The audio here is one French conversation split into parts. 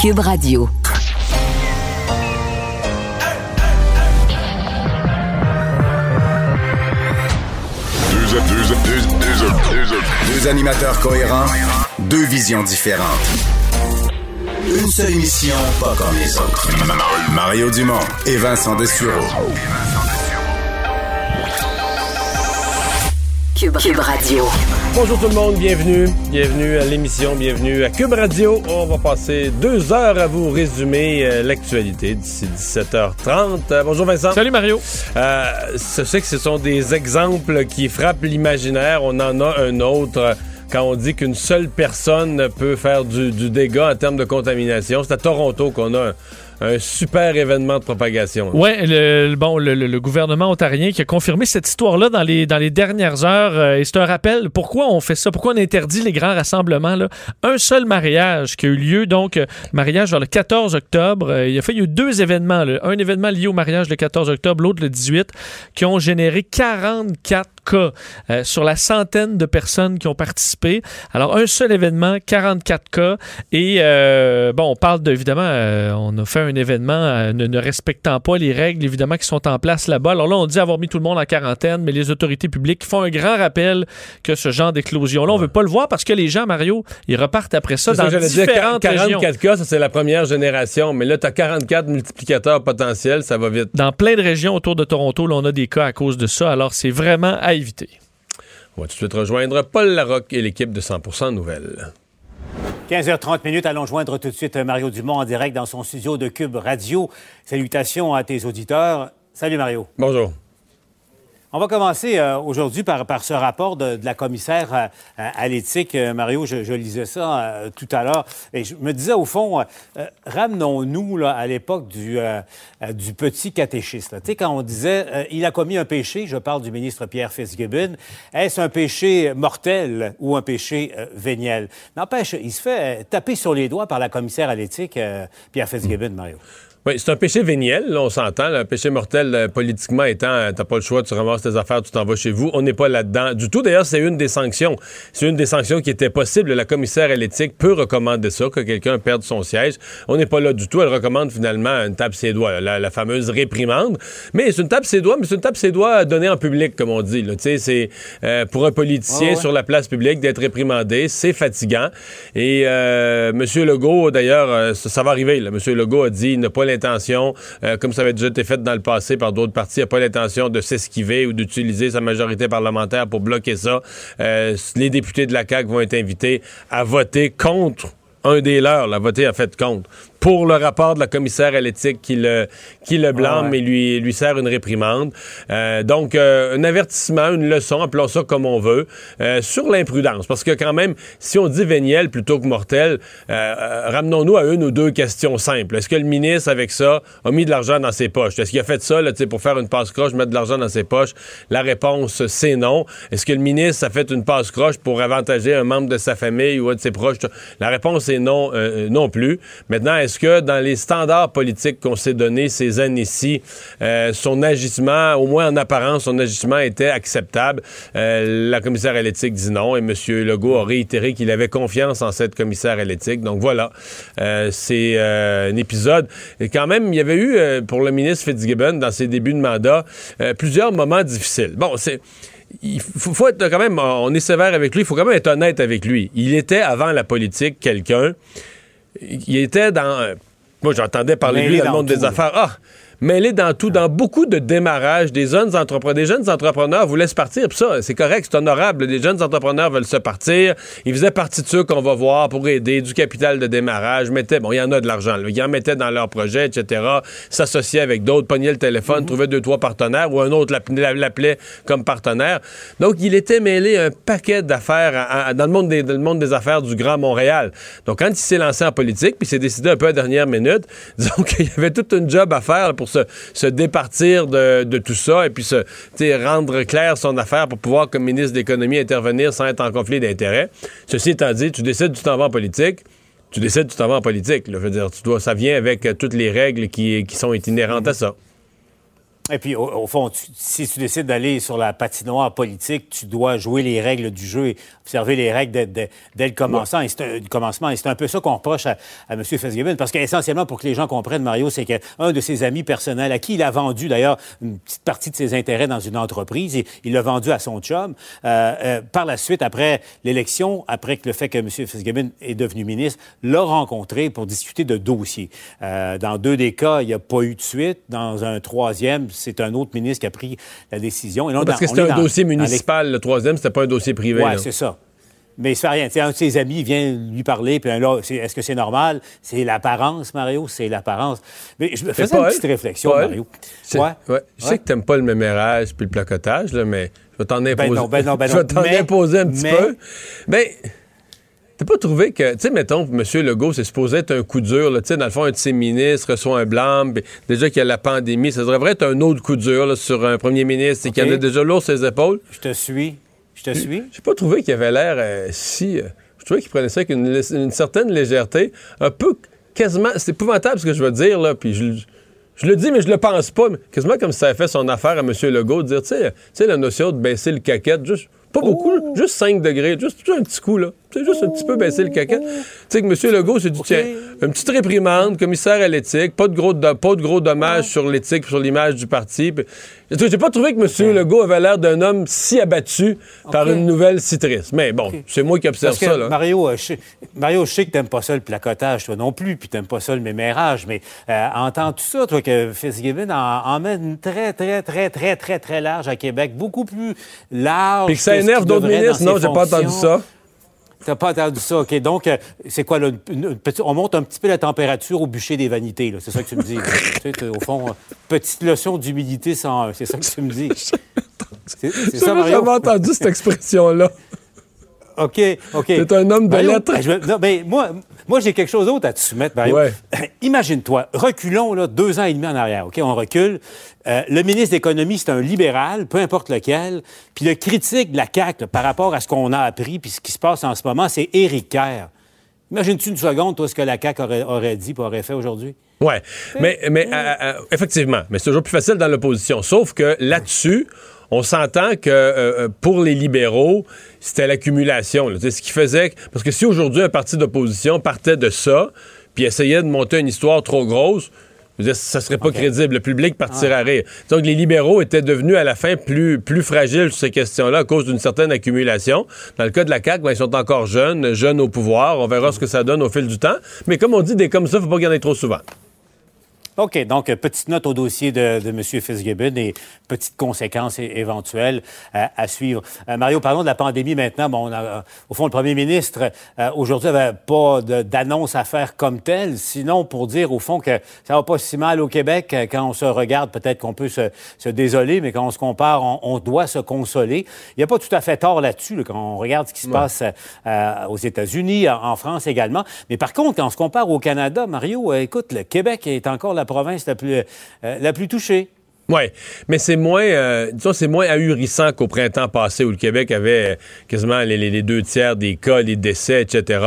Cube Radio. Deux, deux, deux, deux, deux animateurs cohérents, deux visions différentes. Une seule émission, pas comme les autres. Mario Dumont et Vincent Dessureau. Cube, Cube Radio. Bonjour tout le monde, bienvenue. Bienvenue à l'émission, bienvenue à Cube Radio. On va passer deux heures à vous résumer euh, l'actualité d'ici 17h30. Euh, bonjour Vincent. Salut Mario. Euh, je sais que ce sont des exemples qui frappent l'imaginaire. On en a un autre quand on dit qu'une seule personne peut faire du, du dégât en termes de contamination. C'est à Toronto qu'on a un, un super événement de propagation. Oui, le, bon, le, gouvernement ontarien qui a confirmé cette histoire-là dans les, dans les dernières heures. Euh, et c'est un rappel, pourquoi on fait ça? Pourquoi on interdit les grands rassemblements? Un seul mariage qui a eu lieu, donc, euh, mariage vers le 14 octobre. Euh, il, a fait, y a eu deux événements. Un événement lié au mariage le 14 octobre, l'autre le 18, qui ont généré 44 cas euh, sur la centaine de personnes qui ont participé. Alors, un seul événement, 44 cas. Et, euh, bon, on parle d'évidemment, euh, on a fait un événement euh, ne, ne, respectant pas les règles, évidemment, qui sont en place là-bas. Alors là, on dit avoir mis tout le monde en quarantaine, mais les autorités publiques font un grand rappel que ce genre d'éclosion-là, on veut pas le voir parce que les gens, Mario, ils repartent après ça dans différentes dire, 44 régions. cas, ça, c'est la première génération. Mais là, tu as 44 multiplicateurs potentiels, ça va vite. Dans plein de régions autour de Toronto, là, on a des cas à cause de ça. Alors, c'est vraiment à On va tout de suite rejoindre Paul Larocque et l'équipe de 100% Nouvelles. 15h30 minutes, allons joindre tout de suite Mario Dumont en direct dans son studio de Cube Radio. Salutations à tes auditeurs. Salut Mario. Bonjour. On va commencer euh, aujourd'hui par, ce rapport de, la commissaire euh, à l'éthique. Euh, Mario, je, lisais ça tout à l'heure et je me disais au fond, ramenons-nous à l'époque du, petit catéchisme. Tu sais, quand on disait il a commis un péché, je parle du ministre Pierre Fitzgibbon, est-ce un péché mortel ou un péché véniel? N'empêche, il se fait taper sur les doigts par la commissaire à l'éthique, Pierre Fitzgibbon, Mario. Oui, c'est un péché véniel, là, on s'entend. Un péché mortel, euh, politiquement étant, euh, t'as pas le choix, tu ramasses tes affaires, tu t'en vas chez vous. On n'est pas là-dedans du tout. D'ailleurs, c'est une des sanctions. C'est une des sanctions qui était possible. La commissaire à l'éthique peut recommander ça, que quelqu'un perde son siège. On n'est pas là du tout. Elle recommande finalement une tape ses doigts, la, la, fameuse réprimande. Mais c'est une tape ses doigts, mais c'est une tape ses doigts donnée en public, comme on dit. Tu sais, c'est euh, pour un politicien oh, ouais. sur la place publique d'être réprimandé, c'est fatigant. Et euh, M. Legault, d'ailleurs, ça, ça, va arriver. Là. M. Legault a dit il n'a pas l'intention, euh, comme ça avait déjà été fait dans le passé par d'autres partis, il n'a pas l'intention de s'esquiver ou d'utiliser sa majorité parlementaire pour bloquer ça. Euh, les députés de la CAQ vont être invités à voter contre un des leurs, la voter à fait contre pour le rapport de la commissaire à l'éthique qui le, qui le blâme ouais. et lui, lui sert une réprimande. Euh, donc, euh, un avertissement, une leçon, appelons ça comme on veut, euh, sur l'imprudence. Parce que quand même, si on dit véniel plutôt que mortel, ramenons-nous à une ou deux questions simples. Est-ce que le ministre, avec ça, a mis de l'argent dans ses poches? Est-ce qu'il a fait ça là, pour faire une passe-croche, mettre de l'argent dans ses poches? La réponse, c'est non. Est-ce que le ministre a fait une passe-croche pour avantager un membre de sa famille ou un de ses proches? La réponse est non, non plus. Maintenant, est-ce que dans les standards politiques qu'on s'est donnés ces années-ci, euh, son agissement, au moins en apparence, son agissement était acceptable? Euh, la commissaire à l'éthique dit non et M. Legault a réitéré qu'il avait confiance en cette commissaire à l'éthique. Donc voilà, euh, c'est un épisode. Et quand même, il y avait eu pour le ministre Fitzgibbon, dans ses débuts de mandat, plusieurs moments difficiles. Bon, il faut, être quand même, on est sévère avec lui, il faut quand même être honnête avec lui. Il était avant la politique quelqu'un il était dans. Moi, j'entendais parler de lui dans le monde des affaires. Ah! Mêlé dans tout, dans beaucoup de démarrages des jeunes entrepreneurs. Des jeunes entrepreneurs voulaient se partir, puis ça, c'est correct, c'est honorable. Des jeunes entrepreneurs veulent se partir. Ils faisaient partie de ceux qu'on va voir pour aider, du capital de démarrage, mettaient, bon, il y en a de l'argent, ils en mettaient dans leur projet, etc., s'associaient avec d'autres, pognaient le téléphone, mm -hmm. trouvaient deux, trois partenaires, ou un autre l'appelait comme partenaire. Donc, il était mêlé un paquet d'affaires dans, le monde des, dans le monde des affaires du Grand Montréal. Donc, quand il s'est lancé en politique, puis s'est décidé un peu à la dernière minute, disons qu'il y avait toute une job à faire pour se, départir de, tout ça et puis se rendre clair son affaire pour pouvoir, comme ministre de l'Économie, intervenir sans être en conflit d'intérêts. Ceci étant dit, tu décides du temps en politique tu décides du temps en politique. Là. Je dire, tu ça vient avec euh, toutes les règles qui, qui sont -hmm. à ça. Et puis, au, fond, si tu décides d'aller sur la patinoire politique, tu dois jouer les règles du jeu et observer les règles dès, le commencement. Et c'est un, commencement. Et c'est un peu ça qu'on reproche à, M. Fitzgibbon. Parce qu'essentiellement, pour que les gens comprennent, Mario, c'est qu'un de ses amis personnels, à qui il a vendu d'ailleurs une petite partie de ses intérêts dans une entreprise, et il l'a vendu à son chum. Euh, euh, par la suite, après l'élection, après que le fait que M. Fitzgibbon est devenu ministre, l'a rencontré pour discuter de dossiers. Euh, dans deux des cas, il n'y a pas eu de suite. Dans un troisième, c'est un autre ministre qui a pris la décision. Et Parce que c'était un dossier municipal, le troisième, c'était pas un dossier privé. Oui, c'est ça. Mais il se fait rien. un de ses amis vient lui parler, puis là, est-ce que c'est normal? C'est l'apparence, Mario, c'est l'apparence. Mais je me faisais une petite réflexion, Mario. Ouais. ouais. Je sais que t'aimes pas le mémérage puis le placotage, là, mais je vais t'en imposer. Ben non, ben non, ben je vais t'en imposer un petit peu. Mais T'as pas trouvé que, tu sais, mettons, M. Legault, c'est supposé être un coup dur, tu sais, dans le fond, un de ses ministres reçoit un blâme, déjà qu'il y a la pandémie, ça devrait être un autre coup dur sur un premier ministre et qu'il en a déjà lourd ses épaules. Je te suis. Je te suis. J'ai pas trouvé qu'il avait l'air euh, si. Euh, je trouvais qu'il prenait ça avec une, certaine légèreté, un peu quasiment. C'est épouvantable ce que je veux dire, là, puis je. Je le dis, mais je le pense pas. quasiment comme si ça avait fait son affaire à M. Legault, de dire, tu sais, la notion de baisser le caquette, juste pas beaucoup, juste 5 degrés, juste, un petit coup, là. C'est juste un petit peu baisser le caca. Tu sais que M. Legault s'est dit, tiens, une petite réprimande, commissaire à l'éthique, pas de gros, pas de gros dommages sur l'éthique, sur l'image du parti. J'ai pas trouvé que M. Legault avait l'air d'un homme si abattu par une nouvelle citrice. Mais bon, c'est moi qui observe ça. Là. Mario, euh, je, Mario, je sais que t'aimes pas ça le placotage, toi non plus, puis t'aimes pas ça le mémérage, mais euh, entends tout ça, toi, que Fitzgibbon en, emmène très, très, très, très, très, très large à Québec, beaucoup plus large. Puis que ça énerve d'autres ministres, non, j'ai pas entendu ça. T'as pas entendu ça, OK. Donc, euh, c'est quoi, là, on monte un petit peu la température au bûcher des vanités, C'est ça que tu me dis. tu sais, au fond, petite leçon d'humilité sans C'est ça que tu me dis. C'est ça, Mario? entendu cette expression-là. OK, OK. C'est un homme de lettres. Ben, ben, moi, moi j'ai quelque chose d'autre à te soumettre, Mario. Imagine-toi, reculons là, deux ans et demi en arrière, OK? On recule. Euh, le ministre de l'Économie, c'est un libéral, peu importe lequel. Puis le critique de la CAQ par rapport à ce qu'on a appris puis ce qui se passe en ce moment, c'est Éric Kerr. Imagine-tu une seconde, toi, ce que la CAQ aurait, dit et aurait fait aujourd'hui? Oui, mais, mais euh, euh, effectivement, mais c'est toujours plus facile dans l'opposition. Sauf que là-dessus, on s'entend que euh, euh, pour les libéraux, c'était l'accumulation. Ce qui faisait... Parce que si aujourd'hui un parti d'opposition partait de ça, puis essayait de monter une histoire trop grosse, ça serait pas crédible. Le public partirait à ah. rire. Donc, les libéraux étaient devenus à la fin plus, plus fragiles sur ces questions-là à cause d'une certaine accumulation. Dans le cas de la CAQ, ben, ils sont encore jeunes, jeunes au pouvoir. On verra ce que ça donne au fil du temps. Mais comme on dit, des comme ça, faut pas gagner trop souvent. OK. Donc, euh, petite note au dossier de, de M. Fitzgibbon et petites conséquences éventuelles euh, à suivre. Euh, Mario, parlons de la pandémie maintenant. Bon, au fond, le premier ministre, aujourd'hui, n'avait pas d'annonce à faire comme telle, sinon pour dire, au fond, que ça va pas si mal au Québec. Quand on se regarde, peut-être qu'on peut se, désoler, mais quand on se compare, on, doit se consoler. Il n'y a pas tout à fait tort là-dessus, quand on regarde ce qui se passe aux États-Unis, en, France également. Mais par contre, quand on se compare au Canada, Mario, écoute, le Québec est encore la province la plus, euh, la plus touchée. Oui, mais c'est moins, euh, c'est moins ahurissant qu'au printemps passé où le Québec avait quasiment les, deux tiers des cas, les décès, etc.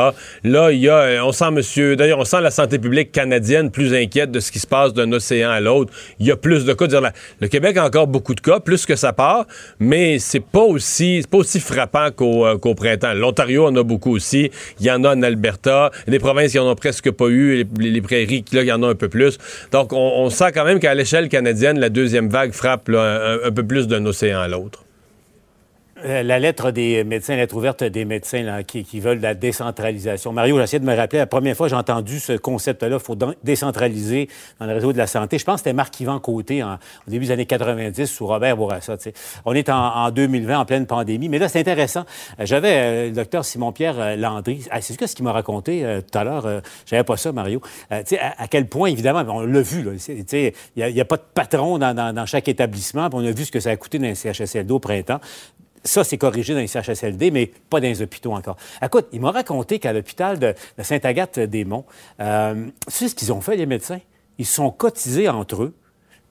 Là, il y a, euh, on sent, monsieur, d'ailleurs, on sent la santé publique canadienne plus inquiète de ce qui se passe d'un océan à l'autre. Il y a plus de cas. Dire, le Québec a encore beaucoup de cas, plus que ça part, mais c'est pas aussi, pas aussi frappant euh, qu'au, printemps. L'Ontario en a beaucoup aussi. Il y en a en Alberta. Des provinces qui en ont presque pas eu. Les, prairies, là, il y en a un peu plus. Donc, on, on sent quand même qu'à l'échelle canadienne, la deuxième vague frappe un, peu plus d'un océan à l'autre. Euh, la lettre des médecins, la lettre ouverte des médecins qui, veulent la décentralisation. Mario, j'essaie de me rappeler, la première fois que j'ai entendu ce concept-là, il faut décentraliser dans le réseau de la santé. Je pense que c'était Marc-Yvan Côté au début des années 90 sous Robert Bourassa. On est en, 2020, en pleine pandémie. Mais là, c'est intéressant. Euh, j'avais euh, le docteur Simon-Pierre Landry. Ah, c'est ce qu'il m'a raconté tout à l'heure. J'avais pas ça, Mario. À, à, quel point, évidemment, on l'a vu. Il n'y a, pas de patron dans, dans chaque établissement. On a vu ce que ça a coûté dans les CHSLD au printemps. Ça, c'est corrigé dans les CHSLD, mais pas dans les hôpitaux encore. Écoute, il m'a raconté qu'à l'hôpital de, Sainte-Agathe-des-Monts, euh, c'est ce qu'ils ont fait, les médecins? Ils sont cotisés entre eux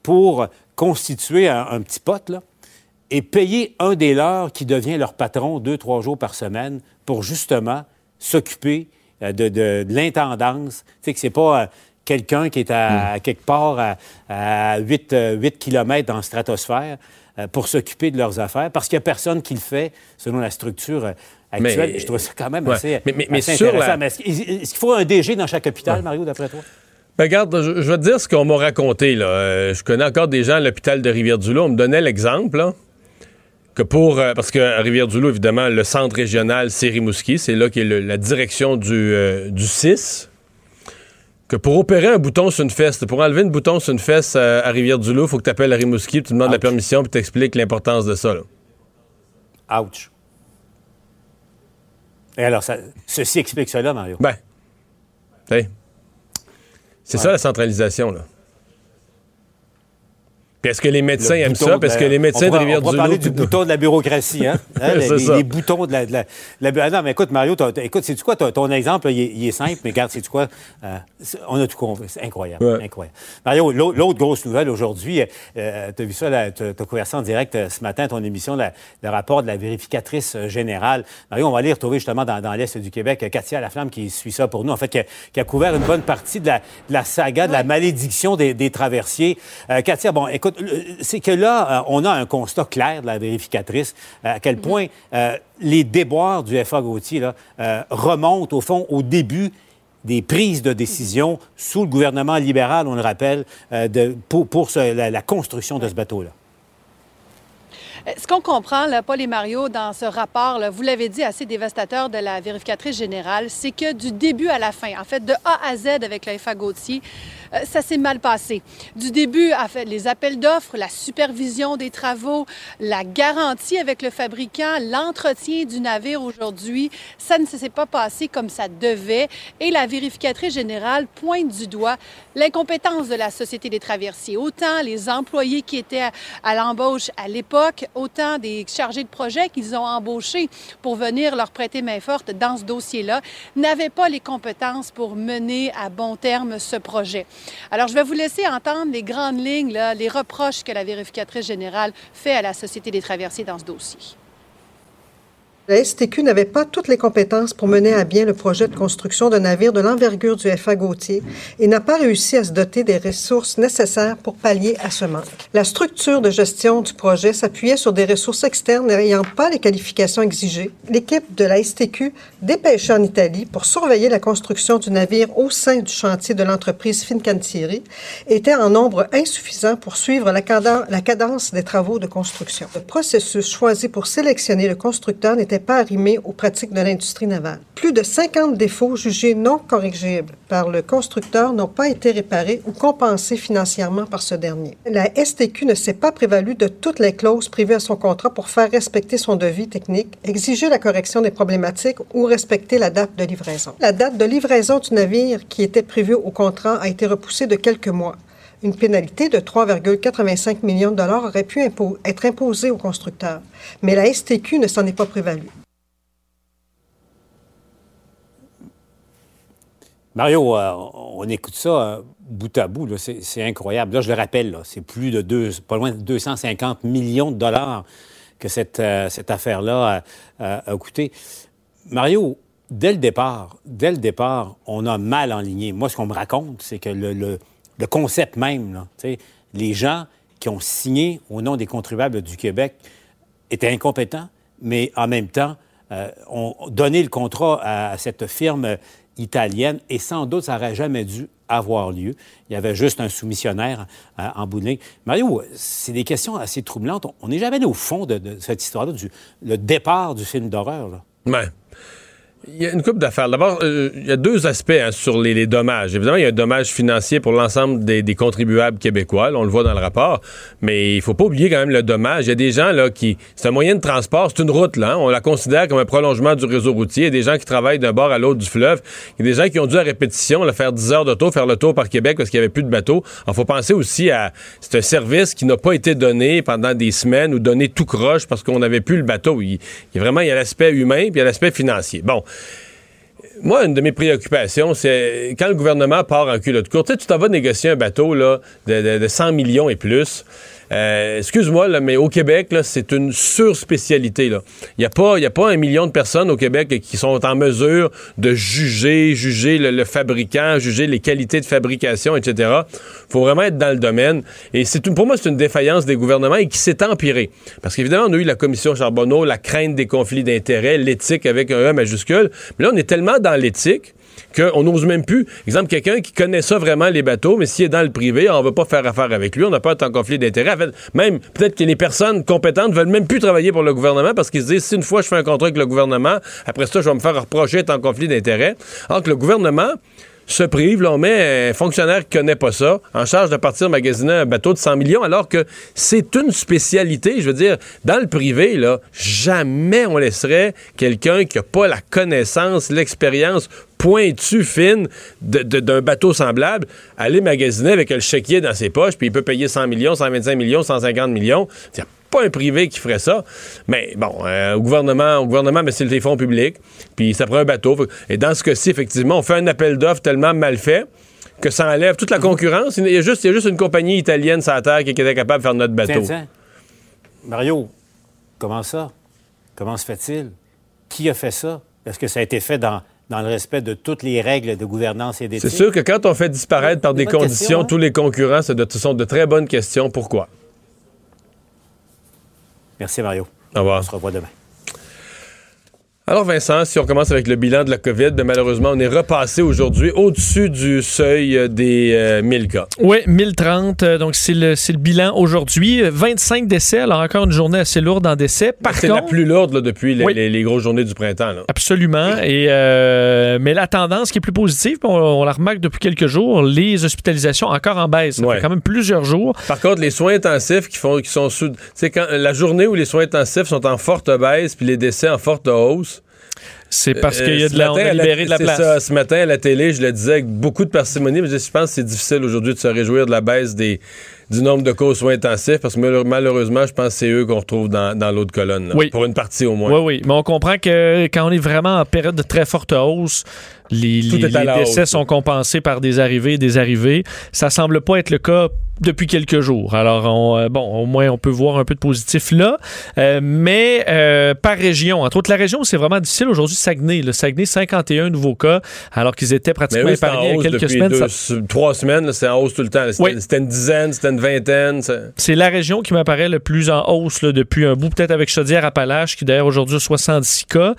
pour constituer un, petit pote, là, et payer un des leurs qui devient leur patron deux, trois jours par semaine pour justement s'occuper euh, de, de, l'intendance. Tu sais, que c'est pas... Euh, quelqu'un qui est à, quelque part à, 8, 8 km dans la stratosphère pour s'occuper de leurs affaires parce qu'il n'y a personne qui le fait selon la structure actuelle. je trouve ça quand même assez, intéressant. est-ce qu'il faut un DG dans chaque hôpital, Mario, d'après toi? Ben, regarde, je, vais te dire ce qu'on m'a raconté. Là. Euh, je connais encore des gens à l'hôpital de Rivière-du-Loup. On me donnait l'exemple que pour. Euh, parce que Rivière-du-Loup, évidemment, le centre régional, c'est Rimouski. C'est là qu'est la direction du, euh, du 6. Que pour opérer un bouton sur une fesse, pour enlever un bouton sur une fesse à, Rivière-du-Loup, il faut que tu appelles à Rimouski, tu demandes la permission, puis tu expliques l'importance de ça. Ouch. Et alors, ça, ceci explique cela, Mario. Ben. C'est ça la centralisation, là est-ce que les médecins aiment ça? Parce que les médecins de Rivière-du-Loup... On va parler du bouton de la bureaucratie, hein? hein les, boutons de la... ah non, mais écoute, Mario, écoute, c'est-tu quoi? Ton exemple, il, est simple, mais regarde, c'est-tu quoi? Euh, on a tout compris. C'est incroyable, incroyable. Mario, l'autre grosse nouvelle aujourd'hui, euh, tu as vu ça, tu as couvert ça en direct euh, ce matin, ton émission, le rapport de la vérificatrice générale. Mario, on va aller retrouver justement dans, l'Est du Québec Katia Laflamme qui suit ça pour nous, en fait, qui a, couvert une bonne partie de la, saga, de la malédiction des, des traversiers. Katia, bon, écoute, c'est que là, euh, on a un constat clair de la vérificatrice, euh, à quel mhm. point euh, les déboires du FA Gauthier remontent, au fond, au début des prises de décision sous le gouvernement libéral, on le rappelle, pour, la, construction de ce bateau-là. Ce qu'on comprend, là, Paul et Mario, dans ce rapport, vous l'avez dit, assez dévastateur de la vérificatrice générale, c'est que du début à la fin, en fait, de A à Z avec le FA Gauthier, ça s'est mal passé. Du début, les appels d'offres, la supervision des travaux, la garantie avec le fabricant, l'entretien du navire aujourd'hui, ça ne s'est pas passé comme ça devait. Et la vérificatrice générale pointe du doigt l'incompétence de la Société des traversiers. Autant les employés qui étaient à, l'embauche à l'époque, autant des chargés de projet qu'ils ont embauchés pour venir leur prêter main forte dans ce dossier-là, n'avaient pas les compétences pour mener à bon terme ce projet. Alors, je vais vous laisser entendre les grandes lignes, les reproches que la vérificatrice générale fait à la Société des traversiers dans ce dossier. La STQ n'avait pas toutes les compétences pour mener à bien le projet de construction d'un navire de l'envergure du FA Gautier et n'a pas réussi à se doter des ressources nécessaires pour pallier à ce manque. La structure de gestion du projet s'appuyait sur des ressources externes n'ayant pas les qualifications exigées. L'équipe de la STQ dépêchée en Italie pour surveiller la construction du navire au sein du chantier de l'entreprise Fincantieri était en nombre insuffisant pour suivre la cadence des travaux de construction. Le processus choisi pour sélectionner le constructeur n'était pas arrimé aux pratiques de l'industrie navale. Plus de 50 défauts jugés non corrigibles par le constructeur n'ont pas été réparés ou compensés financièrement par ce dernier. La STQ ne s'est pas prévalue de toutes les clauses prévues à son contrat pour faire respecter son devis technique, exiger la correction des problématiques ou respecter la date de livraison. La date de livraison du navire qui était prévue au contrat a été repoussée de quelques mois une pénalité de 3,85 millions de dollars aurait pu être imposée aux constructeurs, mais la STQ ne s'en est pas prévalue. Mario, euh, on écoute ça euh, bout à bout, c'est incroyable. Là, je le rappelle, c'est plus de deux, pas loin de 250 millions de dollars que cette, euh, cette affaire-là a coûté. Mario, dès le départ, dès le départ, on a mal enligné. Moi, ce qu'on me raconte, c'est que le le concept même, les gens qui ont signé au nom des contribuables du Québec étaient incompétents, mais en même temps euh, ont donné le contrat à, cette firme italienne et sans doute ça n'aurait jamais dû avoir lieu. Il y avait juste un soumissionnaire euh, en bout de Mario, c'est des questions assez troublantes. On n'est jamais allé au fond de, cette histoire-là, le départ du film d'horreur. Il y a une coupe d'affaires. D'abord, euh, il y a deux aspects hein, sur les, dommages. Évidemment, il y a un dommage financier pour l'ensemble des, contribuables québécois. on le voit dans le rapport. Mais il faut pas oublier quand même le dommage. Il y a des gens là qui... C'est un moyen de transport, c'est une route. là. Hein. On la considère comme un prolongement du réseau routier. Il y a des gens qui travaillent d'un bord à l'autre du fleuve. Il y a des gens qui ont dû à répétition faire 10 heures de faire le tour par Québec parce qu'il n'y avait plus de bateaux. Il faut penser aussi à... C'est un service qui n'a pas été donné pendant des semaines ou donné tout croche parce qu'on n'avait plus le bateau. Il, il y a vraiment il y a l'aspect humain puis il y a l'aspect financier. Bon moi, une de mes préoccupations, c'est quand le gouvernement part en culotte courte, tu sais, tu t'en vas négocier un bateau là, de, 100 millions et plus. Euh, excuse-moi, mais au Québec, c'est une surspécialité. Il n'y a, pas, un million de personnes au Québec qui sont en mesure de juger, juger le, fabricant, juger les qualités de fabrication, etc. Il faut vraiment être dans le domaine. Et pour moi, c'est une défaillance des gouvernements et qui s'est empirée. Parce qu'évidemment, on a eu la commission Charbonneau, la crainte des conflits d'intérêts, l'éthique avec un E majuscule. Mais là, on est tellement dans l'éthique qu'on n'ose même plus. Exemple, quelqu'un qui connaît ça vraiment, les bateaux, mais s'il est dans le privé, on ne veut pas faire affaire avec lui, on n'a pas en conflit d'intérêt. Même, peut-être que les personnes compétentes veulent même plus travailler pour le gouvernement parce qu'ils se disent, si une fois je fais un contrat avec le gouvernement, après ça, je vais me faire reprocher en conflit d'intérêt. Alors que le gouvernement, se prive. Là, on met un fonctionnaire qui connaît pas ça en charge de partir magasiner un bateau de 100 millions, alors que c'est une spécialité. Je veux dire, dans le privé, là, jamais on laisserait quelqu'un qui n'a pas la connaissance, l'expérience pointue, fine d'un bateau semblable, aller magasiner avec le chéquier dans ses poches, puis il peut payer 100 millions, 125 millions, 150 millions pas un privé qui ferait ça. Mais bon, euh, au gouvernement, au gouvernement, mais c'est les fonds publics. Puis ça prend un bateau. Et dans ce cas-ci, effectivement, on fait un appel d'offres tellement mal fait que ça enlève toute la concurrence. Il y a juste, juste une compagnie italienne sur la terre qui était capable de faire notre bateau. Mario, comment ça? Comment se fait-il? Qui a fait ça? Est-ce que ça a été fait dans, dans le respect de toutes les règles de gouvernance et d'éthique? C'est sûr que quand on fait disparaître par des conditions hein? tous les concurrents, ce sont de très bonnes questions. Pourquoi? Merci, Mario. Au revoir. On se revoit demain. Alors Vincent, si on commence avec le bilan de la COVID, ben, malheureusement, on est repassé aujourd'hui au-dessus du seuil des 1000 euh, cas. Oui, 1030. Euh, donc c'est le, le, bilan aujourd'hui. 25 décès, alors encore une journée assez lourde en décès. C'est la plus lourde depuis les, les, grosses journées du printemps. Absolument. Et, euh, mais la tendance qui est plus positive, on, la remarque depuis quelques jours, les hospitalisations encore en baisse. Ça fait quand même plusieurs jours. Par contre, les soins intensifs qui, font, qui sont sous... C'est quand la journée où les soins intensifs sont en forte baisse puis les décès en forte hausse, c'est parce qu'il y a de la, on a libéré de la place. Ça, ce matin à la télé, je le disais avec beaucoup de parcimonie, mais je pense que c'est difficile aujourd'hui de se réjouir de la baisse des, du nombre de causes soins intensifs parce que malheureusement, je pense que c'est eux qu'on retrouve dans, dans l'autre colonne. Oui. Pour une partie au moins. Oui, oui. Mais on comprend que quand on est vraiment en période de très forte hausse, les, décès sont compensés par des arrivées et des arrivées. Ça semble pas être le cas depuis quelques jours. Alors, on, euh, bon, au moins, on peut voir un peu de positif là. Euh, mais euh, par région, entre autres, la région, c'est vraiment difficile aujourd'hui. Saguenay, le Saguenay, 51 nouveaux cas, alors qu'ils étaient pratiquement épargnés il y a quelques semaines. Trois semaines, c'est en hausse tout le temps. C'était une dizaine, c'était une vingtaine. C'est la région qui m'apparaît le plus en hausse là, depuis un bout, peut-être avec Chaudière-Appalaches, qui d'ailleurs aujourd'hui a 66 cas.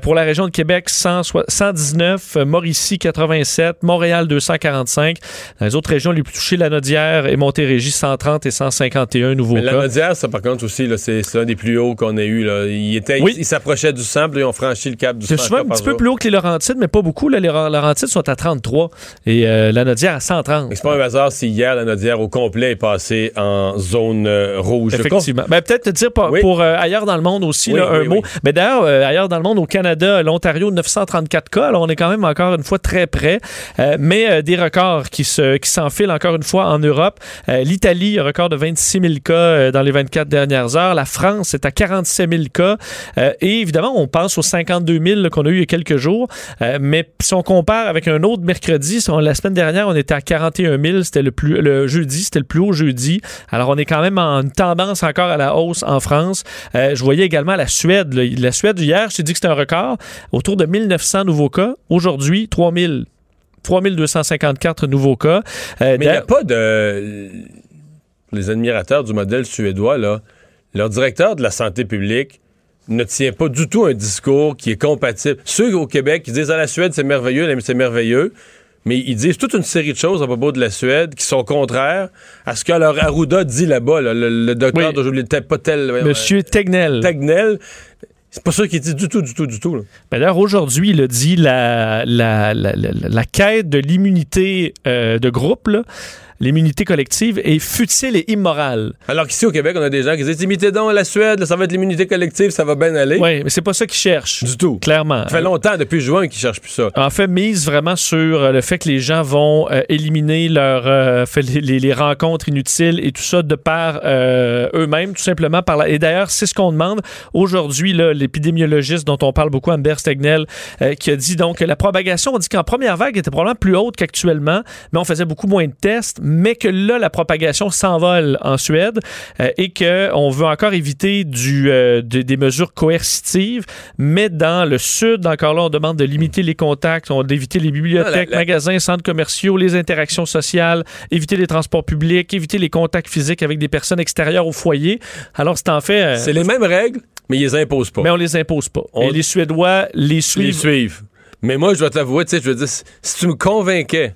pour la région de Québec, 119 Mauricie 87, Montréal 245. Dans les autres régions les plus touchées, la Nodière et Montérégie 130 et 151 nouveaux cas. La Nodière, ça par contre aussi, c'est un des plus hauts qu'on ait eu. Là. Il, était, il, s'approchait du 100, puis ils ont franchi le cap du 100. C'est souvent un petit peu plus haut que les Laurentides, mais pas beaucoup. Là. Les Laurentides sont à 33 et euh, la Nodière à 130. C'est pas un hasard si hier, la Nodière au complet est passée en zone euh, rouge. Effectivement. Ben, Peut-être te dire pour, pour euh, ailleurs dans le monde aussi, un mot. Mais d'ailleurs, ailleurs dans le monde, au Canada, l'Ontario, 934 cas. Alors, on est quand même encore une fois très près, euh, mais euh, des records qui se qui s'enfilent encore une fois en Europe. Euh, L'Italie, un record de 26 000 cas dans les 24 dernières heures. La France est à 47 000 cas. et évidemment, on pense aux 52 000 qu'on a eu il y a quelques jours. mais si on compare avec un autre mercredi, la semaine dernière, on était à 41 000. C'était le plus le jeudi, c'était le plus haut jeudi. Alors, on est quand même en tendance encore à la hausse en France. je voyais également la Suède. La Suède, hier, je t'ai dit que c'était un record. Autour de 1900 nouveaux cas. 3000. 3254 nouveaux cas. Euh, Mais il n'y a pas de... Les admirateurs du modèle suédois, là, leur directeur de la santé publique ne tient pas du tout un discours qui est compatible. Ceux au Québec qui disent à ah, la Suède, c'est merveilleux, c'est merveilleux, mais ils disent toute une série de choses à propos de la Suède qui sont contraires à ce que leur Arruda dit là-bas, le, docteur oui. de pas tel. Monsieur Tegnell. Tegnell. C'est pas ça qu'il dit du tout, du tout, du tout. Ben D'ailleurs, aujourd'hui, il a dit la, la, la, la quête de l'immunité euh, de groupe, là, l'immunité collective est futile et immorale. Alors qu'ici au Québec, on a des gens qui disent imitez donc la Suède, ça va être l'immunité collective, ça va bien aller. Oui, mais c'est pas ça qu'ils cherchent. Du tout. Clairement. Ça fait longtemps, depuis juin, qu'ils cherchent plus ça. En fait, mise vraiment sur euh, le fait que les gens vont euh, éliminer leur, euh, les, les, rencontres inutiles et tout ça de par eux-mêmes, tout simplement. Par la... Et d'ailleurs, c'est ce qu'on demande aujourd'hui, l'épidémiologiste dont on parle beaucoup, Amber Stegnell, qui a dit donc que la propagation, on dit qu'en première vague était probablement plus haute qu'actuellement, mais on faisait beaucoup moins de tests mais que là, la propagation s'envole en Suède euh, et qu'on veut encore éviter du, euh, de- des mesures coercitives, mais dans le sud, encore là, on demande de limiter les contacts, on d'éviter les bibliothèques, Ah, la- magasins, centres commerciaux, les interactions sociales, éviter les transports publics, éviter les contacts physiques avec des personnes extérieures au foyer. Alors, c'est en fait... euh, C'est les mêmes règles, mais ils les imposent pas. mais on les impose pas. On- Et les Suédois les suivent. les suivent. Mais moi, je dois t'avouer, tu sais, je veux dire, si- si tu me convainquais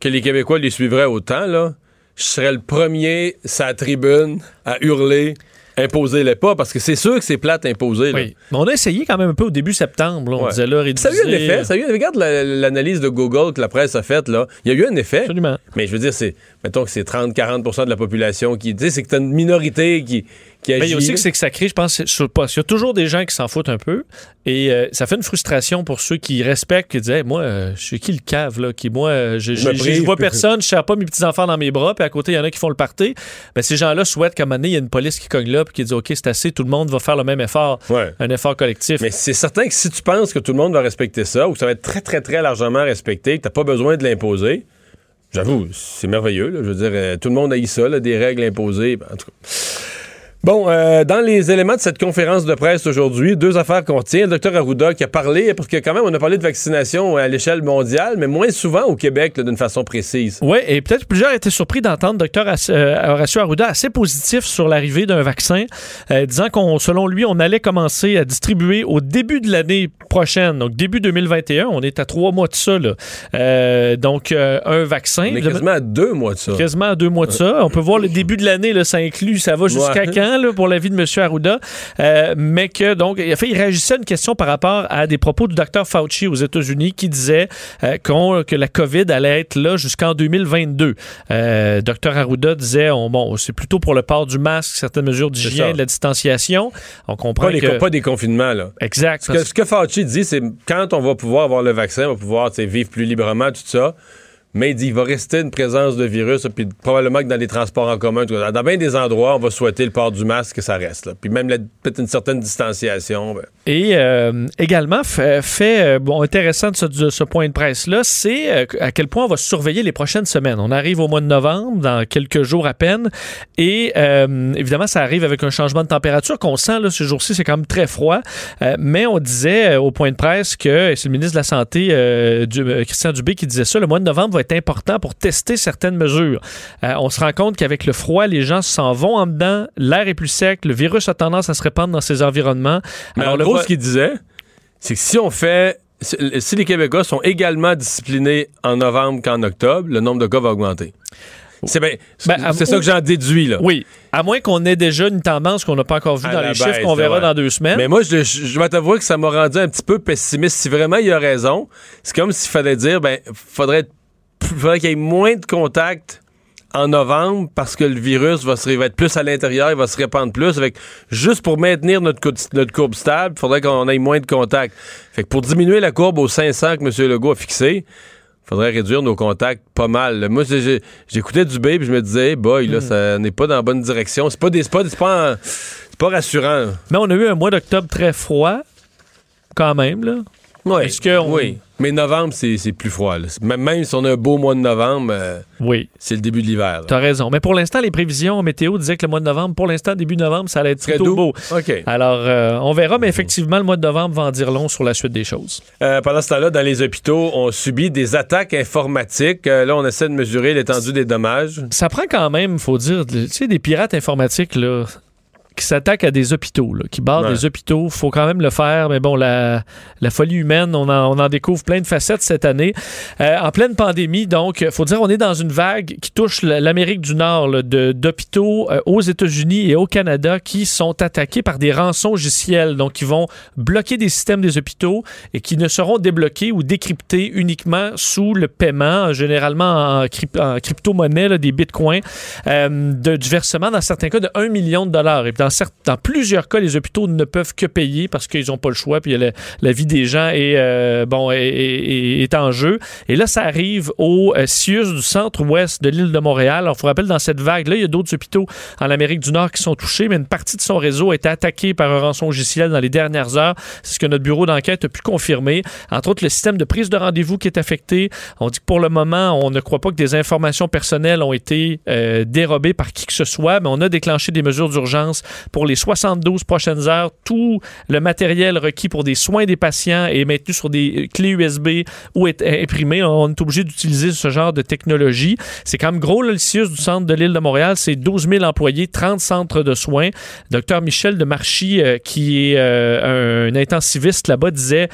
que les Québécois les suivraient autant, là, je serais le premier, sa tribune, à hurler, imposer-les pas, parce que c'est sûr que c'est plate. Oui. Mais on a essayé quand même un peu au début septembre. là. On Ouais. disait là, Ça a eu un effet. Ça a eu, regarde la- l'analyse de Google que la presse a faite, là. Il y a eu un effet. Absolument. Mais je veux dire, c'est, mettons que c'est 30-40% de la population qui, sais, c'est que t'as une minorité qui, qui agit. Mais il y a aussi que c'est que ça crée, je pense, sur le poste. Il y a toujours des gens qui s'en foutent un peu. Et euh, ça fait une frustration pour ceux qui respectent, qui disent Hey, Moi, euh, je suis qui le cave, là Qui, moi, euh, je, Je je, je- vois personne, je ne pas mes petits-enfants dans mes bras, puis à côté, il y en a qui font le party. Ben, ces gens-là souhaitent qu'à un moment donné, il y a une police qui cogne là, puis qui dit OK, c'est assez, tout le monde va faire le même effort. Ouais. Un effort collectif. Mais c'est certain que si tu penses que tout le monde va respecter ça, ou que ça va être très, très, très largement respecté, que t'as pas besoin de l'imposer, j'avoue, c'est merveilleux. là. Je veux dire, euh, tout le monde a eu ça, là, des règles imposées. Ben, En tout cas. Bon, euh, dans les éléments de cette conférence de presse aujourd'hui, deux affaires qu'on retient. Le docteur Arruda qui a parlé, parce que quand même, on a parlé de vaccination à l'échelle mondiale, mais moins souvent au Québec, d'une façon précise. Oui, et peut-être plusieurs étaient surpris d'entendre Dr Horacio Arruda assez positif sur l'arrivée d'un vaccin, euh, disant qu'on, selon lui, on allait commencer à distribuer au début de l'année prochaine, donc début 2021. On est à trois mois de ça, là. Euh, donc, euh, un vaccin. On est quasiment à deux mois de ça. Quasiment à deux mois de ça. On peut voir le début de l'année, là, ça inclut, ça va jusqu'à Ouais. quand? Là, pour la vie de M. Arruda. Euh, mais que, donc, il, a fait, il réagissait à une question par rapport à des propos du Dr Fauci aux États-Unis qui disait euh, que la COVID allait être là jusqu'en 2022. Euh, Dr Arruda disait, on- bon, c'est plutôt pour le port du masque, certaines mesures d'hygiène, de la distanciation. On comprend Pas, les, que... pas des confinements, là. Exact. Ce que, ce que Fauci dit, c'est quand on va pouvoir avoir le vaccin, on va pouvoir vivre plus librement, tout ça. Mais il dit il va rester une présence de virus, puis probablement que dans les transports en commun, dans bien des endroits, on va souhaiter le port du masque, que ça reste. Puis même peut-être une certaine distanciation. ben. Et euh, également, fait, fait, euh, intéressant de ce, point de presse-là, c'est euh, à quel point on va surveiller les prochaines semaines. On arrive au mois de novembre, dans quelques jours à peine, et euh, évidemment, ça arrive avec un changement de température qu'on sent, là, ce jour-ci, c'est quand même très froid, Euh, mais on disait euh, au point de presse que, c'est le ministre de la Santé, euh, euh, Christian Dubé, qui disait ça, le mois de novembre va être important pour tester certaines mesures. Euh, on se rend compte qu'avec le froid, les gens s'en vont en dedans, l'air est plus sec, le virus a tendance à se répandre dans ces environnements. Mais Alors, en le gros, vo- ce qu'il disait, c'est que si on fait. Si les Québécois sont également disciplinés en novembre qu'en octobre, le nombre de cas va augmenter. C'est ben, Ben, ça que j'en déduis, là. Oui, à moins qu'on ait déjà une tendance qu'on n'a pas encore vue À dans les chiffres qu'on verra dans deux semaines. Mais moi, je, je, je vais t'avouer que ça m'a rendu un petit peu pessimiste. Si vraiment il a raison, c'est comme s'il fallait dire, ben, faudrait, être plus- faudrait qu'il y ait moins de contacts en novembre parce que le virus va, se, va être plus à l'intérieur, il va se répandre plus. Avec, juste pour maintenir notre, courbe- notre courbe stable, il faudrait qu'on ait moins de contacts. Fait que pour diminuer la courbe aux 500 que M. Legault a fixé, faudrait réduire nos contacts pas mal. Moi, j'écoutais du puis je me disais, hey boy, là, ça n'est pas dans la bonne direction. C'est pas, des, pas, pas, en- pas rassurant. Mais on a eu un mois d'octobre très froid, quand même. Là. Oui. Est-ce que on- Oui. Mais novembre, c'est plus froid. là. Même, si on a un beau mois de novembre, euh, Oui, c'est le début de l'hiver. là. tu as raison. Mais pour l'instant, les prévisions météo disaient que le mois de novembre, pour l'instant, début novembre, ça allait être Très plutôt doux. beau. OK. Alors, euh, on verra, mais effectivement, le mois de novembre va en dire long sur la suite des choses. Euh, pendant ce temps-là, dans les hôpitaux, on subit des attaques informatiques. Là, on essaie de mesurer l'étendue des dommages. Ça prend quand même, faut dire, tu sais, des pirates informatiques, là qui s'attaquent à des hôpitaux, là, qui barrent Ouais. des hôpitaux. faut quand même le faire. Mais bon, la, la folie humaine, on en, on en découvre plein de facettes cette année. Euh, en pleine pandémie, donc, faut dire, on est dans une vague qui touche l'Amérique du Nord là, de- d'hôpitaux euh, aux États-Unis et au Canada qui sont attaqués par des rançons logiciels, donc qui vont bloquer des systèmes des hôpitaux et qui ne seront débloqués ou décryptés uniquement sous le paiement, généralement en, cryp- en crypto-monnaie, là, des bitcoins, euh, de, du versement dans certains cas de 1 million de dollars. Et dans dans, plusieurs cas, les hôpitaux ne peuvent que payer parce qu'ils n'ont pas le choix, puis la, vie des gens est, euh, bon, est, en jeu. Et là, ça arrive au euh, CIUS du centre-ouest de l'île de Montréal. Alors, il faut rappeler, dans cette vague-là, il y a d'autres hôpitaux en Amérique du Nord qui sont touchés, mais une partie de son réseau a été attaquée par un rançon logiciel dans les dernières heures. C'est ce que notre bureau d'enquête a pu confirmer. Entre autres, le système de prise de rendez-vous qui est affecté. On dit que pour le moment, on ne croit pas que des informations personnelles ont été euh, dérobées par qui que ce soit, mais on a déclenché des mesures d'urgence pour les 72 prochaines heures. Tout le matériel requis pour des soins des patients est maintenu sur des clés USB ou est imprimé. On est obligé d'utiliser ce genre de technologie. C'est quand même gros, le CIUS du centre de l'île de Montréal. C'est 12 000 employés, 30 centres de soins. Docteur Michel de Marchy, euh, qui est euh, un intensiviste là-bas, disait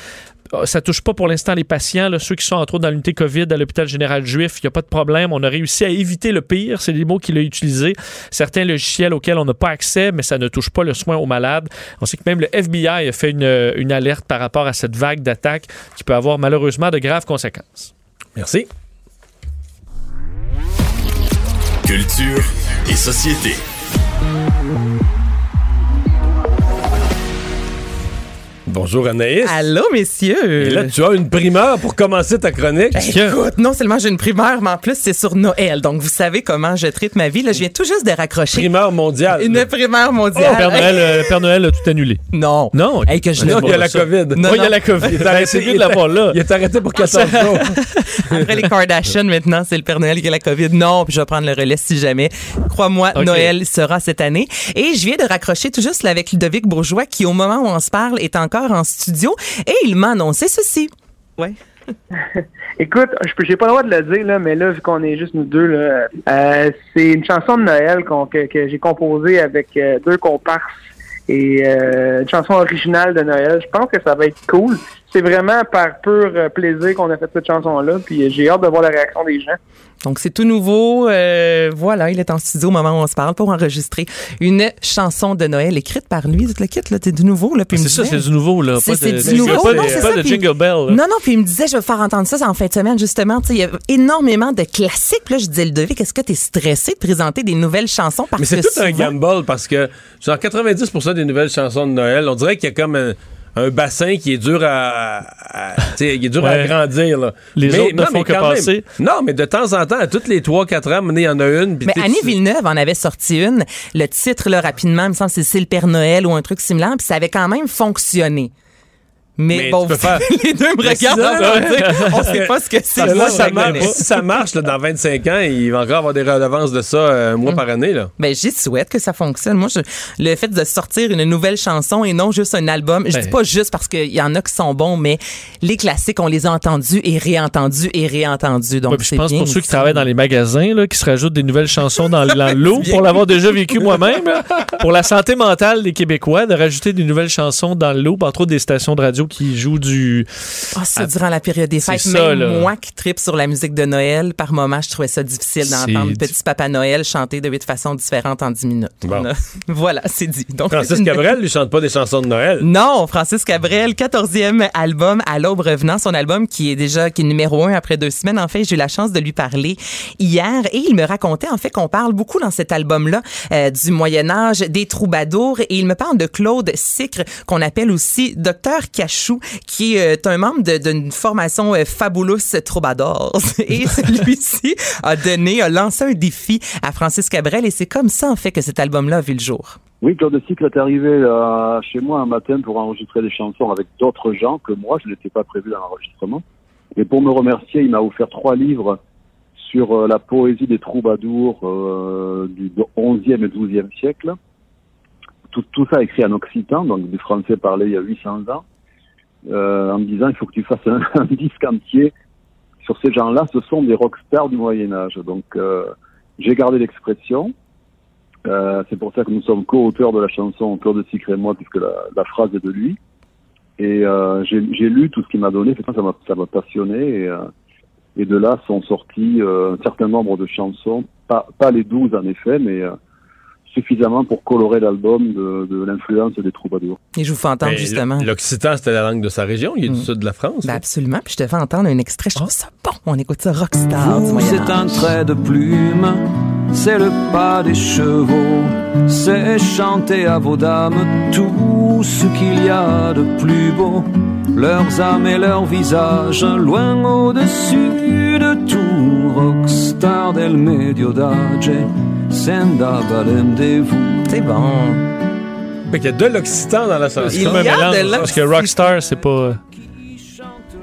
ça touche pas pour l'instant les patients, ceux qui sont entre autres dans l'unité COVID à l'hôpital général juif. Il n'y a pas de problème. On a réussi à éviter le pire. C'est les mots qu'il a utilisés. Certains logiciels auxquels on n'a pas accès, mais ça ne touche pas le soin aux malades. On sait que même le FBI a fait une, une alerte par rapport à cette vague d'attaques qui peut avoir malheureusement de graves conséquences. Merci. Culture et société. Bonjour Anaïs. Allô, messieurs. Et là, tu as une primeur pour commencer ta chronique. Ben, écoute, non seulement j'ai une primeur, mais en plus, c'est sur Noël. Donc, vous savez comment je traite ma vie. Là, je viens tout juste de raccrocher. Primeur mondiale. Une primeur mondiale. Oh, Père, Noël, euh, Père Noël a tout annulé. Non. Non. Hey, que je non, il y a la COVID. Non, il y a la COVID. Il est arrêté de l'avoir là. Il est arrêté pour 14 jours. Après les Kardashians, maintenant, c'est le Père Noël qui a la COVID. Non, puis je vais prendre le relais si jamais. Crois-moi, Noël sera cette année. Et je viens de raccrocher tout juste avec Ludovic Bourgeois, qui, au moment où on se parle, est encore en studio. Et il m'a annoncé ceci. Ouais. Écoute, je n'ai pas le droit de le dire, là, mais là, vu qu'on est juste nous deux, là, euh, c'est une chanson de Noël que, j'ai composée avec euh, deux comparses et euh, une chanson originale de Noël. Je pense que ça va être cool. C'est vraiment par pur plaisir qu'on a fait cette chanson-là, puis j'ai hâte de voir la réaction des gens. Donc, c'est tout nouveau. Euh, voilà, il est en studio au moment où on se parle pour enregistrer une chanson de Noël écrite par lui. Le kit, là, c'est du nouveau. Là, c'est ça, c'est du nouveau. Là. C'est du nouveau. Pas, non, pas de Jingle Bell. Non, non, puis il me disait, je vais faire entendre ça en fin de semaine, justement. Il y a énormément de classiques. Puis là, je disais, le devis, est-ce que tu es stressé de présenter des nouvelles chansons? Parce Mais c'est tout un gamble parce que, genre, 90% des nouvelles chansons de Noël, on dirait qu'il y a comme un un bassin qui est dur à, qui est dur à grandir. Là. Les mais, autres ne font que passer. non, mais de temps en temps, à toutes les 3-4 ans, il y en a une. Mais Annie Villeneuve en avait sorti une. Le titre, là, rapidement, il me semble que c'est le Père Noël ou un truc similaire, puis ça avait quand même fonctionné. Mais, bon, les deux me regardent. on sait pas ce que c'est. Ça, ça marche, si ça marche dans 25 ans, il va encore avoir des redevances de ça un mois mm. par année. Là. Ben, j'y souhaite que ça fonctionne. Moi, je, le fait de sortir une nouvelle chanson et non juste un album, je dis ben. pas juste parce qu'il y en a qui sont bons, mais les classiques, on les a entendus et réentendus et réentendus. Donc, je pense pour ceux qui travaillent dans les magasins, là, qui se rajoutent des nouvelles chansons dans, l'eau, pour l'avoir déjà vécu moi-même, pour la santé mentale des Québécois, de rajouter des nouvelles chansons dans l'eau, entre autres des stations de radio qui joue du. Ah, ça, durant la période des fêtes. Même moi qui tripe sur la musique de Noël, par moment, je trouvais ça difficile d'entendre Petit Papa Noël chanter de huit façons différentes en dix minutes. voilà, c'est dit. Donc, Francis Cabrel lui chante pas des chansons de Noël. Non, Francis Cabrel, 14e album à l'aube revenant, son album qui est déjà qui est numéro un après deux semaines. En fait, j'ai eu la chance de lui parler hier et il me racontait en fait qu'on parle beaucoup dans cet album-là euh, du Moyen Âge, des troubadours et il me parle de Claude Sicre qu'on appelle aussi Docteur Cachou qui est euh, un membre d'une formation euh, Fabulous Troubadours. Et celui-ci a donné, a lancé un défi à Francis Cabrel et c'est comme ça, en fait, que cet album-là a vu le jour. Oui, Claude Cycle est arrivé euh, chez moi un matin pour enregistrer des chansons avec d'autres gens que moi. Je n'étais pas prévu dans l'enregistrement. Et pour me remercier, il m'a offert trois livres sur la poésie des troubadours du 11e et 12e siècle. Tout, ça écrit en occitan, donc du français parlé il y a 800 ans euh, en me disant il faut que tu fasses un, disque entier sur ces gens-là. Ce sont des rockstars du Moyen Âge. Donc euh, j'ai gardé l'expression. Euh, c'est pour ça que nous sommes co-auteurs de la chanson Claude Sicre et moi, puisque la, phrase est de lui. Et j'ai lu tout ce qu'il m'a donné, ça m'a ça m'a passionné. Et, de là sont sortis un certain nombre de chansons, pas les douze en effet, mais suffisamment pour colorer l'album de, de l'influence des troubadours. Et je vous fais entendre justement. L'occitan, c'était la langue de sa région. Il est du mm. sud de la France. Ben absolument. Puis je te fais entendre un extrait. Je trouve ça bon. On écoute ça Rockstar. C'est un trait de plume c'est le pas des chevaux, c'est chanter à vos dames tout ce qu'il y a de plus beau. Leurs âmes et leurs visages, loin au-dessus de tout, rockstar del medio d'âge, senda vous. C'est bon. Fait qu'il y a de l'occitan dans la chanson. Il y Comme un a mélange, de parce que. Rockstar, c'est pas.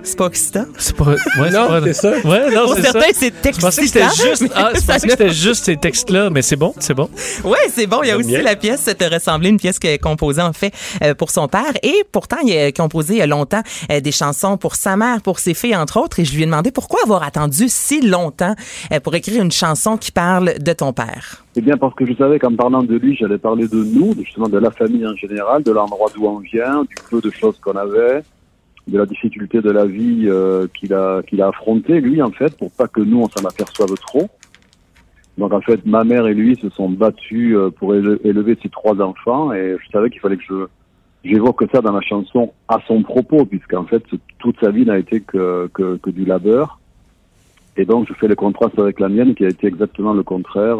C'est pas excitant? C'est pas. Ouais, c'est Non, pas- c'est ça. Ouais, non, Pour c'est ça. certains, c'est Je pensais que c'était excitant, juste. Ah, je ça pensais que c'était juste ces textes-là, mais c'est bon, c'est bon. Oui, c'est bon. Il y a aussi bien. la pièce te ressembler, une pièce a composée en fait euh, pour son père. Et pourtant, il a composé il y a longtemps euh, des chansons pour sa mère, pour ses filles, entre autres. Et je lui ai demandé pourquoi avoir attendu si longtemps euh, pour écrire une chanson qui parle de ton père. Eh bien, parce que je savais qu'en parlant de lui, j'allais parler de nous, justement de la famille en général, de l'endroit d'où on vient, du peu de choses qu'on avait, de la difficulté de la vie euh, qu'il a qu'il a affronté lui en fait, pour pas que nous on s'en aperçoive trop. Donc en fait, ma mère et lui se sont battus euh, pour éle- élever ses trois enfants, et je savais qu'il fallait que je j'évoque ça dans ma chanson à son propos, puisqu'en fait toute sa vie n'a été que, que que du labeur. Et donc je fais le contraste avec la mienne, qui a été exactement le contraire.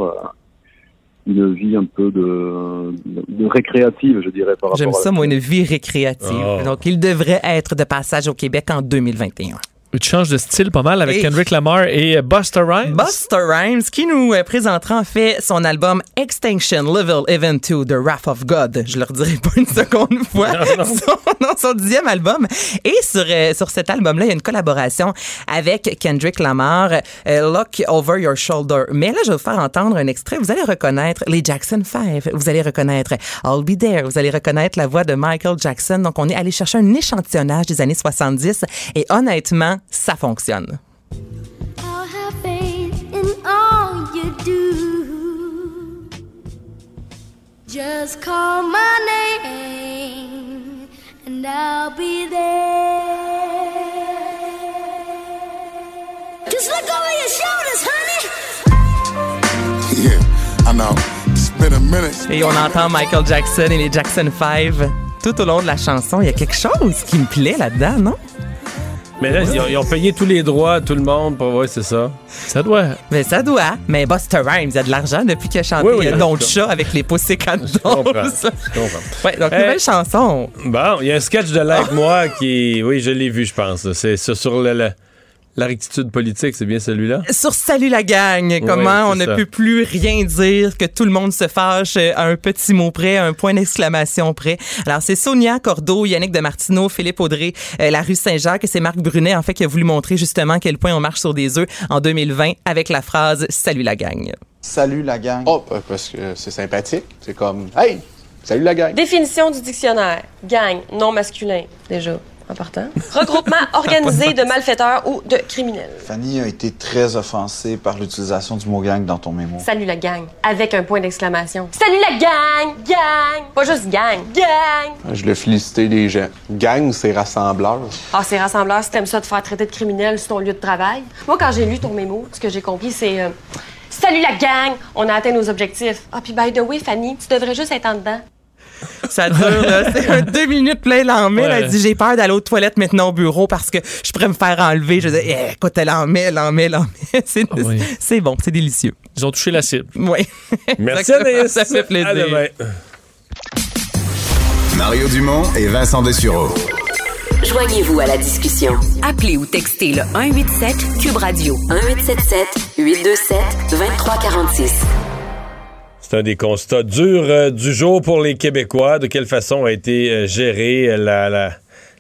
Une vie un peu de, de récréative, je dirais, par rapport J'aime à ça, moi, une vie récréative. Oh. Donc, il devrait être de passage au Québec en 2021. Tu changes de style pas mal avec Et- Kendrick Lamar et euh, Busta Rhymes. Buster Rhymes, qui nous euh, présentera en fait son album Extinction Level Event 2, The Wrath of God. Je le redirai pas une seconde fois. Son, non, son dixième album. Et sur, euh, sur cet album-là, il y a une collaboration avec Kendrick Lamar, euh, Look Over Your Shoulder. Mais là, je vais vous faire entendre un extrait. Vous allez reconnaître les Jackson 5. Vous allez reconnaître I'll Be There. Vous allez reconnaître la voix de Michael Jackson. Donc, on est allé chercher un échantillonnage des années 70 et honnêtement, ça fonctionne. I'll have faith in all you do. Just call my name and I'll be there. Just look over your shoulders, honey. Yeah, I know. It's been a minute. Et on entend Michael Jackson et les Jackson 5 tout au long de la chanson. Il y a quelque chose qui me plaît là-dedans, non? Mais là, ils ont, ils ont payé tous les droits à tout le monde pour ouais, c'est ça. Ça doit. Mais ça doit. Mais Buster Rhymes, il y a de l'argent depuis qu'il a chanté Oui, oui, euh, oui. Don Chat avec les Pussycat Je comprends. Je comprends. Ouais, donc, Eh. nouvelle chanson. Bon, il y a un sketch de Like Moi qui. Oui, je l'ai vu, je pense. C'est sur, sur le- le- la rectitude politique, c'est bien celui-là? Sur Salut la gang, comment on ne peut plus rien dire, que tout le monde se fâche à un petit mot près, à un point d'exclamation près. Alors, c'est Sonia Cordeau, Yannick de Martineau, Philippe Audrey, euh, la rue Saint-Jacques. Et c'est Marc Brunet, en fait, qui a voulu montrer justement à quel point on marche sur des œufs en 2020 avec la phrase Salut la gang. Salut la gang. Oh, euh, parce que c'est sympathique. C'est comme Hey, salut la gang. Définition du dictionnaire. Gang, non masculin, déjà, en partant. Regroupement organisé de malfaiteurs ou de criminels. Fanny a été très offensée par l'utilisation du mot gang dans ton mémo. Salut la gang, avec un point d'exclamation. Salut la gang, gang, pas juste gang, gang. Je l'ai félicité les gens. Gang, c'est rassembleur. Ah, ces rassembleurs, si t'aimes ça de faire traiter de criminel sur ton lieu de travail. Moi, quand j'ai lu ton mémo, ce que j'ai compris, c'est euh, Salut la gang, on a atteint nos objectifs. Ah, puis by the way, Fanny, tu devrais juste être en dedans. Ça dure, là. C'est un deux minutes plein l'en-met. Ouais. Elle dit J'ai peur d'aller aux toilettes maintenant au bureau parce que je pourrais me faire enlever. Je dis Eh, Écoute, elle en met, elle en met, elle en met. C'est Ah oui. c'est bon, c'est délicieux. Ils ont touché la cible. Oui. Merci, Anaïs. Ça fait plaisir. À demain. Mario Dumont et Vincent Dessureau. Joignez-vous à la discussion. Appelez ou textez le 187 Cube Radio 1877 827 2346. C'est un des constats durs euh, du jour pour les Québécois. De quelle façon a été euh, géré euh, la- la-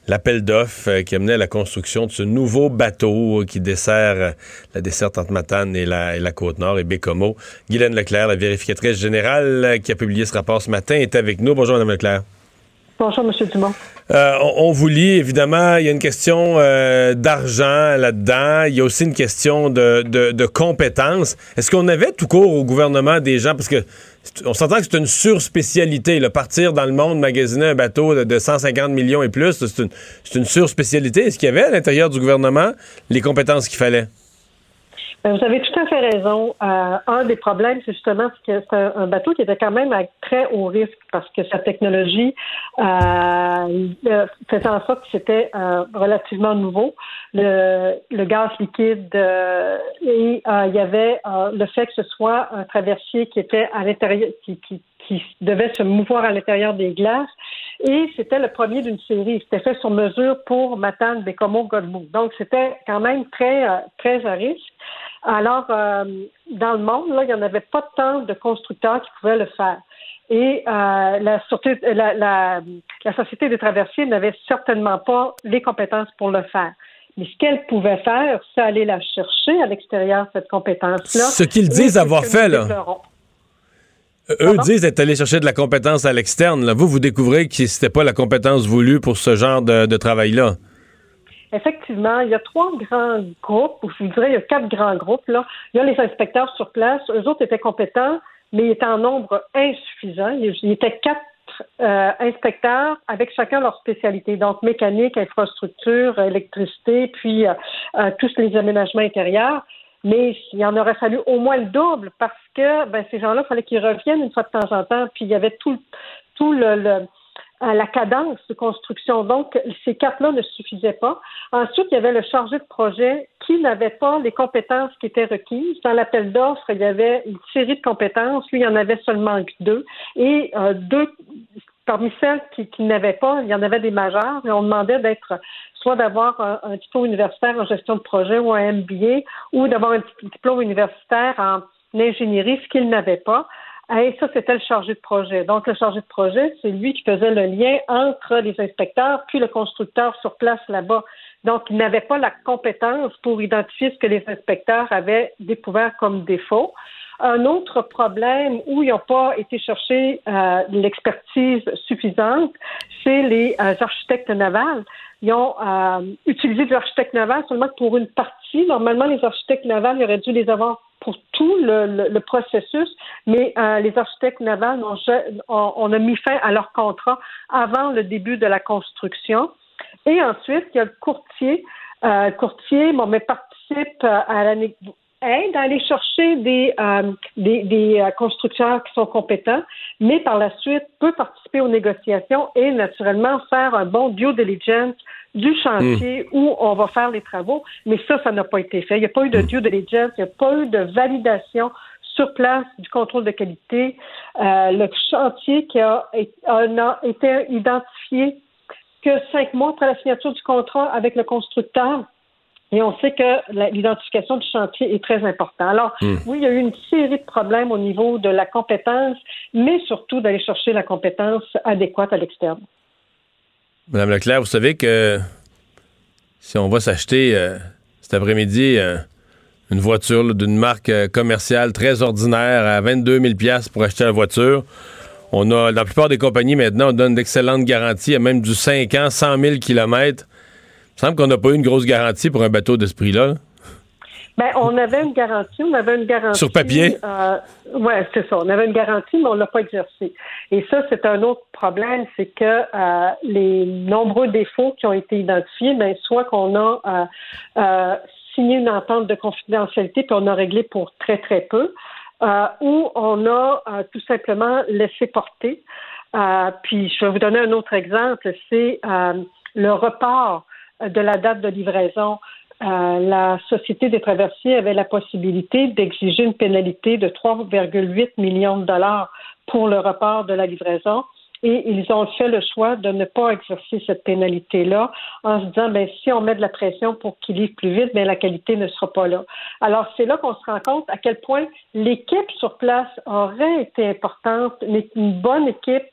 l'appel d'offres qui a mené à la construction de ce nouveau bateau qui dessert la desserte entre Matane et la, et la Côte-Nord et Bécomo. Guylaine Leclerc, la vérificatrice générale qui a publié ce rapport ce matin, est avec nous. Bonjour, Mme Leclerc. Bonjour, M. Dumont. Euh, on, vous lit, évidemment, il y a une question euh, d'argent là-dedans. Il y a aussi une question de, de, compétences. Est-ce qu'on avait tout court au gouvernement des gens, parce que on s'entend que c'est une surspécialité, le partir dans le monde, magasiner un bateau de, de 150 millions et plus, c'est une, une surspécialité. Est-ce qu'il y avait à l'intérieur du gouvernement les compétences qu'il fallait? Ben, vous avez tout à fait raison. Euh, un des problèmes, c'est justement que c'est un, bateau qui était quand même à très haut risque parce que sa technologie euh, euh, faisait en sorte que c'était euh, relativement nouveau. Le, le gaz liquide euh, et euh, il y avait euh, le fait que ce soit un traversier qui était à l'intérieur, qui, qui, qui devait se mouvoir à l'intérieur des glaces. Et c'était le premier d'une série. C'était fait sur mesure pour Matane, Bécomo, Godbout. Donc, c'était quand même très, euh, très à risque. Alors, euh, dans le monde, là, il n'y en avait pas tant de constructeurs qui pouvaient le faire. Et euh, la, Sûreté- la, la, la Société des traversiers n'avait certainement pas les compétences pour le faire. Mais ce qu'elle pouvait faire, c'est aller la chercher à l'extérieur, cette compétence-là. Ce qu'ils disent avoir ce fait, là. déplorons. Eux disent être allés chercher de la compétence à l'externe. là. Vous, vous découvrez que c'était pas la compétence voulue pour ce genre de, de travail-là. Effectivement, il y a trois grands groupes, ou je vous dirais, il y a quatre grands groupes. Là. Il y a les inspecteurs sur place. Eux autres étaient compétents, mais ils étaient en nombre insuffisant. Il était quatre euh, inspecteurs avec chacun leur spécialité, donc mécanique, infrastructure, électricité, puis euh, euh, tous les aménagements intérieurs. Mais il en aurait fallu au moins le double parce que ben, ces gens-là, il fallait qu'ils reviennent une fois de temps en temps. Puis il y avait tout, tout le, le- euh, la cadence de construction. Donc, ces quatre-là ne suffisaient pas. Ensuite, il y avait le chargé de projet qui n'avait pas les compétences qui étaient requises. Dans l'appel d'offres, il y avait une série de compétences. Lui, il y en avait seulement deux. Et euh, deux, parmi celles qui, n'avaient pas, il y en avait des majeurs. Et on demandait d'être soit d'avoir un, un diplôme universitaire en gestion de projet ou un MBA, ou d'avoir un diplôme universitaire en ingénierie, ce qu'il n'avait pas. Et ça, c'était le chargé de projet. Donc, le chargé de projet, c'est lui qui faisait le lien entre les inspecteurs puis le constructeur sur place là-bas. Donc, il n'avait pas la compétence pour identifier ce que les inspecteurs avaient découvert comme défaut. Un autre problème où ils n'ont pas été chercher euh, l'expertise suffisante, c'est les euh, architectes navals. Ils ont euh, utilisé des architectes navals seulement pour une partie. Normalement, les architectes navals, auraient dû les avoir pour tout le, le- le processus, mais euh, les architectes navals, ont, on, on a mis fin à leur contrat avant le début de la construction. Et ensuite, il y a le courtier. Euh, courtier, bon, mais participe euh, à la aide à aller chercher des, euh, des, des euh, constructeurs qui sont compétents, mais par la suite peut participer aux négociations et naturellement faire un bon due diligence du chantier où on va faire les travaux. Mais ça, ça n'a pas été fait. Il n'y a pas eu de due diligence, il n'y a pas eu de validation sur place du contrôle de qualité. Euh, le chantier qui a, a- a été identifié que cinq mois après la signature du contrat avec le constructeur. Et on sait que l'identification du chantier est très important. Alors, Hmm. oui, il y a eu une série de problèmes au niveau de la compétence, mais surtout d'aller chercher la compétence adéquate à l'externe. Madame Leclerc, vous savez que si on va s'acheter euh, cet après-midi euh, une voiture d'une marque euh, commerciale très ordinaire à 22 000 pour acheter la voiture, on a, dans la plupart des compagnies maintenant, on donne d'excellentes garanties, à même du 5 ans, 100 000 km. Il me semble qu'on n'a pas eu une grosse garantie pour un bateau de ce prix-là. là. Ben, on avait une garantie, on avait une garantie. Sur papier? Euh, oui, c'est ça. On avait une garantie, mais on ne l'a pas exercée. Et ça, c'est un autre problème, c'est que euh, les nombreux défauts qui ont été identifiés, ben, soit qu'on a euh, signé une entente de confidentialité, puis on a réglé pour très, très peu, ou on a tout simplement laissé porter. Puis je vais vous donner un autre exemple, c'est le report de la date de livraison. Euh, la Société des traversiers avait la possibilité d'exiger une pénalité de 3,8 millions de dollars pour le report de la livraison. Et ils ont fait le choix de ne pas exercer cette pénalité-là en se disant, ben, si on met de la pression pour qu'il livre plus vite, ben, la qualité ne sera pas là. Alors, c'est là qu'on se rend compte à quel point l'équipe sur place aurait été importante, une bonne équipe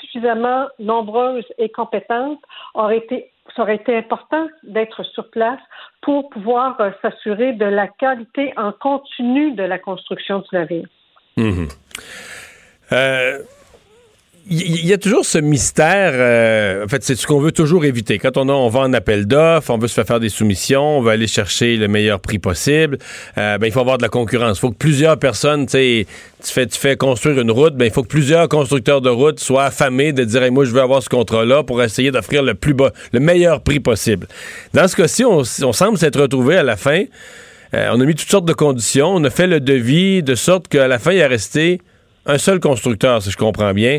suffisamment nombreuse et compétente aurait été ça aurait été important d'être sur place pour pouvoir euh, s'assurer de la qualité en continu de la construction du navire. Mhm. Euh, il y, a toujours ce mystère. euh, en fait, c'est ce qu'on veut toujours éviter. Quand on, a, on va en appel d'offres, on veut se faire faire des soumissions, on veut aller chercher le meilleur prix possible. euh, ben, il faut avoir de la concurrence. Il faut que plusieurs personnes, tu sais, tu fais, construire une route, ben, il faut que plusieurs constructeurs de route soient affamés de dire, moi, je veux avoir ce contrat-là pour essayer d'offrir le plus bas, le meilleur prix possible. Dans ce cas-ci, on, on semble s'être retrouvé à la fin Euh, on a mis toutes sortes de conditions. On a fait le devis de sorte qu'à la fin, il a resté un seul constructeur, si je comprends bien.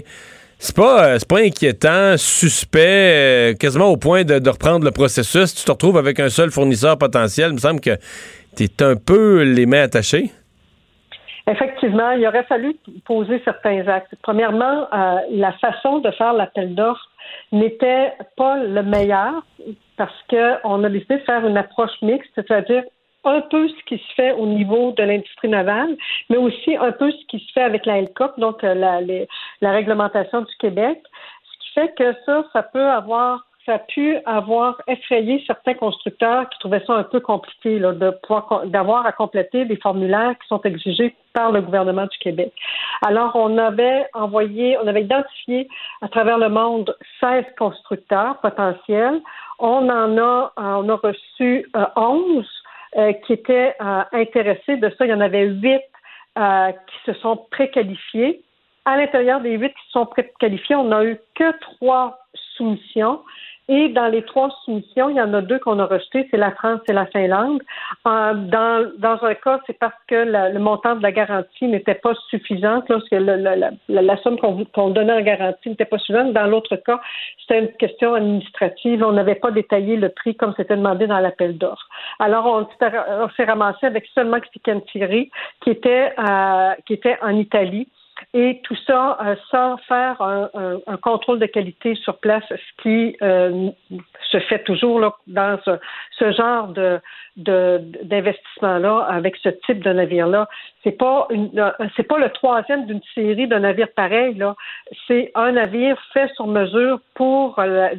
C'est pas, euh, pas inquiétant, suspect, euh, quasiment au point de, de reprendre le processus. Tu te retrouves avec un seul fournisseur potentiel. Il me semble que tu es un peu les mains attachées. Effectivement, il aurait fallu poser certains actes. Premièrement, euh, la façon de faire l'appel d'offres n'était pas le meilleur parce qu'on a décidé de faire une approche mixte, c'est-à-dire un peu ce qui se fait au niveau de l'industrie navale, mais aussi un peu ce qui se fait avec la LCOP, donc euh, la, réglementation du Québec. Ce qui fait que ça, ça peut avoir ça a pu avoir effrayé certains constructeurs qui trouvaient ça un peu compliqué de pouvoir d'avoir à compléter des formulaires qui sont exigés par le gouvernement du Québec. Alors, on avait envoyé, on avait identifié à travers le monde 16 constructeurs potentiels. On en a, euh, on a reçu euh, 11 euh, qui étaient euh, intéressés. De ça, il y en avait 8 euh, qui se sont préqualifiés. À l'intérieur des huit qui sont préqualifiés, on n'a eu que trois soumissions. Et dans les trois soumissions, il y en a deux qu'on a rejetées, c'est la France et la Finlande. Euh, dans, dans un cas, c'est parce que le montant de la garantie n'était pas suffisant, parce que le- la, la- la somme qu'on qu'on donnait en garantie n'était pas suffisante. Dans l'autre cas, c'était une question administrative. On n'avait pas détaillé le prix comme c'était demandé dans l'appel d'offres. Alors, on on s'est ramassé avec seulement Thierry, qui était, euh, qui était en Italie. Et tout ça euh, sans faire un, un- un contrôle de qualité sur place, ce qui euh, se fait toujours là, dans ce, ce genre de de- d'investissement-là, avec ce type de navire-là. C'est pas une, euh, c'est pas le troisième d'une série de navires pareils. Là, c'est un navire fait sur mesure pour euh,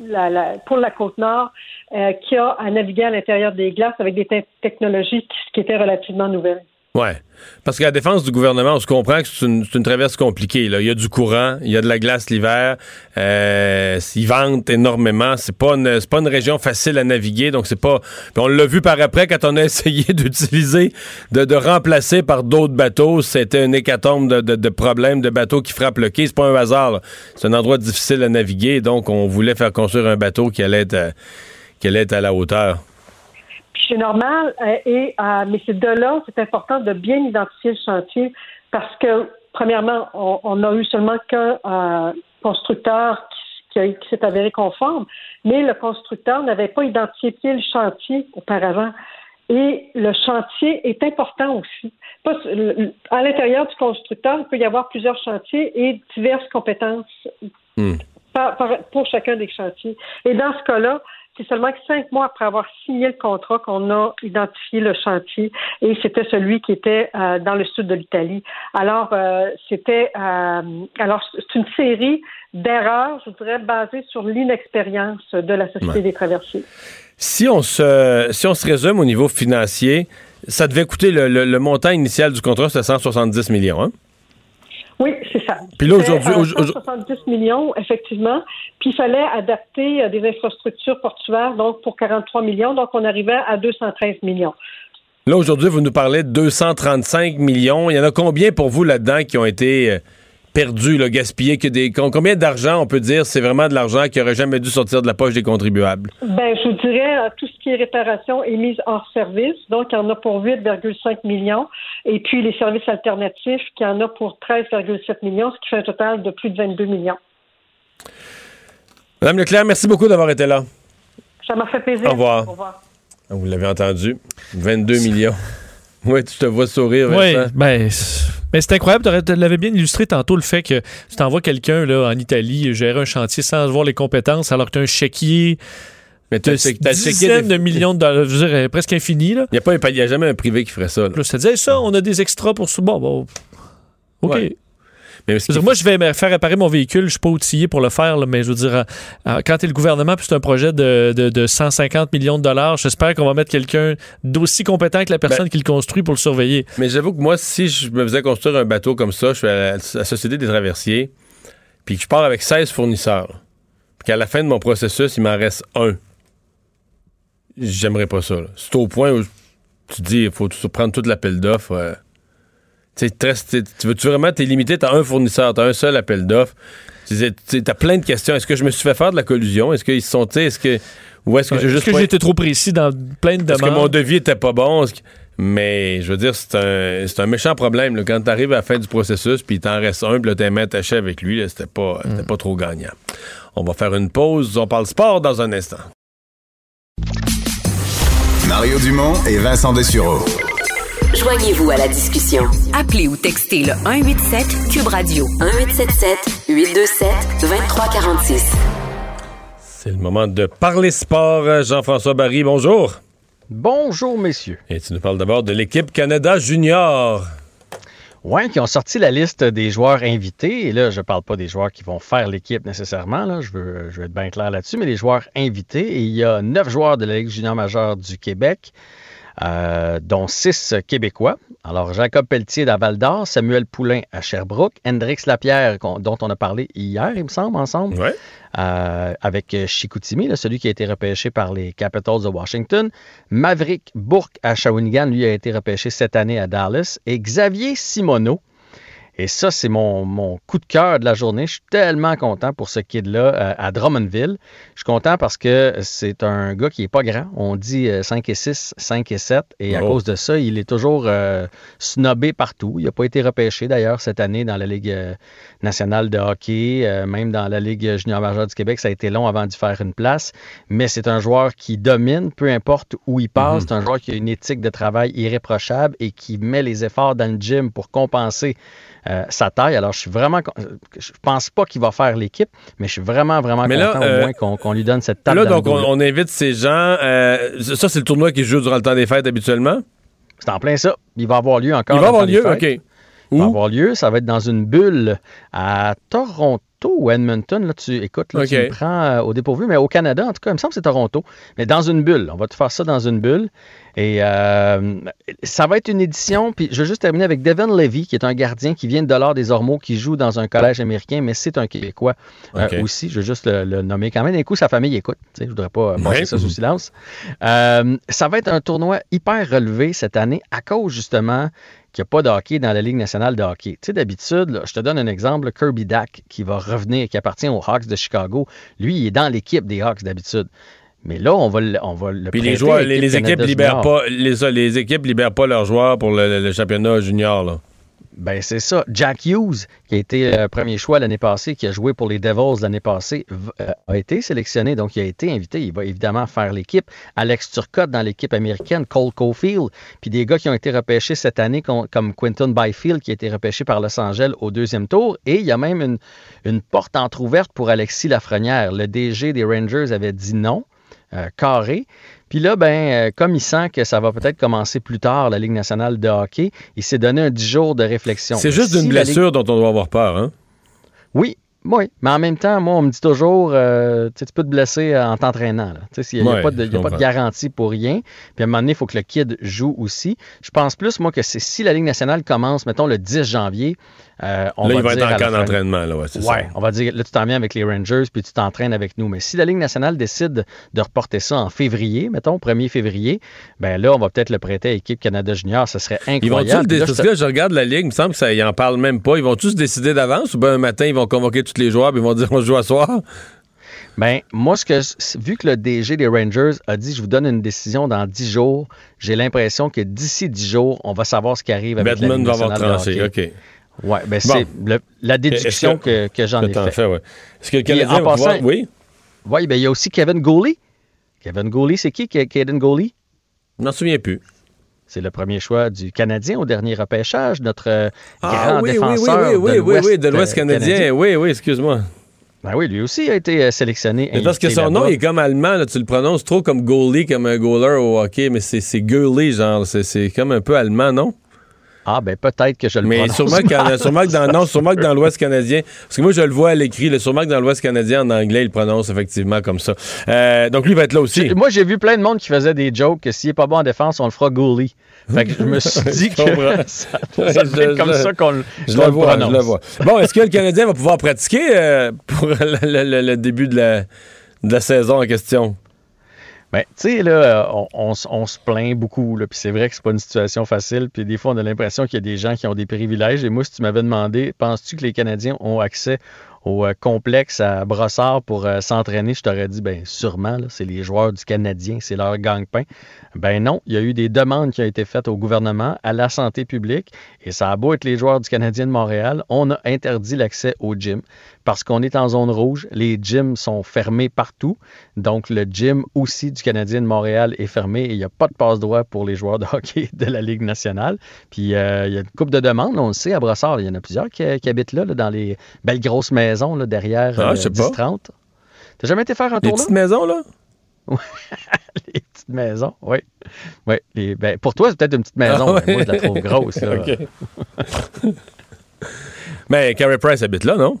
la, la- pour la côte nord, euh, qui a à naviguer à l'intérieur des glaces avec des te- technologies qui, qui étaient relativement nouvelles. Ouais. Parce qu'à la défense du gouvernement, on se comprend que c'est une, traverse compliquée. Là. Il y a du courant, il y a de la glace l'hiver, euh, ils ventent énormément. C'est pas pas une région facile à naviguer, donc c'est pas. On l'a vu par après quand on a essayé d'utiliser, de, remplacer par d'autres bateaux. C'était une hécatombe de, problèmes de bateaux qui frappent le quai. C'est pas un hasard. C'est un endroit difficile à naviguer, donc on voulait faire construire un bateau qui allait euh, qui allait être à la hauteur. Puis c'est normal, euh, et, euh, mais c'est de là, c'est important de bien identifier le chantier parce que, premièrement, on, on a eu seulement qu'un euh, constructeur qui, qui a- qui s'est avéré conforme, mais le constructeur n'avait pas identifié le chantier auparavant. Et le chantier est important aussi. À l'intérieur du constructeur, il peut y avoir plusieurs chantiers et diverses compétences par- pour chacun des chantiers. Et dans ce cas-là, c'est seulement que cinq mois après avoir signé le contrat qu'on a identifié le chantier et c'était celui qui était euh, dans le sud de l'Italie. Alors, euh, c'était euh, alors c'est une série d'erreurs, je dirais, basées sur l'inexpérience de la Société Ouais. des traversiers. Si on se, si on se résume au niveau financier, ça devait coûter le, le- le montant initial du contrat, c'était 170 millions. Hein? Oui, c'est ça. Puis là, aujourd'hui- euh, aujourd'hui- 170 millions, effectivement. Puis il fallait adapter euh, des infrastructures portuaires, donc pour 43 millions. Donc on arrivait à 213 millions. Là, aujourd'hui, vous nous parlez de 235 millions. Il y en a combien pour vous là-dedans qui ont été perdus, là, gaspillés? Que des, com- combien d'argent, on peut dire, c'est vraiment de l'argent qui aurait jamais dû sortir de la poche des contribuables? Ben, je vous dirais, euh, tout ce qui est réparation est mis hors service. Donc, il y en a pour 8,5 millions. Et puis, les services alternatifs, qui en a pour 13,7 millions, ce qui fait un total de plus de 22 millions. Madame Leclerc, merci beaucoup d'avoir été là. Ça m'a fait plaisir. Au revoir. Au revoir. Vous l'avez entendu. 22 millions. Oui, tu te vois sourire, Oui, ben, mais c'est incroyable. Tu l'avais bien illustré tantôt le fait que tu t'envoies quelqu'un là, en Italie gérer un chantier sans voir les compétences alors que tu as un chéquier Mais check- t'as checké dizaines des- de millions de dollars, je veux dire, presque infini. Il n'y a, pas y a jamais un privé qui ferait ça. là. Là, je te disais, ça, on a des extras pour ça. Bon, bon. OK. Ouais. Mais Je dire, moi, je vais me faire réparer mon véhicule. Je suis pas outillé pour le faire, là, mais je veux dire, euh, euh, quand tu es le gouvernement puis c'est un projet de, de- de 150 millions de dollars, j'espère qu'on va mettre quelqu'un d'aussi compétent que la personne Ben- qui le construit pour le surveiller. Mais j'avoue que moi, si je me faisais construire un bateau comme ça, je suis à la, Société des traversiers, puis que je pars avec 16 fournisseurs, puis qu'à la fin de mon processus, il m'en reste un, j'aimerais pas ça. C'est au point où tu te dis, il faut prendre toute l'appel d'offres. euh. Tu reste- tu vraiment, t'es limité, t'as un fournisseur, t'as un seul appel d'offres. Tu sais, tu- T'as plein de questions. Est-ce que je me suis fait faire de la collusion? Est-ce qu'ils se sont, tu sais, est-ce que, ou est-ce que j'ai Est-ce juste que pas- j'ai été trop précis dans plein de est-ce que demandes? mon devis était pas bon? Est-ce que- Mais je veux dire, c'est un, c'est un méchant problème. là. Quand tu arrives à la fin du processus, puis il t'en reste un, puis là, t'es mains attachées avec lui, c'était pas, c'était pas trop gagnant. On va faire une pause. On parle sport dans un instant. Mario Dumont et Vincent Dessureau. Joignez-vous à la discussion. Appelez ou textez le 187 Cube Radio 1877 827 2346. C'est le moment de parler sport. Jean-François Barry, bonjour. Bonjour, messieurs. Et tu nous parles d'abord de l'équipe Canada Junior. Oui, qui ont sorti la liste des joueurs invités. Et là, je ne parle pas des joueurs qui vont faire l'équipe nécessairement. Là. Je, veux, je veux être bien clair là-dessus, mais les joueurs invités. Et il y a neuf joueurs de la Ligue junior majeure du Québec. Euh, dont six Québécois. Alors, Jacob Pelletier d'à Val d'Or, Samuel Poulain à Sherbrooke, Hendrix Lapierre, dont on a parlé hier, il me semble, ensemble, euh, avec Chicoutimi, là, celui qui a été repêché par les Capitals de Washington. Maverick Bourque à Shawinigan, lui, a été repêché cette année à Dallas. Et Xavier Simoneau, et ça, c'est mon, mon coup de cœur de la journée. Je suis tellement content pour ce kid-là euh, à Drummondville. Je suis content parce que c'est un gars qui est pas grand. On dit euh, 5 et 6, 5 et 7. Et à Oh. cause de ça, il est toujours euh, snobé partout. Il n'a pas été repêché d'ailleurs cette année dans la Ligue euh, nationale de hockey, euh, même dans la Ligue junior majeure du Québec. Ça a été long avant d'y faire une place. Mais c'est un joueur qui domine, peu importe où il passe. C'est un joueur qui a une éthique de travail irréprochable et qui met les efforts dans le gym pour compenser euh, sa taille. Alors, je suis vraiment. con- Je pense pas qu'il va faire l'équipe, mais je suis vraiment, vraiment Mais là, content euh, au moins qu'on lui donne cette table. Là, donc, on, invite ces gens. euh, ça, c'est le tournoi qui joue durant le temps des fêtes habituellement? C'est en plein ça. Il va avoir lieu encore. Il va avoir lieu. OK. Il va avoir lieu. Ça va être dans une bulle à Toronto ou Edmonton. Là, tu écoutes, là, tu me prends euh, au dépourvu, mais au Canada, en tout cas, il me semble que c'est Toronto. Mais dans une bulle. On va te faire ça dans une bulle. Et euh, ça va être une édition. Puis je veux juste terminer avec Devin Levy, qui est un gardien qui vient de Dollard des Ormeaux, qui joue dans un collège américain, mais c'est un Québécois euh, aussi. Je veux juste le, le nommer quand même. D'un coup, sa famille écoute. Je voudrais pas euh, passer Ouais. ça sous silence. Ça va être un tournoi hyper relevé cette année à cause justement qu'il n'y a pas de hockey dans la Ligue nationale de hockey. Tu sais, d'habitude, je te donne un exemple, là, Kirby Dack, qui va revenir, qui appartient aux Hawks de Chicago. Lui, il est dans l'équipe des Hawks d'habitude. Mais là, on va le, on va le Puis les joueurs, les, équipes libèrent pas, les, les équipes libèrent pas leurs joueurs pour le, le championnat junior, là. Ben, c'est ça. Jack Hughes, qui a été euh, premier choix l'année passée, qui a joué pour les Devils l'année passée, euh, a été sélectionné, donc il a été invité. Il va évidemment faire l'équipe. Alex Turcotte dans l'équipe américaine, Cole Caulfield, puis des gars qui ont été repêchés cette année, com- comme Quinton Byfield, qui a été repêché par Los Angeles au deuxième tour. Et il y a même une, une porte entr'ouverte pour Alexis Lafrenière. Le DG des Rangers avait dit non, euh, carré. Puis là, ben, euh, comme il sent que ça va peut-être commencer plus tard, la Ligue nationale de hockey, il s'est donné un 10 jours de réflexion. C'est juste Si la blessure Ligue- dont on doit avoir peur, hein? Oui, oui. Mais en même temps, moi, on me dit toujours, euh, tu sais, tu peux te blesser euh, en t'entraînant. là. Tu sais, Il n'y a, Ouais, pas de- y a pas de garantie pour rien. Puis à un moment donné, il faut que le kid joue aussi. Je pense plus, moi, que c'est si la Ligue nationale commence, mettons, le 10 janvier, euh, on là, va il va dire être en camp d'entraînement, là, ouais, c'est Ouais, ça. on va dire, là, tu t'en viens avec les Rangers, puis tu t'entraînes avec nous. Mais si la Ligue nationale décide de reporter ça en février, mettons, 1er février, ben là, on va peut-être le prêter à l'équipe Canada Junior. Ce serait Ils vont-tu incroyable. le Puis là, décider? je Parce que là, je regarde la Ligue, il me semble qu'ils n'en parlent même pas. Ils vont tous décider d'avance ou bien un matin, ils vont convoquer tous les joueurs ils vont dire on joue à soir? Ben, moi, ce que, vu que le DG des Rangers a dit je vous donne une décision dans 10 jours, j'ai l'impression que d'ici 10 jours, on va savoir ce qui arrive avec la Batman Ligue va avoir tranché. OK. Ouais, ben Bon. c'est la déduction que- que, que j'en ai t'en fait. ouais. Est-ce que le Puis, Canadien en va pouvoir- passant- Oui? Oui, ben il y a aussi Kevin Gooley. Kevin Gooley, c'est qui, Ke- Kevin Gooley? Je m'en souviens plus. C'est le premier choix du Canadien au dernier repêchage, notre euh, Ah grand oui, oui, défenseur oui, oui, de oui, l'Ouest, oui, de l'Ouest canadien. Oui, oui, excuse-moi. Ben oui, lui aussi a été euh, sélectionné. Mais parce que son nom il est comme allemand, là, tu le prononces trop comme goalie, comme un goaler au hockey, mais c'est c'est goalie, genre, c'est- c'est comme un peu allemand, non? Ah, ben peut-être que je le Mais sûrement, mal. sûrement que dans, non, sûrement que dans l'Ouest canadien, parce que moi je le vois à l'écrit, là, sûrement que dans l'Ouest canadien, en anglais, il le prononce effectivement comme ça. Euh, donc lui va être là aussi. Moi, j'ai vu plein de monde qui faisait des jokes que s'il est pas bon en défense, on le fera goalie. Fait que je me suis dit que ça, ça je- être comme je- ça qu'on le Je le le vois, je prononce. le vois. Bon, est-ce que le Canadien va pouvoir pratiquer euh, pour le, le- le- le début de la, de la saison en question? Ben, tu sais, là, on, se plaint beaucoup, puis c'est vrai que c'est pas une situation facile, puis des fois, on a l'impression qu'il y a des gens qui ont des privilèges, et moi, si tu m'avais demandé, penses-tu que les Canadiens ont accès au euh, complexe à Brossard pour euh, s'entraîner, je t'aurais dit, ben sûrement, c'est les joueurs du Canadien, c'est leur gang-pain. Ben non, il y a eu des demandes qui ont été faites au gouvernement, à la santé publique, et ça a beau être les joueurs du Canadien de Montréal, on a interdit l'accès au gym parce qu'on est en zone rouge, les gyms sont fermés partout, donc le gym aussi du Canadien de Montréal est fermé et il n'y a pas de passe-droit pour les joueurs de hockey de la Ligue nationale. Puis euh, il y a une coupe de demandes, on le sait, à Brossard, il y en a plusieurs qui, qui habitent là, là, dans les belles grosses maisons là, derrière Ah, euh, je sais pas. 10-30. T'as jamais été faire un Les tour là? petites maisons, là? les petites maisons, oui. oui. les- ben, pour toi, c'est peut-être une petite maison. Ah ouais. mais Moi, je la trouve grosse. Là. Mais Carey Price habite là, non?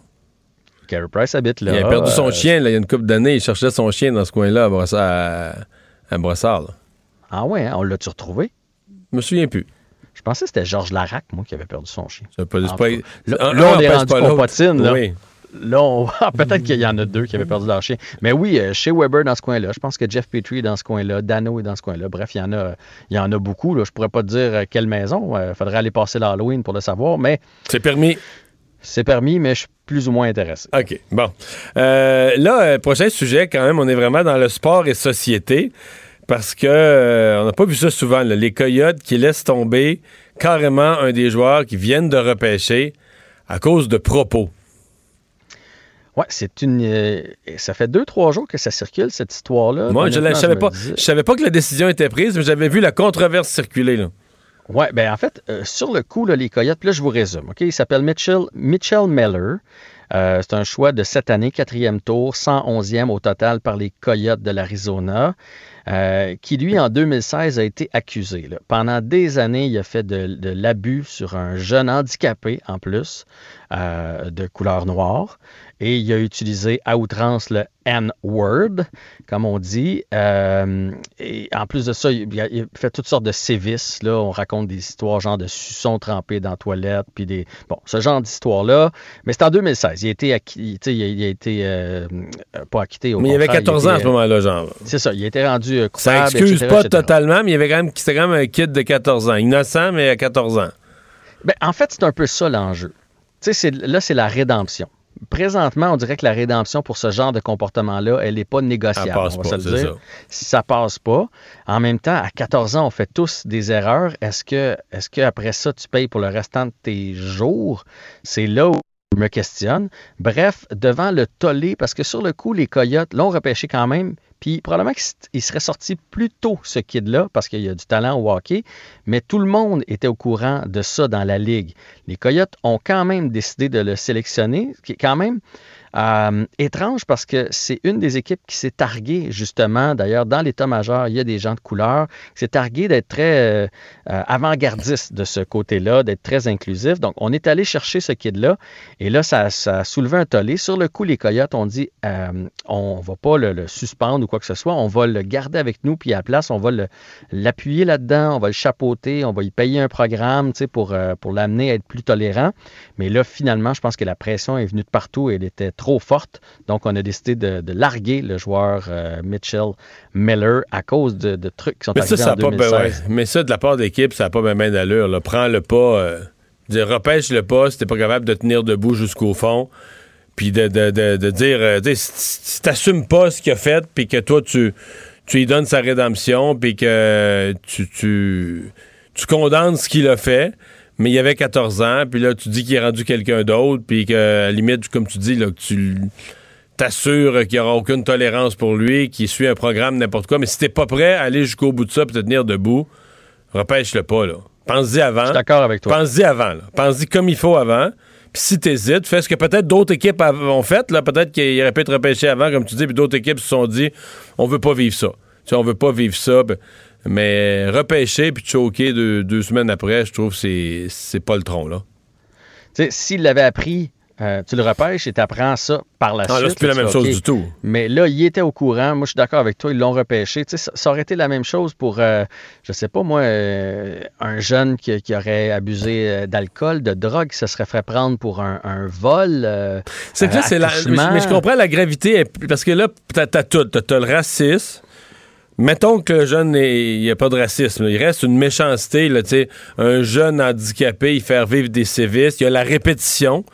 Carey Price habite là. Il a perdu son Euh, chien, là, il y a une couple d'années. Il cherchait son chien dans ce coin-là, à Brossard. À, à Brossard, là. Ah ouais, hein, on l'a-tu retrouvé? Je me souviens plus. Je pensais que c'était Georges Larac, moi, qui avait perdu son chien. Ça peut- pas- Là, un- là, on est rendu pas compotine. Là, Oui. Là, on- ah, peut-être qu'il y en a deux qui avaient perdu leur chien. Mais oui, euh, chez Weber dans ce coin-là. Je pense que Jeff Petrie est dans ce coin-là. Dano est dans ce coin-là. Bref, il y en a, il y en a beaucoup. Là. Je pourrais pas te dire euh, quelle maison. Il faudrait aller passer l'Halloween pour le savoir. Mais C'est permis. C'est permis, mais je suis plus ou moins intéressé. OK, bon. Euh, là, euh, prochain sujet, quand même, on est vraiment dans le sport et société. Parce que euh, on n'a pas vu ça souvent, là, les coyotes qui laissent tomber carrément un des joueurs qui viennent de repêcher à cause de propos. Ouais, c'est une. euh, ça fait deux, trois jours que ça circule, cette histoire-là. Moi, je ne savais pas. Je savais pas que la décision était prise, mais j'avais vu la controverse circuler. Là. Oui, ben en fait, euh, sur le coup, les Coyotes, là, je vous résume. Il s'appelle Mitchell, Mitchell Meller. Euh, c'est un choix de cette année, quatrième tour, 111e au total par les Coyotes de l'Arizona, euh, qui, lui, en 2016, a été accusé. là. Pendant des années, il a fait de, de l'abus sur un jeune handicapé, en plus, euh, de couleur noire. Et il a utilisé à outrance le N-word, comme on dit. Euh, et en plus de ça, il, a, il fait toutes sortes de sévices. Là. On raconte des histoires genre de suçons trempés dans la toilette, puis des... Bon, ce genre d'histoire-là. Mais c'est en 2016. Il a été, acquis- il a, il a été pas acquitté. au Mais il avait contraire, 14 ans à ce moment-là, genre. C'est ça, il a été rendu euh, Ça excuse etc., pas etc. totalement, mais il y avait quand même, c'était quand même un kid de 14 ans. Innocent, mais à 14 ans. Ben, en fait, c'est un peu ça l'enjeu. Tu sais, c'est- là, c'est la rédemption. Présentement, on dirait que la rédemption pour ce genre de comportement-là, elle n'est pas négociable. Passe on va pas, se le c'est dire. ça. Si ça passe pas, en même temps, à 14 ans, on fait tous des erreurs. Est-ce que, est-ce qu'après ça, tu payes pour le restant de tes jours? C'est là où je me questionne. Bref, devant le tollé, parce que sur le coup, les Coyotes l'ont repêché quand même, puis probablement qu'il serait sorti plus tôt, ce kid-là, parce qu'il y a du talent au hockey, mais tout le monde était au courant de ça dans la Ligue. Les Coyotes ont quand même décidé de le sélectionner, quand même euh, étrange parce que c'est une des équipes qui s'est targuée, justement, d'ailleurs, dans l'état-major, il y a des gens de couleur, qui s'est targuée d'être très euh, euh, avant-gardiste de ce côté-là, d'être très inclusif. Donc, on est allé chercher ce kid-là, et là, ça, a soulevé un tollé. Sur le coup, les Coyotes ont dit, euh, on va pas le, suspendre ou quoi que ce soit, on va le garder avec nous, puis à la place, on va l'appuyer là-dedans, on va le chapeauter, on va y payer un programme, pour, pour l'amener à être plus tolérant. Mais là, finalement, je pense que la pression est venue de partout. Et elle était trop forte. Donc, on a décidé de, de larguer le joueur euh, Mitchell Miller à cause de, de trucs qui sont Mais ça, arrivés ça en pas, ben 2016. ouais. Mais ça, de la part d'équipe, ça n'a pas bien d'allure. là. Prends-le pas. euh, dire, repêche-le pas si t'es pas capable de tenir debout jusqu'au fond. Puis de, dire, euh, si t'assumes pas ce qu'il a fait, puis que toi, tu, tu lui donnes sa rédemption, puis que tu, tu, tu condamnes ce qu'il a fait, mais il avait 14 ans, puis là, tu dis qu'il est rendu quelqu'un d'autre, puis que, à la limite, comme tu dis, là, que tu t'assures qu'il n'y aura aucune tolérance pour lui, qu'il suit un programme, n'importe quoi. Mais si t'es pas prêt à aller jusqu'au bout de ça, puis te tenir debout, repêche-le pas, là. Pense-y avant. Je suis d'accord avec toi. Pense-y avant, là. Pense-y comme il faut avant. Puis si t'hésites, fais ce que peut-être d'autres équipes ont fait, là. Peut-être qu'il aurait pu être repêché avant, comme tu dis, puis d'autres équipes se sont dit, on veut pas vivre ça. Tu sais, on veut pas vivre ça. ben, Mais repêcher puis choquer deux, deux semaines après, je trouve que c'est, pas le tronc, là. Tu sais, s'il l'avait appris, euh, tu le repêches et tu apprends ça par la là, suite. c'est plus la même fais, chose du tout. Mais là, il était au courant. Moi, je suis d'accord avec toi. Ils l'ont repêché. Tu sais, ça, ça aurait été la même chose pour, euh, je sais pas moi, euh, un jeune qui, qui aurait abusé euh, d'alcool, de drogue, qui se serait fait prendre pour un, un vol. C'est que là, c'est la. Mais, je comprends la gravité, parce que là, t'as, t'as tout. T'as, t'as le racisme, Mettons que le jeune, il n'y a pas de racisme. Il reste une méchanceté. Là, un jeune handicapé, il fait vivre des sévices. Il y a la répétition.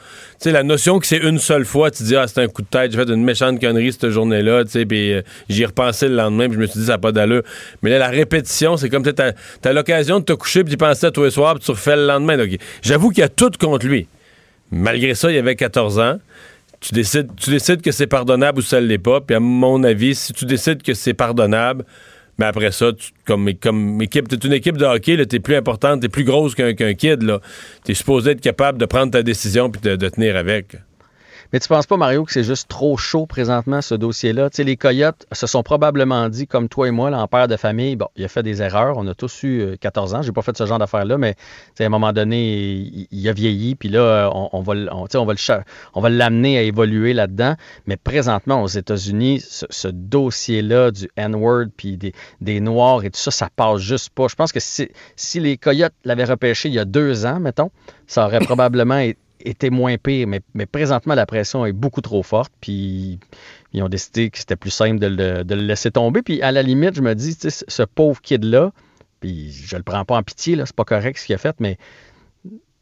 La notion que c'est une seule fois, tu dis, ah, c'est un coup de tête, j'ai fait une méchante connerie cette journée-là, puis euh, j'y ai repensé le lendemain, puis je me suis dit, ça n'a pas d'allure. Mais là, la répétition, c'est comme tu as, l'occasion de te coucher, puis d'y penser à tous les soirs, puis tu refais le lendemain. J'avoue qu'il y a tout contre lui. Malgré ça, il avait 14 ans. Tu décides, tu décides que c'est pardonnable ou ça ne l'est pas. Puis à mon avis, si tu décides que c'est pardonnable, mais après ça, comme, comme équipe, t'es une équipe de hockey, t'es plus importante, t'es plus grosse qu'un kid, là. T'es supposé être capable de prendre ta décision puis de tenir avec. Mais tu penses pas, Mario, que c'est juste trop chaud présentement, ce dossier-là? Tu sais, les Coyotes se sont probablement dit, comme toi et moi, là, en père de famille, bon, il a fait des erreurs. On a tous eu euh, 14 ans. J'ai pas fait ce genre d'affaires-là, mais tu sais, à un moment donné, il, il a vieilli, puis là, euh, on, on va, le- on, va le cha- on va l'amener à évoluer là-dedans. Mais présentement, aux États-Unis, ce, ce dossier-là du N-word, puis des, des Noirs et tout ça, ça passe juste pas. Je pense que si, si les Coyotes l'avaient repêché il y a deux ans, mettons, ça aurait probablement é- été moins pire. Mais, mais présentement, la pression est beaucoup trop forte, puis ils ont décidé que c'était plus simple de le, de le laisser tomber. Puis à la limite, je me dis, ce pauvre kid-là, puis je le prends pas en pitié, c'est pas correct ce qu'il a fait, mais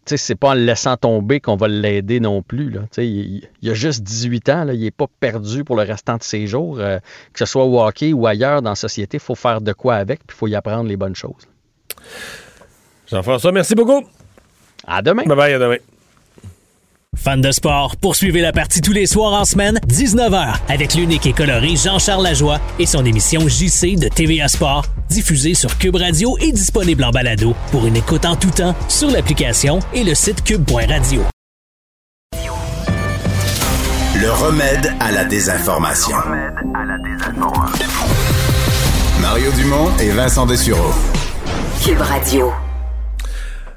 c'est pas en le laissant tomber qu'on va l'aider non plus. Là. Il, il a juste 18 ans, là, il est pas perdu pour le restant de ses jours. Euh, que ce soit au hockey ou ailleurs dans la société, il faut faire de quoi avec, puis il faut y apprendre les bonnes choses. Jean-François, merci beaucoup. À demain. Bye bye, à demain. Fans de sport, poursuivez la partie tous les soirs en semaine, 19h, avec l'unique et coloré Jean-Charles Lajoie et son émission JC de TVA Sport, diffusée sur Cube Radio et disponible en balado pour une écoute en tout temps sur l'application et le site cube.radio. Le remède à la désinformation. Mario Dumont et Vincent Dessureau. Cube Radio.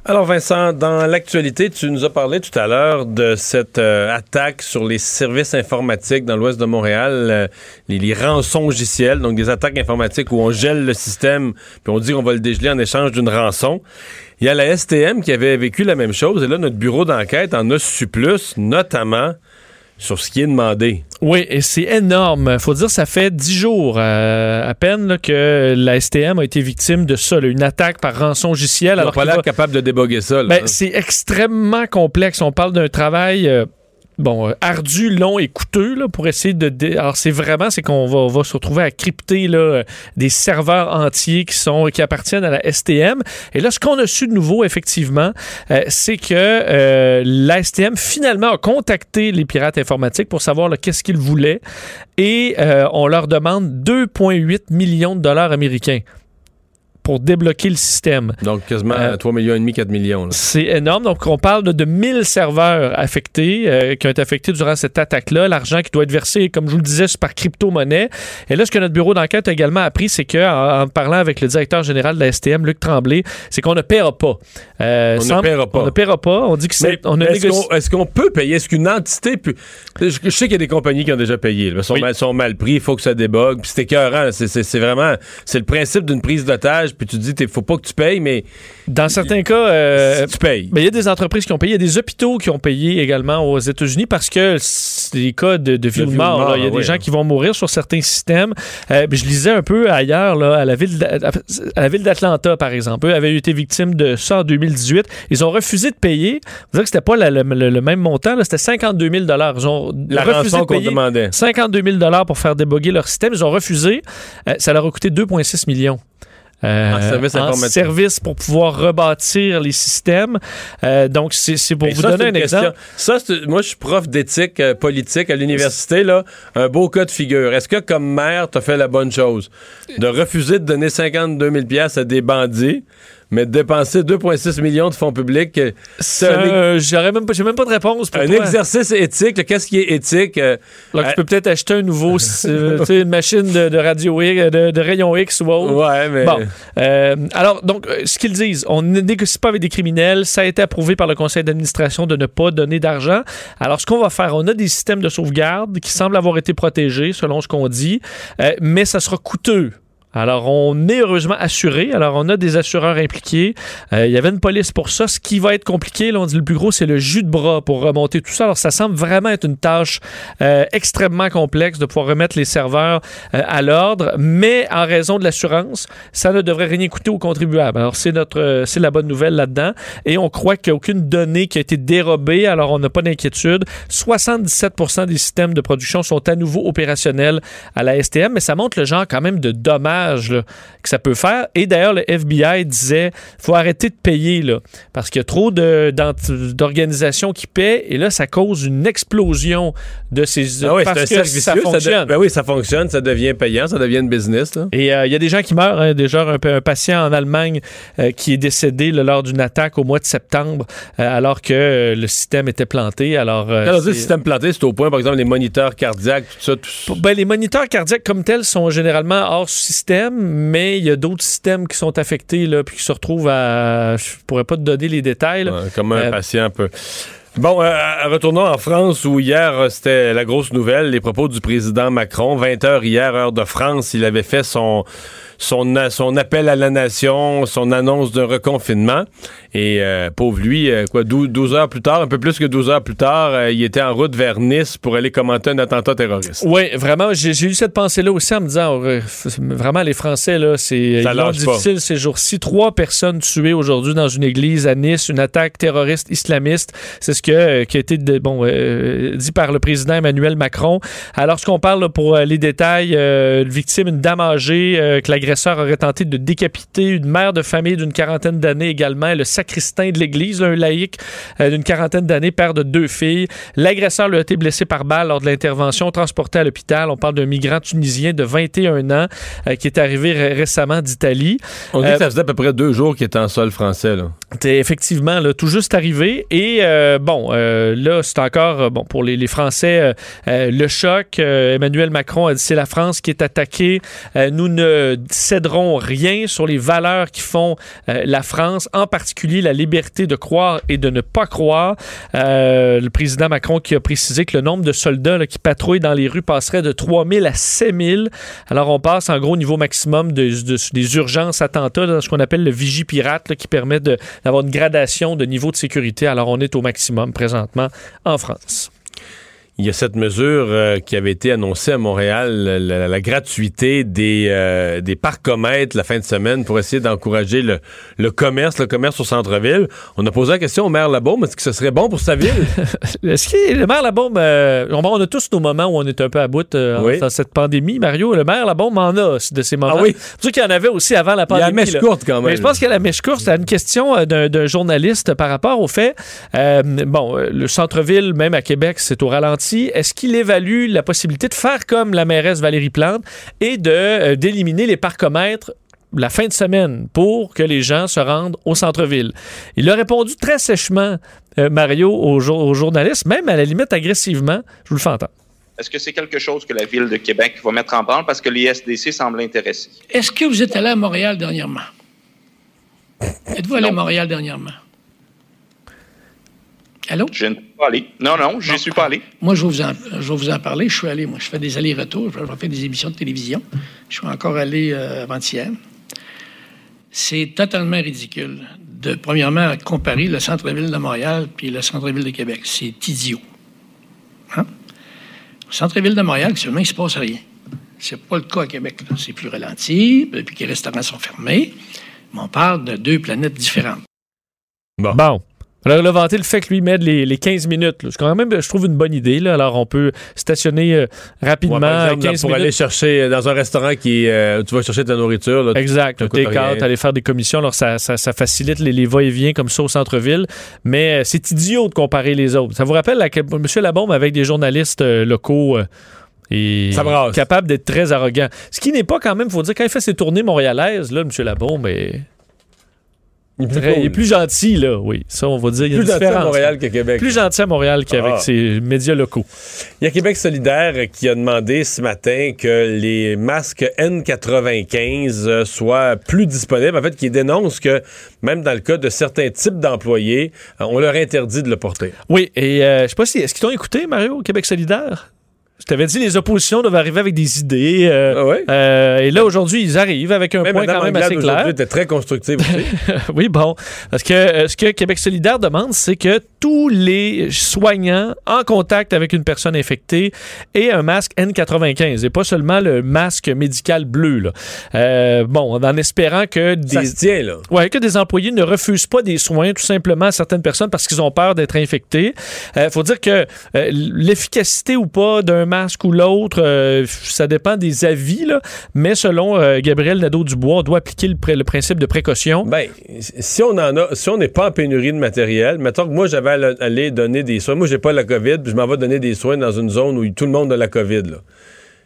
Alors Vincent, dans l'actualité, tu nous as parlé tout à l'heure de cette euh, attaque sur les services informatiques dans l'ouest de Montréal, euh, les, les rançongiciels, donc des attaques informatiques où on gèle le système puis on dit qu'on va le dégeler en échange d'une rançon. Il y a la STM qui avait vécu la même chose et là notre bureau d'enquête en a su plus, notamment sur ce qui est demandé. Oui, et c'est énorme. faut dire, ça fait dix jours euh, à peine là, que la STM a été victime de ça, là, une attaque par rançon logiciel. Ils alors pas l'air va- capable de déboguer ça. Ben, c'est extrêmement complexe. On parle d'un travail. euh, Bon, euh, ardu, long et coûteux là, pour essayer de. Alors, c'est vraiment, c'est qu'on va, va se retrouver à crypter là, euh, des serveurs entiers qui sont qui appartiennent à la STM. Et là, ce qu'on a su de nouveau, effectivement, euh, c'est que la STM finalement a contacté les pirates informatiques pour savoir qu'est-ce qu'ils voulaient et on leur demande 2,8 millions de dollars américains pour débloquer le système. Donc quasiment Euh, 3 millions et demi, 4 millions. C'est énorme. Donc, on parle de, de 1000 serveurs affectés, euh, qui ont été affectés durant cette attaque-là. L'argent qui doit être versé, comme je vous le disais, par crypto-monnaie. Et là, ce que notre bureau d'enquête a également appris, c'est qu'en en parlant avec le directeur général de la STM, Luc Tremblay, c'est qu'on ne paiera pas. Euh, On ne paiera pas. On ne paiera pas. On dit que c'est. Est-ce qu'on peut payer? Est-ce qu'une entité peut. Je, je sais qu'il y a des compagnies qui ont déjà payé. Ils sont, mal, sont mal pris, il faut que ça débogue. Puis c'est écœurant. c'est vraiment. C'est le principe d'une prise d'otage. Puis tu dis, il faut pas que tu payes, mais. Dans certains cas, euh, tu payes. Ben, il y a des entreprises qui ont payé, il y a des hôpitaux qui ont payé également aux États-Unis parce que c'est des cas de, de vie ou de mort. Il y a des gens qui vont mourir sur certains systèmes. Euh, je lisais un peu ailleurs, là, à la ville d'Atlanta, par exemple. Eux avaient été victimes de ça en 2018. Ils ont refusé de payer. Vous dire que c'était pas la- le, le- le même montant. C'était 52 000 Ils ont La refusé rançon de qu'on payer demandait. 52 000 pour faire déboguer leur système. Ils ont refusé. Euh, ça leur a coûté 2,6 millions. Euh, En service informatique. service pour pouvoir rebâtir les systèmes. Euh, donc, c'est c'est pour Et vous ça, donner un une question. exemple. Ça, moi, je suis prof d'éthique euh, politique à l'université. là. Un beau cas de figure. Est-ce que, comme maire, tu as fait la bonne chose? De refuser de donner 52 000 à des bandits, mais de dépenser 2,6 millions de fonds publics. euh, C'est Euh, J'aurais même pas, j'ai même pas de réponse pour un toi. exercice éthique. Qu'est-ce qui est éthique? euh, Alors, euh, tu peux peut-être acheter un nouveau, euh, une machine de, de radio X, de, de rayon X ou autre. Ouais, mais- Bon. Euh, alors, donc, euh, ce qu'ils disent, on ne négocie pas avec des criminels. Ça a été approuvé par le conseil d'administration de ne pas donner d'argent. Alors, ce qu'on va faire, on a des systèmes de sauvegarde qui semblent avoir été protégés, selon ce qu'on dit, euh, mais ça sera coûteux. Alors, on est heureusement assuré. Alors, on a des assureurs impliqués. Euh, il y avait une police pour ça. Ce qui va être compliqué, là, on dit le plus gros, c'est le jus de bras pour remonter tout ça. Alors, ça semble vraiment être une tâche euh, extrêmement complexe de pouvoir remettre les serveurs euh, à l'ordre. Mais en raison de l'assurance, ça ne devrait rien coûter aux contribuables. Alors, c'est notre, c'est la bonne nouvelle là-dedans. Et on croit qu'il n'y a aucune donnée qui a été dérobée. Alors, on n'a pas d'inquiétude. 77% des systèmes de production sont à nouveau opérationnels à la STM, mais ça montre le genre quand même de dommages là, que ça peut faire. Et d'ailleurs, le FBI disait faut arrêter de payer là, parce qu'il y a trop d'organisations qui paient et là, ça cause une explosion de ces. Ah oui, parce que ça vicieux, ça de- fonctionne. ben oui, ça fonctionne, ça devient payant, ça devient une business. là. Et euh, il y a des gens qui meurent. hein. déjà, un, un patient en Allemagne euh, qui est décédé là, lors d'une attaque au mois de septembre, euh, alors que le système était planté. Alors, le système planté, c'est au point, par exemple, les moniteurs cardiaques, tout ça. Tout... Ben, les moniteurs cardiaques comme tels sont généralement hors système, mais il y a d'autres systèmes qui sont affectés là, puis qui se retrouvent à. Je pourrais pas te donner les détails. Ouais, comme un Euh, patient un peu. Bon, euh, retournons en France où hier, euh, c'était la grosse nouvelle, les propos du président Macron. 20 heures hier, heure de France, il avait fait son, son, son appel à la nation, son annonce d'un reconfinement. Et euh, pauvre lui, euh, quoi, 12, 12 heures plus tard, un peu plus que 12 heures plus tard, euh, il était en route vers Nice pour aller commenter un attentat terroriste. Oui, vraiment, j'ai eu cette pensée-là aussi en me disant, euh, f- vraiment, les Français, là, c'est difficile ces jours-ci. Trois personnes tuées aujourd'hui dans une église à Nice, une attaque terroriste islamiste. C'est ce que, euh, qui a été de- bon, euh, dit par le président Emmanuel Macron. Alors, ce qu'on parle là, pour euh, les détails, euh, une victime, une dame âgée, euh, que l'agresseur aurait tenté de décapiter, une mère de famille d'une quarantaine d'années également, le sacristain de l'église, un laïc euh, d'une quarantaine d'années, père de deux filles. L'agresseur lui a été blessé par balle lors de l'intervention, transporté à l'hôpital. On parle d'un migrant tunisien de 21 ans euh, qui est arrivé ré- récemment d'Italie. On dit Euh, que ça faisait à peu près deux jours qu'il était en sol français. Là. Effectivement là, tout juste arrivé. Et euh, bon, euh, là, c'est encore euh, bon pour les, les Français euh, euh, le choc. Euh, Emmanuel Macron a dit c'est la France qui est attaquée. Euh, nous ne céderons rien sur les valeurs qui font euh, la France, en particulier la liberté de croire et de ne pas croire. Euh, le président Macron qui a précisé que le nombre de soldats qui patrouillent dans les rues passerait de 3 000 à 7 000. Alors on passe en gros niveau maximum de- de- des urgences attentats dans ce qu'on appelle le vigipirate là, qui permet d'avoir une gradation de niveau de sécurité. Alors on est au maximum présentement en France. Il y a cette mesure euh, qui avait été annoncée à Montréal, la, gratuité des, euh, des parcomètres la fin de semaine pour essayer d'encourager le, le commerce, le commerce au centre-ville. On a posé la question au maire Labaume, est-ce que ce serait bon pour sa ville? Est-ce que le maire Labaume, euh, on, a tous nos moments où on est un peu à bout euh, Oui. dans cette pandémie, Mario. Le maire Labaume en a de ces moments. Ah oui? C'est ça qu'il y en avait aussi avant la Il y a pandémie. la mèche là. courte quand même. Mais je pense qu'il y a la mèche courte. C'est une question d'un d'un journaliste par rapport au fait. bon, le centre-ville, même à Québec, c'est au ralenti. Est-ce qu'il évalue la possibilité de faire comme la mairesse Valérie Plante et de euh, d'éliminer les parcomètres la fin de semaine pour que les gens se rendent au centre-ville? Il a répondu très sèchement, euh, Mario, aux, jour- aux journalistes, même à la limite agressivement. Je vous le fais entendre. Est-ce que c'est quelque chose que la Ville de Québec va mettre en branle parce que les SDC semblent intéressés? Est-ce que vous êtes allé à Montréal dernièrement? Êtes-vous allé à Montréal dernièrement? Allô? Je ne suis pas allé. Non, non, je ne suis pas allé. Moi, je vais, vous en, je vais vous en parler. Je suis allé, moi, je fais des allers-retours, je fais des émissions de télévision. Je suis encore allé euh, avant-hier. C'est totalement ridicule de, premièrement, comparer le centre-ville de Montréal puis le centre-ville de Québec. C'est idiot. Hein? Au centre-ville de Montréal, actuellement, il ne se passe rien. C'est pas le cas à Québec. C'est plus ralenti, depuis que les restaurants sont fermés. Mais on parle de deux planètes différentes. Bon. Alors, il a vanté le fait que lui mette les, les 15 minutes. là. Quand même, je trouve, une bonne idée. Là. Alors, on peut stationner euh, rapidement Ouais, par exemple, 15 pour minutes. aller chercher euh, dans un restaurant qui euh, où tu vas chercher ta nourriture. là, Exact. take-out, aller faire des commissions. Alors, ça, ça, ça facilite les, les va-et-vient comme ça au centre-ville. Mais euh, c'est idiot de comparer les autres. Ça vous rappelle M. Labombe avec des journalistes locaux. et Ça capable d'être très arrogant. Ce qui n'est pas quand même, faut dire, quand il fait ses tournées montréalaises, là, M. Labombe est, Il est plus très- cool. il est plus gentil, là, oui. Ça, on va dire. Il y a Plus gentil à. Montréal qu'à Québec. Plus gentil à Montréal qu'avec Ah. ses médias locaux. Il y a Québec solidaire qui a demandé ce matin que les masques N95 euh, soient plus disponibles. En fait, qui dénonce que même dans le cas de certains types d'employés, euh, on leur interdit de le porter. Oui, et euh, je sais pas si. Est-ce qu'ils t'ont écouté, Mario, au Québec solidaire? Je t'avais dit, les oppositions doivent arriver avec des idées. euh, euh, et là, aujourd'hui, ils arrivent avec un Même point quand même Anglade assez clair. était très constructive aussi. oui, bon. Parce que euh, ce que Québec solidaire demande, c'est que tous les soignants en contact avec une personne infectée aient un masque N95 et pas seulement le masque médical bleu. Là. Euh, bon, en espérant que des, Ça se tient, là. Ouais, que des employés ne refusent pas des soins tout simplement à certaines personnes parce qu'ils ont peur d'être infectés. Il faut dire que l'efficacité ou pas d'un masque ou l'autre, euh, ça dépend des avis, là, mais selon euh, Gabriel Nadeau-Dubois, on doit appliquer le, principe de précaution. Ben, si on en a, si on n'est pas en pénurie de matériel, mettons que moi j'avais à le- aller donner des soins, moi j'ai pas la COVID, puis je m'en vais donner des soins dans une zone où tout le monde a la COVID, là.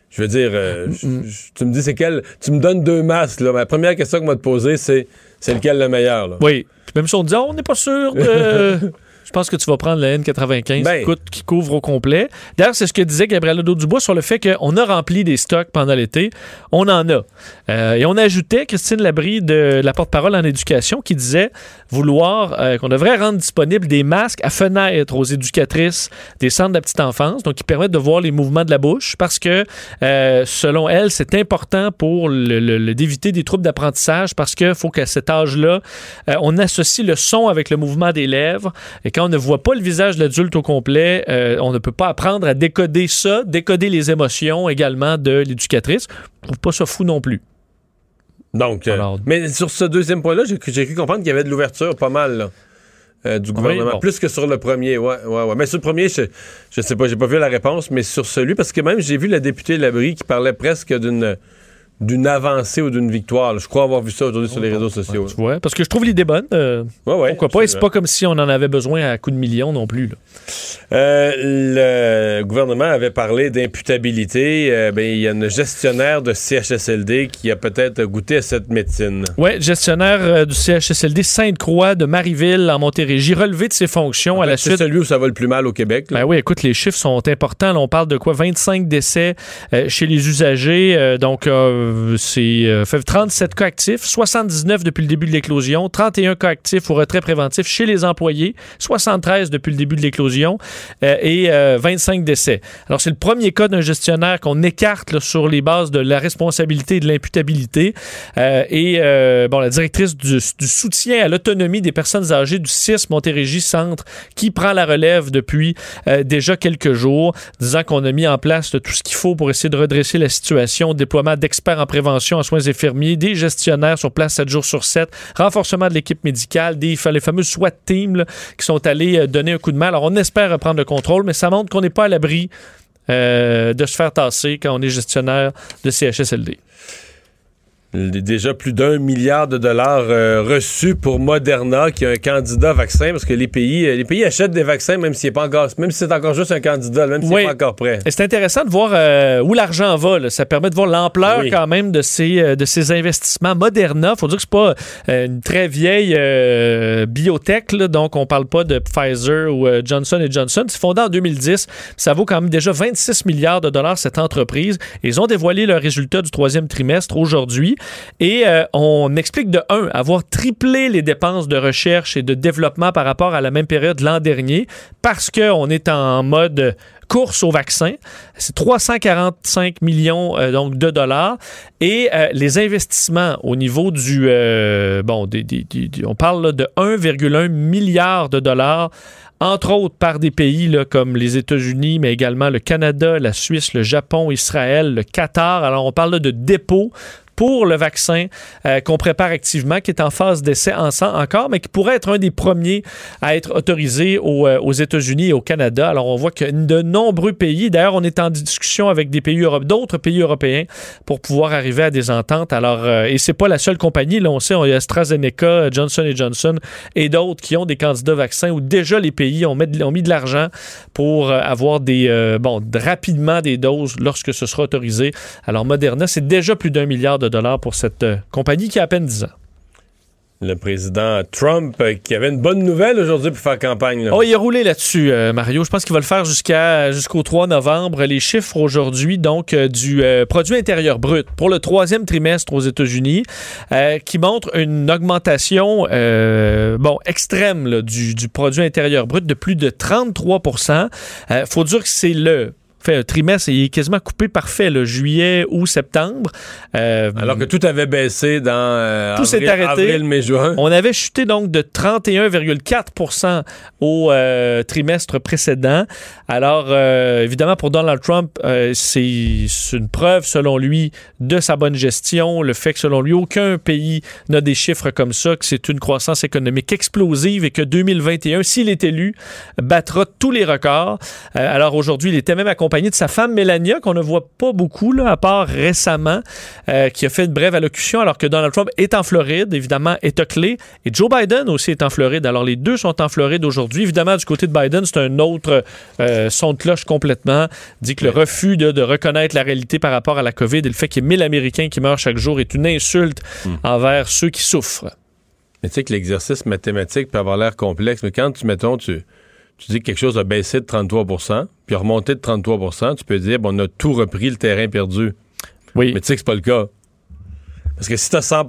Je veux dire, euh, je- tu me dis c'est quel, tu me donnes deux masques, là. Ma première question que m'a te poser, c'est, c'est lequel le meilleur, là? Oui. Puis même si on dit, Ah, on n'est pas sûr de. Je pense que tu vas prendre la N95 Ben. qui, couvre au complet. D'ailleurs, c'est ce que disait Gabriel Nadeau-Dubois sur le fait qu'on a rempli des stocks pendant l'été. On en a. Euh, et on ajoutait Christine Labrie de la porte-parole en éducation qui disait vouloir euh, qu'on devrait rendre disponibles des masques à fenêtre aux éducatrices des centres de la petite enfance, donc qui permettent de voir les mouvements de la bouche parce que, euh, selon elle, c'est important pour le- le- le- d'éviter des troubles d'apprentissage parce qu'il faut qu'à cet âge-là, on associe le son avec le mouvement des lèvres. Et quand on ne voit pas le visage de l'adulte au complet, euh, on ne peut pas apprendre à décoder ça, décoder les émotions également de l'éducatrice. Je trouve pas ça fou non plus. Donc, euh, mais sur ce deuxième point-là, j'ai cru comprendre qu'il y avait de l'ouverture pas mal, là, euh, du gouvernement. bon. Plus que sur le premier, ouais, ouais, ouais. Mais sur le premier, je, je sais pas, j'ai pas vu la réponse, mais sur celui, parce que même j'ai vu la députée Labrie qui parlait presque d'une d'une avancée ou d'une victoire. là. Je crois avoir vu ça aujourd'hui sur les réseaux sociaux. Tu vois, parce que je trouve l'idée bonne. euh, ouais, pourquoi pas? Et c'est pas comme si on en avait besoin à coups de millions non plus. là. Euh, le gouvernement avait parlé d'imputabilité. Euh, ben, il y a une gestionnaire de CHSLD qui a peut-être goûté à cette médecine. Oui, gestionnaire euh, du CHSLD Sainte-Croix de Marieville en Montérégie, relevé de ses fonctions à la C'est suite. celui où ça va le plus mal au Québec. là. Ben oui, écoute, les chiffres sont importants. On parle de quoi? 25 décès chez les usagers. Euh, donc, euh, c'est euh, fait 37 cas actifs, 79 depuis le début de l'éclosion, 31 cas actifs au retrait préventif chez les employés, 73 depuis le début de l'éclosion euh, et euh, 25 décès. Alors, c'est le premier cas d'un gestionnaire qu'on écarte sur les bases de la responsabilité et de l'imputabilité. Euh, et, euh, bon, la directrice du, soutien à l'autonomie des personnes âgées du CIS Montérégie Centre qui prend la relève depuis euh, déjà quelques jours, disant qu'on a mis en place tout ce qu'il faut pour essayer de redresser la situation, déploiement d'experts en prévention en soins infirmiers, des gestionnaires sur place 7 jours sur 7, renforcement de l'équipe médicale, des les fameux SWAT teams qui sont allés euh, donner un coup de main. Alors on espère reprendre le contrôle, mais ça montre qu'on n'est pas à l'abri euh, de se faire tasser quand on est gestionnaire de CHSLD. Il y a Déjà plus d'un milliard de dollars euh, reçus pour Moderna, qui est un candidat vaccin, parce que les pays, euh, les pays achètent des vaccins même s'il pas encore, même si c'est encore juste un candidat, même s'il Oui. n'est pas encore prêt. C'est intéressant de voir euh, où l'argent va. là. Ça permet de voir l'ampleur Oui. quand même de ces, de ces investissements. Moderna, faut dire que c'est pas une très vieille euh, biotech, là, donc on parle pas de Pfizer ou Johnson Johnson. C'est fondé en 2010. Ça vaut quand même déjà 26 milliards de dollars cette entreprise. Ils ont dévoilé leurs résultats du troisième trimestre aujourd'hui. Et euh, on explique de un, avoir triplé les dépenses de recherche et de développement par rapport à la même période l'an dernier, parce qu'on est en mode course au vaccin. C'est 345 millions euh, donc de dollars. Et euh, les investissements au niveau du... bon, des- on parle de 1,1 milliard de dollars entre autres par des pays là, comme les États-Unis, mais également le Canada, la Suisse, le Japon, Israël, le Qatar. Alors, on parle de dépôts pour le vaccin euh, qu'on prépare activement, qui est en phase d'essai en sang encore, mais qui pourrait être un des premiers à être autorisé au, euh, aux États-Unis et au Canada. Alors, on voit que de nombreux pays, d'ailleurs, on est en discussion avec des pays d'autres pays européens pour pouvoir arriver à des ententes. Alors, euh, et c'est pas la seule compagnie. Là, on sait, on y a AstraZeneca, Johnson Johnson et d'autres qui ont des candidats vaccins où déjà les pays ont, mis- ont mis de l'argent pour euh, avoir des, bon, de- rapidement des doses lorsque ce sera autorisé. Alors, Moderna, c'est déjà plus d'un milliard de dollars pour cette euh, compagnie qui a à peine 10 ans. Le président Trump, euh, qui avait une bonne nouvelle aujourd'hui pour faire campagne. là. Oh, il a roulé là-dessus, euh, Mario. Je pense qu'il va le faire jusqu'à jusqu'au 3 novembre. Les chiffres aujourd'hui, donc, euh, du euh, produit intérieur brut pour le troisième trimestre aux États-Unis, qui montre une augmentation, bon, extrême là, du, du produit intérieur brut de plus de 33 Il faut dire que c'est le fait un trimestre, il est quasiment coupé parfait, le juillet ou septembre. Euh, Alors que tout avait baissé dans euh, tout avril, arrêté. avril, mai, juin. On avait chuté donc de 31,4% au euh, trimestre précédent. Alors, euh, évidemment, pour Donald Trump, c'est une preuve, selon lui, de sa bonne gestion, le fait que, selon lui, aucun pays n'a des chiffres comme ça, que c'est une croissance économique explosive et que 2021, s'il est élu, battra tous les records. Alors, aujourd'hui, il était même accompagné de sa femme Melania, qu'on ne voit pas beaucoup, là, à part récemment, euh, qui a fait une brève allocution, alors que Donald Trump est en Floride, évidemment, est clé. Et Joe Biden aussi est en Floride. Alors, les deux sont en Floride aujourd'hui. Évidemment, du côté de Biden, c'est un autre euh, son de cloche complètement. dit que le refus de, de reconnaître la réalité par rapport à la COVID et le fait qu'il y ait 1000 Américains qui meurent chaque jour est une insulte envers ceux qui souffrent. Mais tu sais que l'exercice mathématique peut avoir l'air complexe, mais quand tu, mettons, tu, tu dis que quelque chose a baissé de 33% puis a remonté de 33% tu peux dire, bon, on a tout repris le terrain perdu. Oui. Mais tu sais que c'est pas le cas. Parce que si tu as 100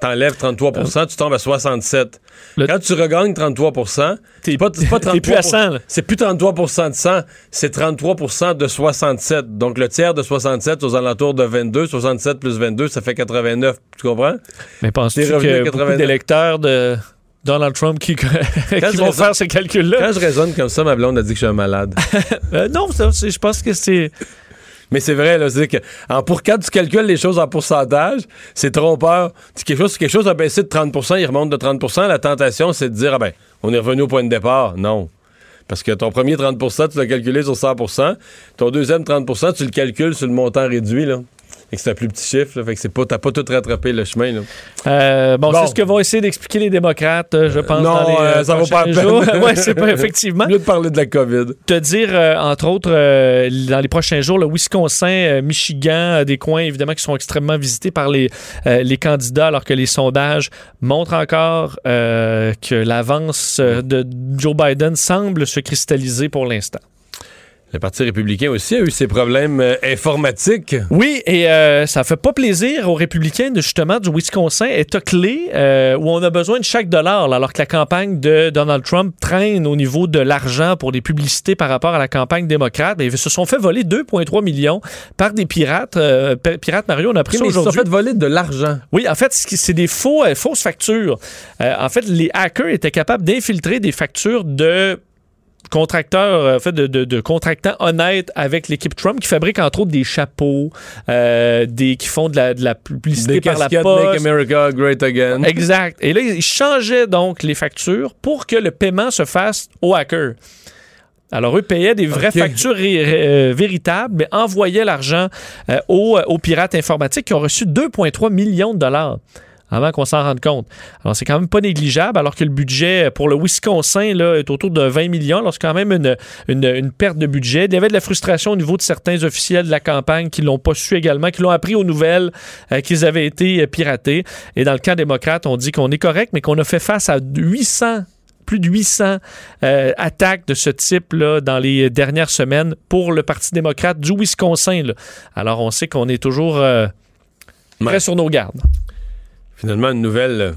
t'enlèves 33% tu tombes à 67. Quand tu regagnes 33 c'est pas, pas 33 T'es plus à 100, là. C'est plus 33% de 100, c'est 33% de 67. Donc le tiers de 67 aux alentours de 22, 67 plus 22, ça fait 89. Tu comprends? Mais penses-tu a beaucoup 89. d'électeurs de Donald Trump qui, qui vont raisonne- faire ces calculs-là? Quand je raisonne comme ça, ma blonde a dit que je suis un malade. Euh, non, je pense que c'est... Mais c'est vrai, là, c'est que en, pour quand tu calcules les choses en pourcentage, c'est trompeur. Si quelque chose, quelque chose a baissé de 30% il remonte de 30% la tentation, c'est de dire, ah ben, on est revenu au point de départ. Non. Parce que ton premier 30% tu l'as calculé sur 100% Ton deuxième 30% tu le calcules sur le montant réduit, là. Et que c'est un plus petit chiffre, là. Fait que c'est pas, t'as pas tout rattrapé le chemin, là. Euh, bon, Bon. c'est ce que vont essayer d'expliquer les démocrates, euh, je pense, non, dans les euh, ça vaut pas la prochains peine. jours. ouais, c'est pas effectivement. Mieux de parler de la COVID. Te dire, euh, entre autres, euh, dans les prochains jours, le Wisconsin, euh, Michigan, euh, des coins évidemment qui sont extrêmement visités par les, euh, les candidats, alors que les sondages montrent encore euh, que l'avance de Joe Biden semble se cristalliser pour l'instant. Le Parti républicain aussi a eu ses problèmes euh, informatiques. Oui, et euh, ça fait pas plaisir aux républicains de justement du Wisconsin est clé euh, où on a besoin de chaque dollar, là, alors que la campagne de Donald Trump traîne au niveau de l'argent pour les publicités par rapport à la campagne démocrate. Mais ils se sont fait voler 2,3 millions par des pirates. Euh, pi- pirates Mario, on a appris ça Mais ils se sont aujourd'hui. fait voler de l'argent. Oui, en fait, c'est des faux, euh, fausses factures. Euh, en fait, les hackers étaient capables d'infiltrer des factures de contracteurs, euh, en fait, de, de- de contractants honnêtes avec l'équipe Trump qui fabrique entre autres des chapeaux, euh, des qui font de la, de la publicité Des par la poste. Make America Great Again. Exact. Et là, ils changeaient donc les factures pour que le paiement se fasse au hacker. Alors, eux payaient des vraies factures euh, véritables, mais envoyaient l'argent euh, aux, aux pirates informatiques qui ont reçu 2,3 millions de dollars avant qu'on s'en rende compte. Alors, c'est quand même pas négligeable, alors que le budget pour le Wisconsin là, est autour de 20 millions. Alors, c'est quand même une, une, une perte de budget. Il y avait de la frustration au niveau de certains officiels de la campagne qui l'ont pas su également, qui l'ont appris aux nouvelles euh, qu'ils avaient été euh, piratés. Et dans le camp démocrate, on dit qu'on est correct, mais qu'on a fait face à 800 plus de 800 euh, attaques de ce type-là dans les dernières semaines pour le Parti démocrate du Wisconsin. là. Alors, on sait qu'on est toujours euh, très sur nos gardes. Finalement, une nouvelle euh,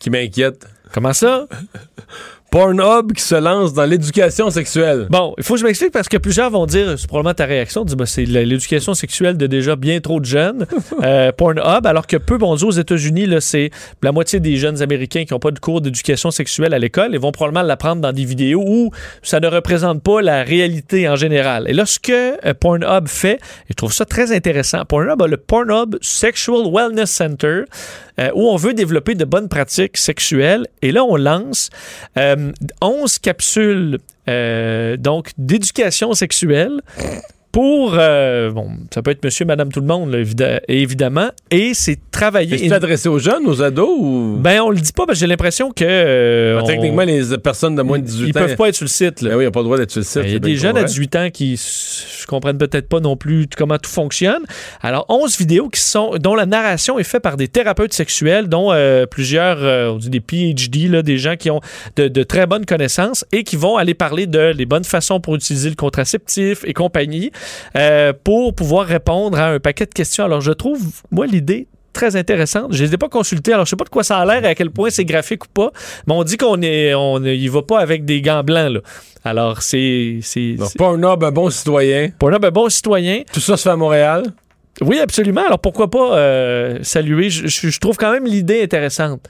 qui m'inquiète. Comment ça? Pornhub qui se lance dans l'éducation sexuelle. Bon, il faut que je m'explique parce que plusieurs vont dire, c'est probablement ta réaction, dis, ben, c'est l'éducation sexuelle de déjà bien trop de jeunes. Euh, Pornhub, alors que peu dire aux États-Unis, c'est la moitié des jeunes Américains qui n'ont pas de cours d'éducation sexuelle à l'école et vont probablement l'apprendre dans des vidéos où ça ne représente pas la réalité en général. Et là, ce que euh, Pornhub fait, et je trouve ça très intéressant, Pornhub a le Pornhub Sexual Wellness Center euh, où on veut développer de bonnes pratiques sexuelles. Et là, on lance euh, 11 capsules euh, donc d'éducation sexuelle pour, euh, bon, ça peut être monsieur, madame, tout le monde, là, évidemment, et c'est travailler... Est-ce adressé aux jeunes, aux ados ou? Ben, on le dit pas parce que j'ai l'impression que... euh, Ben, on- Techniquement, les personnes de moins de 18 ils ans. peuvent pas être sur le site. Là. Ben oui, ils n'ont pas le droit d'être sur le site. Il y a c'est des jeunes à correct. 18 ans qui ne comprennent peut-être pas non plus comment tout fonctionne. Alors, 11 vidéos qui sont, dont la narration est faite par des thérapeutes sexuels, dont euh, plusieurs, euh, on dit des PhD, là, des gens qui ont de, de très bonnes connaissances et qui vont aller parler de les bonnes façons pour utiliser le contraceptif et compagnie euh, pour pouvoir répondre à un paquet de questions. Alors, je trouve, moi, l'idée très intéressantes. Je les ai pas consultées, alors je sais pas de quoi ça a l'air et à quel point c'est graphique ou pas, mais on dit qu'on est, on y va pas avec des gants blancs, là. Alors, c'est... c'est Donc, Pornhub, un bon citoyen. Pornhub, un bon citoyen. Tout ça se fait à Montréal. Oui, absolument. Alors, pourquoi pas euh, saluer? Je, je- je trouve quand même l'idée intéressante.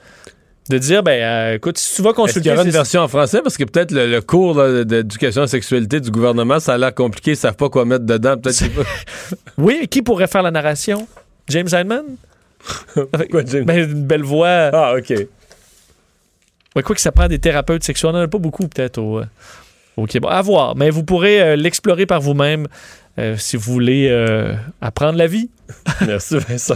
De dire, ben, euh, écoute, si tu vas Est-ce qu'il consulter... y aura une version en français? Parce que peut-être le, le cours là, d'éducation à la sexualité du gouvernement, ça a l'air compliqué, ils savent pas quoi mettre dedans. Peut-être Oui, qui pourrait faire la narration? James Hyndman? Avec Quoi, James? ben, une belle voix. Ah, OK. Ouais, quoi que ça prend des thérapeutes sexuels. On n'en a pas beaucoup, peut-être, au, euh, au Québec. À voir. Mais vous pourrez euh, l'explorer par vous-même euh, si vous voulez apprendre la vie. Merci, Vincent.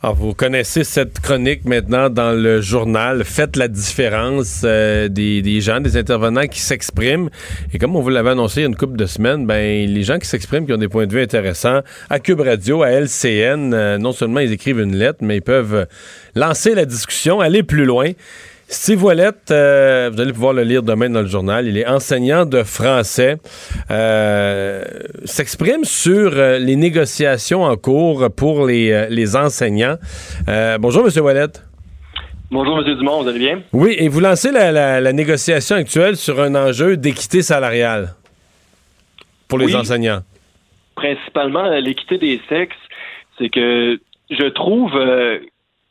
Alors, vous connaissez cette chronique maintenant dans le journal. Faites la différence euh, des, des gens, des intervenants qui s'expriment. Et comme on vous l'avait annoncé il y a une couple de semaines, ben les gens qui s'expriment, qui ont des points de vue intéressants, à Cube Radio, à LCN, euh, non seulement ils écrivent une lettre, mais ils peuvent lancer la discussion, aller plus loin. Steve Ouellette, euh, vous allez pouvoir le lire demain dans le journal. Il est enseignant de français. Euh, S'exprime sur euh, les négociations en cours pour les, les enseignants. Euh, bonjour, Monsieur Ouellette. Bonjour, M. Dumont, vous allez bien? Oui, et vous lancez la, la- la négociation actuelle sur un enjeu d'équité salariale pour les Oui. enseignants. Principalement, l'équité des sexes, c'est que je trouve euh,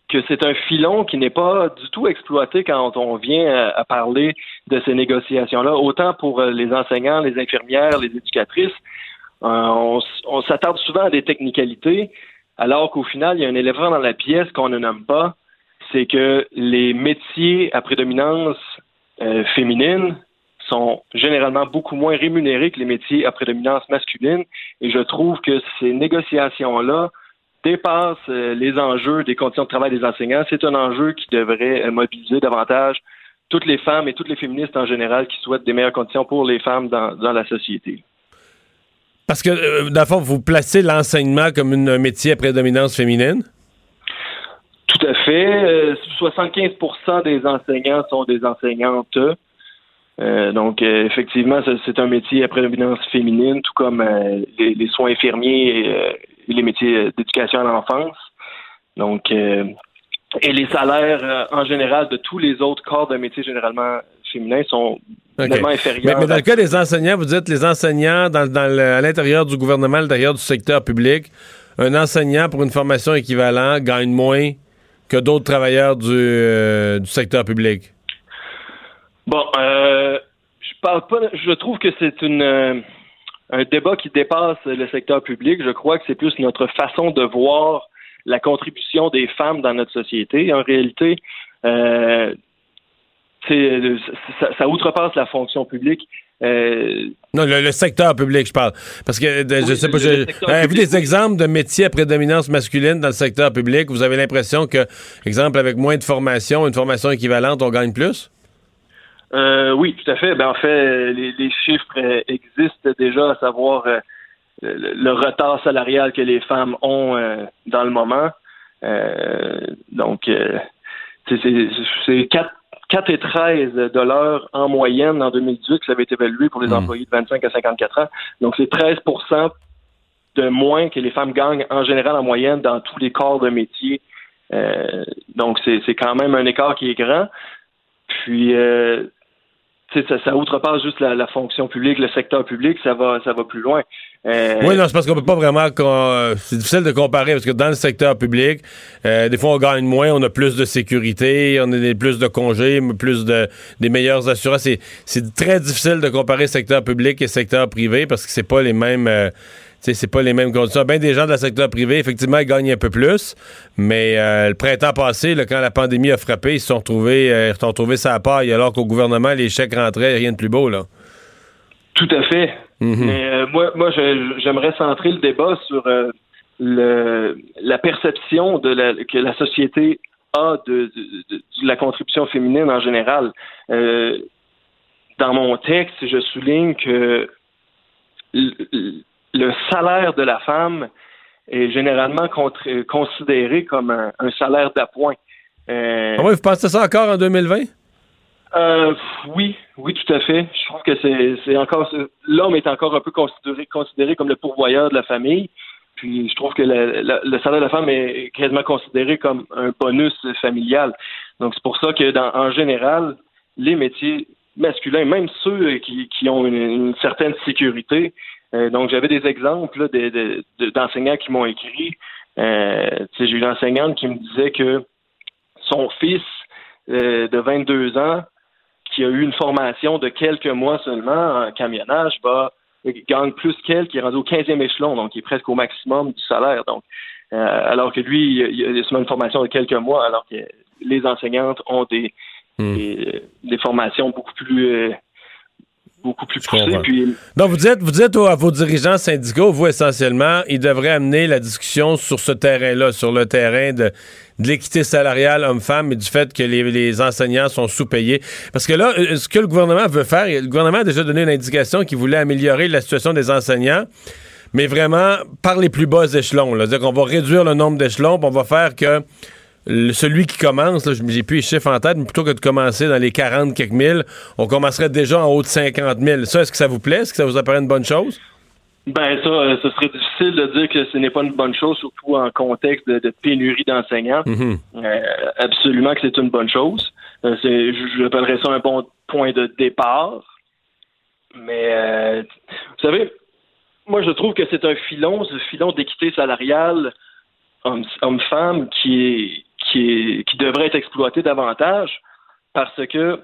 que c'est un filon qui n'est pas du tout exploité quand on vient euh, à parler de ces négociations-là, autant pour euh, les enseignants, les infirmières, les éducatrices. Euh, on, s'attarde souvent à des technicalités, alors qu'au final, il y a un éléphant dans la pièce qu'on ne nomme pas, c'est que les métiers à prédominance féminine sont généralement beaucoup moins rémunérés que les métiers à prédominance masculine. Et je trouve que ces négociations-là dépassent euh, les enjeux des conditions de travail des enseignants. C'est un enjeu qui devrait euh, mobiliser davantage toutes les femmes et toutes les féministes en général qui souhaitent des meilleures conditions pour les femmes dans, dans la société. Parce que, euh, dans le fond, vous placez l'enseignement comme une- un métier à prédominance féminine? Tout à fait. Euh, 75% des enseignants sont des enseignantes. Euh, donc, euh, effectivement, c'est un métier à prédominance féminine, tout comme euh, les, les soins infirmiers les métiers euh, d'éducation à l'enfance. Donc, euh, et les salaires euh, en général de tous les autres corps de métier généralement féminins sont OK. nettement Mais, inférieurs. mais dans le cas des enseignants, vous dites les enseignants dans, dans le- à l'intérieur du gouvernement, à l'intérieur du secteur public, un enseignant pour une formation équivalente gagne moins que d'autres travailleurs du, euh, du secteur public. Bon, je parle pas. Je trouve que c'est une un débat qui dépasse le secteur public. Je crois que c'est plus notre façon de voir la contribution des femmes dans notre société. En réalité, euh, ça, ça outrepasse la fonction publique. Euh, Non, le, le secteur public, je parle. Parce que, de- je Oui, sais pas, je- vu public, des exemples de métiers à prédominance masculine dans le secteur public? Vous avez l'impression que, exemple, avec moins de formation, une formation équivalente, on gagne plus? Euh, oui, tout à fait. Ben, en fait, les, les chiffres euh, existent déjà, à savoir euh, le, le retard salarial que les femmes ont dans le moment. Donc, c'est- c'est c'est 4, 4 et 13 dollars en moyenne en 2018 que ça avait été évalué pour les employés de 25 à 54 ans. Donc, c'est 13% de moins que les femmes gagnent en général en moyenne dans tous les corps de métier. Donc, c'est quand même un écart qui est grand. Puis, euh, ça, ça outrepasse juste la, la fonction publique, le secteur public, ça va, ça va plus loin. Euh, Oui, non, c'est parce qu'on peut pas vraiment. euh, C'est difficile de comparer parce que dans le secteur public, euh, des fois on gagne moins, on a plus de sécurité, on a plus de congés, plus de des meilleures assurances. C'est, très difficile de comparer secteur public et secteur privé parce que c'est pas les mêmes. euh, c'est pas les mêmes conditions. Bien des gens de la secteur privé, effectivement, ils gagnent un peu plus, mais euh, le printemps passé, là, quand la pandémie a frappé, ils se sont retrouvés, euh, ils se sont retrouvés sa paille, alors qu'au gouvernement, les chèques rentraient, rien de plus beau, là. Tout à fait. Mais euh, moi, moi j'aimerais centrer le débat sur euh, le, la perception de la, que la société a de, de- de- de la contribution féminine en général. Dans mon texte, je souligne que le, salaire de la femme est généralement contre- considéré comme un, un salaire d'appoint. Euh, Ah ouais, vous pensez ça encore en 2020? euh, oui, oui, tout à fait. Je trouve que c'est, encore l'homme est encore un peu considéré, considéré comme le pourvoyeur de la famille. Puis je trouve que le, salaire de la femme est quasiment considéré comme un bonus familial. Donc c'est pour ça que dans, en général, les métiers masculins, même ceux qui, qui ont une, une certaine sécurité. Euh, donc j'avais des exemples de- de- d'enseignants qui m'ont écrit. Euh, j'ai eu une enseignante qui me disait que son fils euh, de 22 ans qui a eu une formation de quelques mois seulement en camionnage, bah, gagne plus qu'elle, qui est rendu au 15e échelon, donc il est presque au maximum du salaire. Donc, euh, alors que lui, il a, seulement une formation de quelques mois, alors que les enseignantes ont des, des, des formations beaucoup plus euh, beaucoup plus. Puis, Donc, vous dites, vous dites aux- à vos dirigeants syndicaux, vous essentiellement, ils devraient amener la discussion sur ce terrain-là, sur le terrain de, de l'équité salariale homme-femme et du fait que les, les enseignants sont sous-payés. Parce que là, euh, ce que le gouvernement veut faire, le gouvernement a déjà donné une indication qu'il voulait améliorer la situation des enseignants, mais vraiment par les plus bas échelons. C'est-à-dire qu'on va réduire le nombre d'échelons, on va faire que le- celui qui commence, là, j'ai plus les chiffres en tête, mais plutôt que de commencer dans les 40 quelques mille, on commencerait déjà en haut de 50 000. Ça, est-ce que ça vous plaît? Est-ce que ça vous apparaît une bonne chose? Ben ça, euh, ce serait difficile de dire que ce n'est pas une bonne chose, surtout en contexte de, de pénurie d'enseignants. Mhm. Euh, absolument que c'est une bonne chose. Euh, c'est, je- j'appellerais ça un bon point de départ. Mais vous savez, moi je trouve que c'est un filon, ce filon d'équité salariale homme- homme-femme qui est, qui devrait être exploité davantage parce que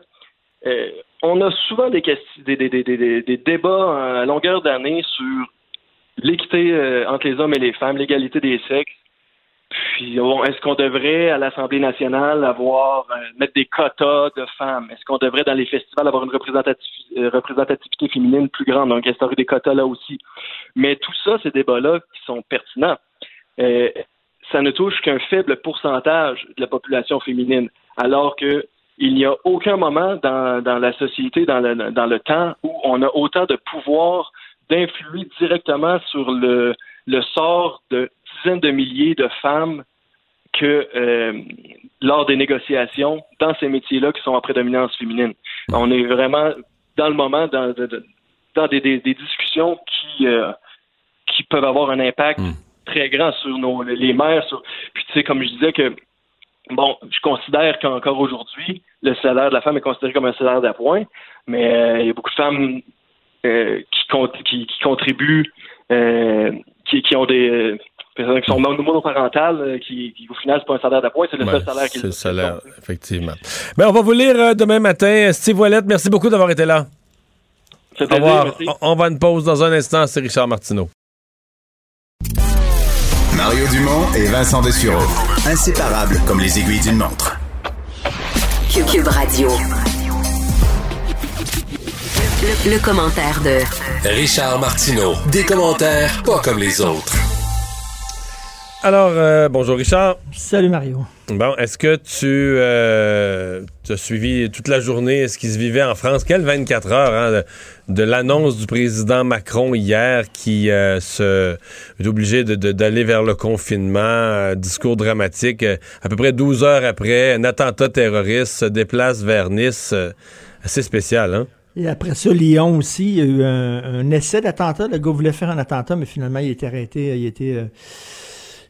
euh, on a souvent des, des, débats à longueur d'année sur l'équité euh, entre les hommes et les femmes, l'égalité des sexes. Puis, est-ce qu'on devrait, à l'Assemblée nationale, avoir euh, mettre des quotas de femmes? Est-ce qu'on devrait, dans les festivals, avoir une représentativ- représentativité féminine plus grande? Donc, instaurer des quotas là aussi? Mais tout ça, ces débats-là qui sont pertinents, ça ne touche qu'un faible pourcentage de la population féminine, alors que il n'y a aucun moment dans, dans la société, dans le, dans le temps, où on a autant de pouvoir d'influer directement sur le, sort de dizaines de milliers de femmes que euh, lors des négociations dans ces métiers-là qui sont en prédominance féminine. On est vraiment dans le moment, dans, de- de- dans des, discussions euh, qui peuvent avoir un impact très grand sur nos, les mères. Sur, puis tu sais, comme je disais que Bon, je considère qu'encore aujourd'hui, le salaire de la femme est considéré comme un salaire d'appoint, mais euh, il y a beaucoup de femmes euh, qui, qui, qui contribuent, euh, qui, qui ont des personnes qui sont mon- monoparentales, qui, qui au final, c'est pas un salaire d'appoint, c'est le seul salaire c'est qu'ils le salaire, effectivement. Ben, on va vous lire demain matin. Steve Ouellette, merci beaucoup d'avoir été là. Au revoir. On, on va une pause dans un instant. C'est Richard Martineau. Mario Dumont et Vincent Dessureau. Inséparables comme les aiguilles d'une montre. Cube, Radio. Le, le commentaire de Richard Martineau. Des commentaires pas comme les autres. Alors, euh, bonjour Richard. Salut Mario. Bon, est-ce que tu, euh, tu as suivi toute la journée ce qui se vivait en France? Quelle 24 heures hein, de, de l'annonce du président Macron hier qui euh, se, est obligé d'aller vers le confinement, euh, discours dramatique. à peu près 12 heures après, un attentat terroriste se déplace vers Nice. assez spécial, hein? Et après ça, Lyon aussi, il y a eu un, un essai d'attentat. Le gars voulait faire un attentat, mais finalement, il a été arrêté. Il a été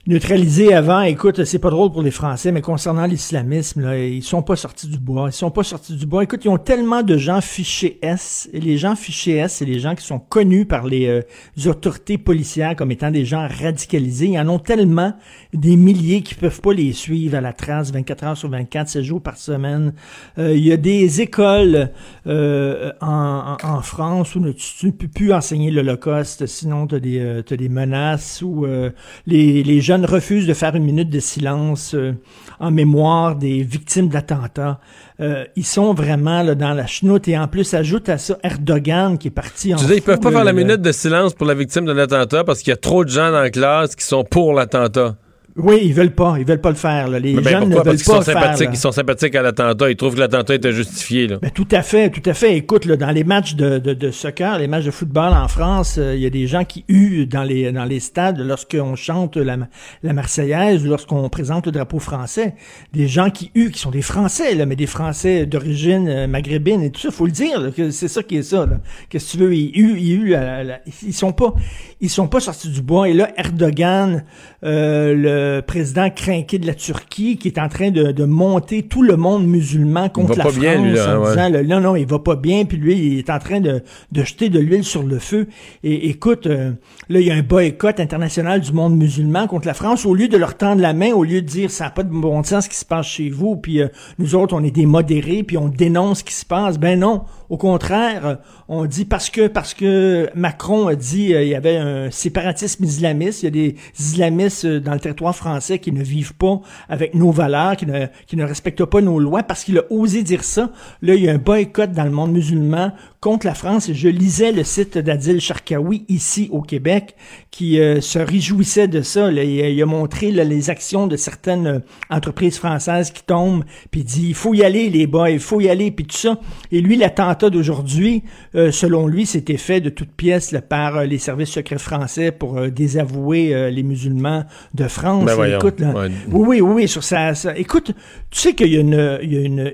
neutralisé avant. Écoute, c'est pas drôle pour les Français, mais concernant l'islamisme, ils sont pas sortis du bois. Ils sont pas sortis du bois. Écoute, ils ont tellement de gens fichés S. Les gens fichés S, c'est les gens qui sont connus par les, euh, autorités policières comme étant des gens radicalisés. Ils en ont tellement des milliers qui peuvent pas les suivre à la trace 24 heures sur 24, 7 jours par semaine. Euh, il y a des écoles euh, en, en, France où tu ne peux plus enseigner l'Holocauste, sinon tu as, des, euh, des menaces où euh, les, les jeunes refusent de faire une minute de silence euh, en mémoire des victimes d'attentats. Euh, ils sont vraiment là, dans la chenoute et en plus ajoute à ça Erdogan qui est parti en Tu dis, ils peuvent pas faire la minute de silence pour la victime d'un attentat parce qu'il y a trop de gens dans la classe qui sont pour l'attentat. Oui, ils veulent pas. Ils veulent pas le faire. Là. Les Mais ben, jeunes ne veulent Parce pas sont le faire. sympathiques, là. ils sont sympathiques à l'attentat. Ils trouvent que l'attentat était justifié. Là. Ben, tout à fait, tout à fait. Écoute, là, dans les matchs de, de, de soccer, les matchs de football en France, euh, il y a des gens qui huent dans les, dans les stades lorsqu'on chante la, la Marseillaise ou lorsqu'on présente le drapeau français. Des gens qui huent, qui sont des Français, là, mais des Français d'origine euh, maghrébine et tout ça. Faut le dire, là, que c'est ça qui est ça. Qu'est-ce que tu veux? Ils huent, ils huent. la- ils sont pas, ils sont pas sortis du bois. Et là, Erdogan, euh, le président crinqué de la Turquie, qui est en train de, de monter tout le monde musulman contre la bien, France lui, là, en ouais. disant, là, non, non, il va pas bien, puis lui, il est en train de, de jeter de l'huile sur le feu. Et écoute, euh, là, il y a un boycott international du monde musulman contre la France. Au lieu de leur tendre la main, au lieu de dire, ça n'a pas de bon sens ce qui se passe chez vous, puis euh, nous autres, on est des modérés, puis on dénonce ce qui se passe. Ben non, au contraire, on dit parce que parce que Macron a dit euh, il y avait un séparatisme islamiste, il y a des islamistes euh, dans le territoire français qui ne vivent pas avec nos valeurs, qui ne, respectent pas nos lois, parce qu'il a osé dire ça. Là, il y a un boycott dans le monde musulman contre la France. Je lisais le site d'Adil Sharkawi ici au Québec qui euh, se réjouissait de ça. Là, il, a- il a montré là, les actions de certaines euh, entreprises françaises qui tombent, puis il dit il faut y aller les boys, il faut y aller, puis tout ça. Et lui, l'attentat d'aujourd'hui, euh, selon lui, c'était fait de toutes pièces là, par euh, les services secrets français pour désavouer euh, les musulmans de France. Ben voyons. Écoute, là, Ouais. oui, oui, oui, oui, sur ça, ça- Écoute, tu sais qu'il y a une, il y a une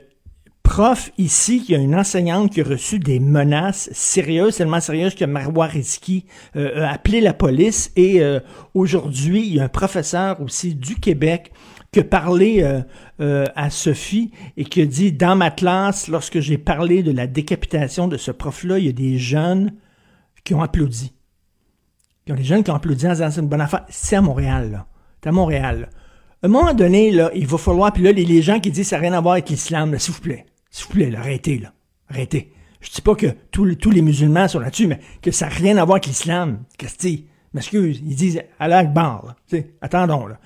prof ici, il y a une enseignante qui a reçu des menaces sérieuses, tellement sérieuses que Marois Risky euh, a appelé la police et euh, aujourd'hui, il y a un professeur aussi du Québec qui a parlé euh, à Sophie et qui a dit dans ma classe, lorsque j'ai parlé de la décapitation de ce prof-là, il y a des jeunes qui ont applaudi. Il y a des jeunes qui ont applaudi en disant c'est une bonne affaire. C'est à Montréal, là. C'est à Montréal. À un moment donné, il va falloir, puis là, les, gens qui disent ça n'a rien à voir avec l'islam, s'il vous plaît. S'il vous plaît, arrêtez, là. Arrêtez. Je dis pas que tous les- musulmans sont là-dessus, mais que ça n'a rien à voir avec l'islam. Christy, m'excuse, ils disent Allah Akbar, là. Attendons, là.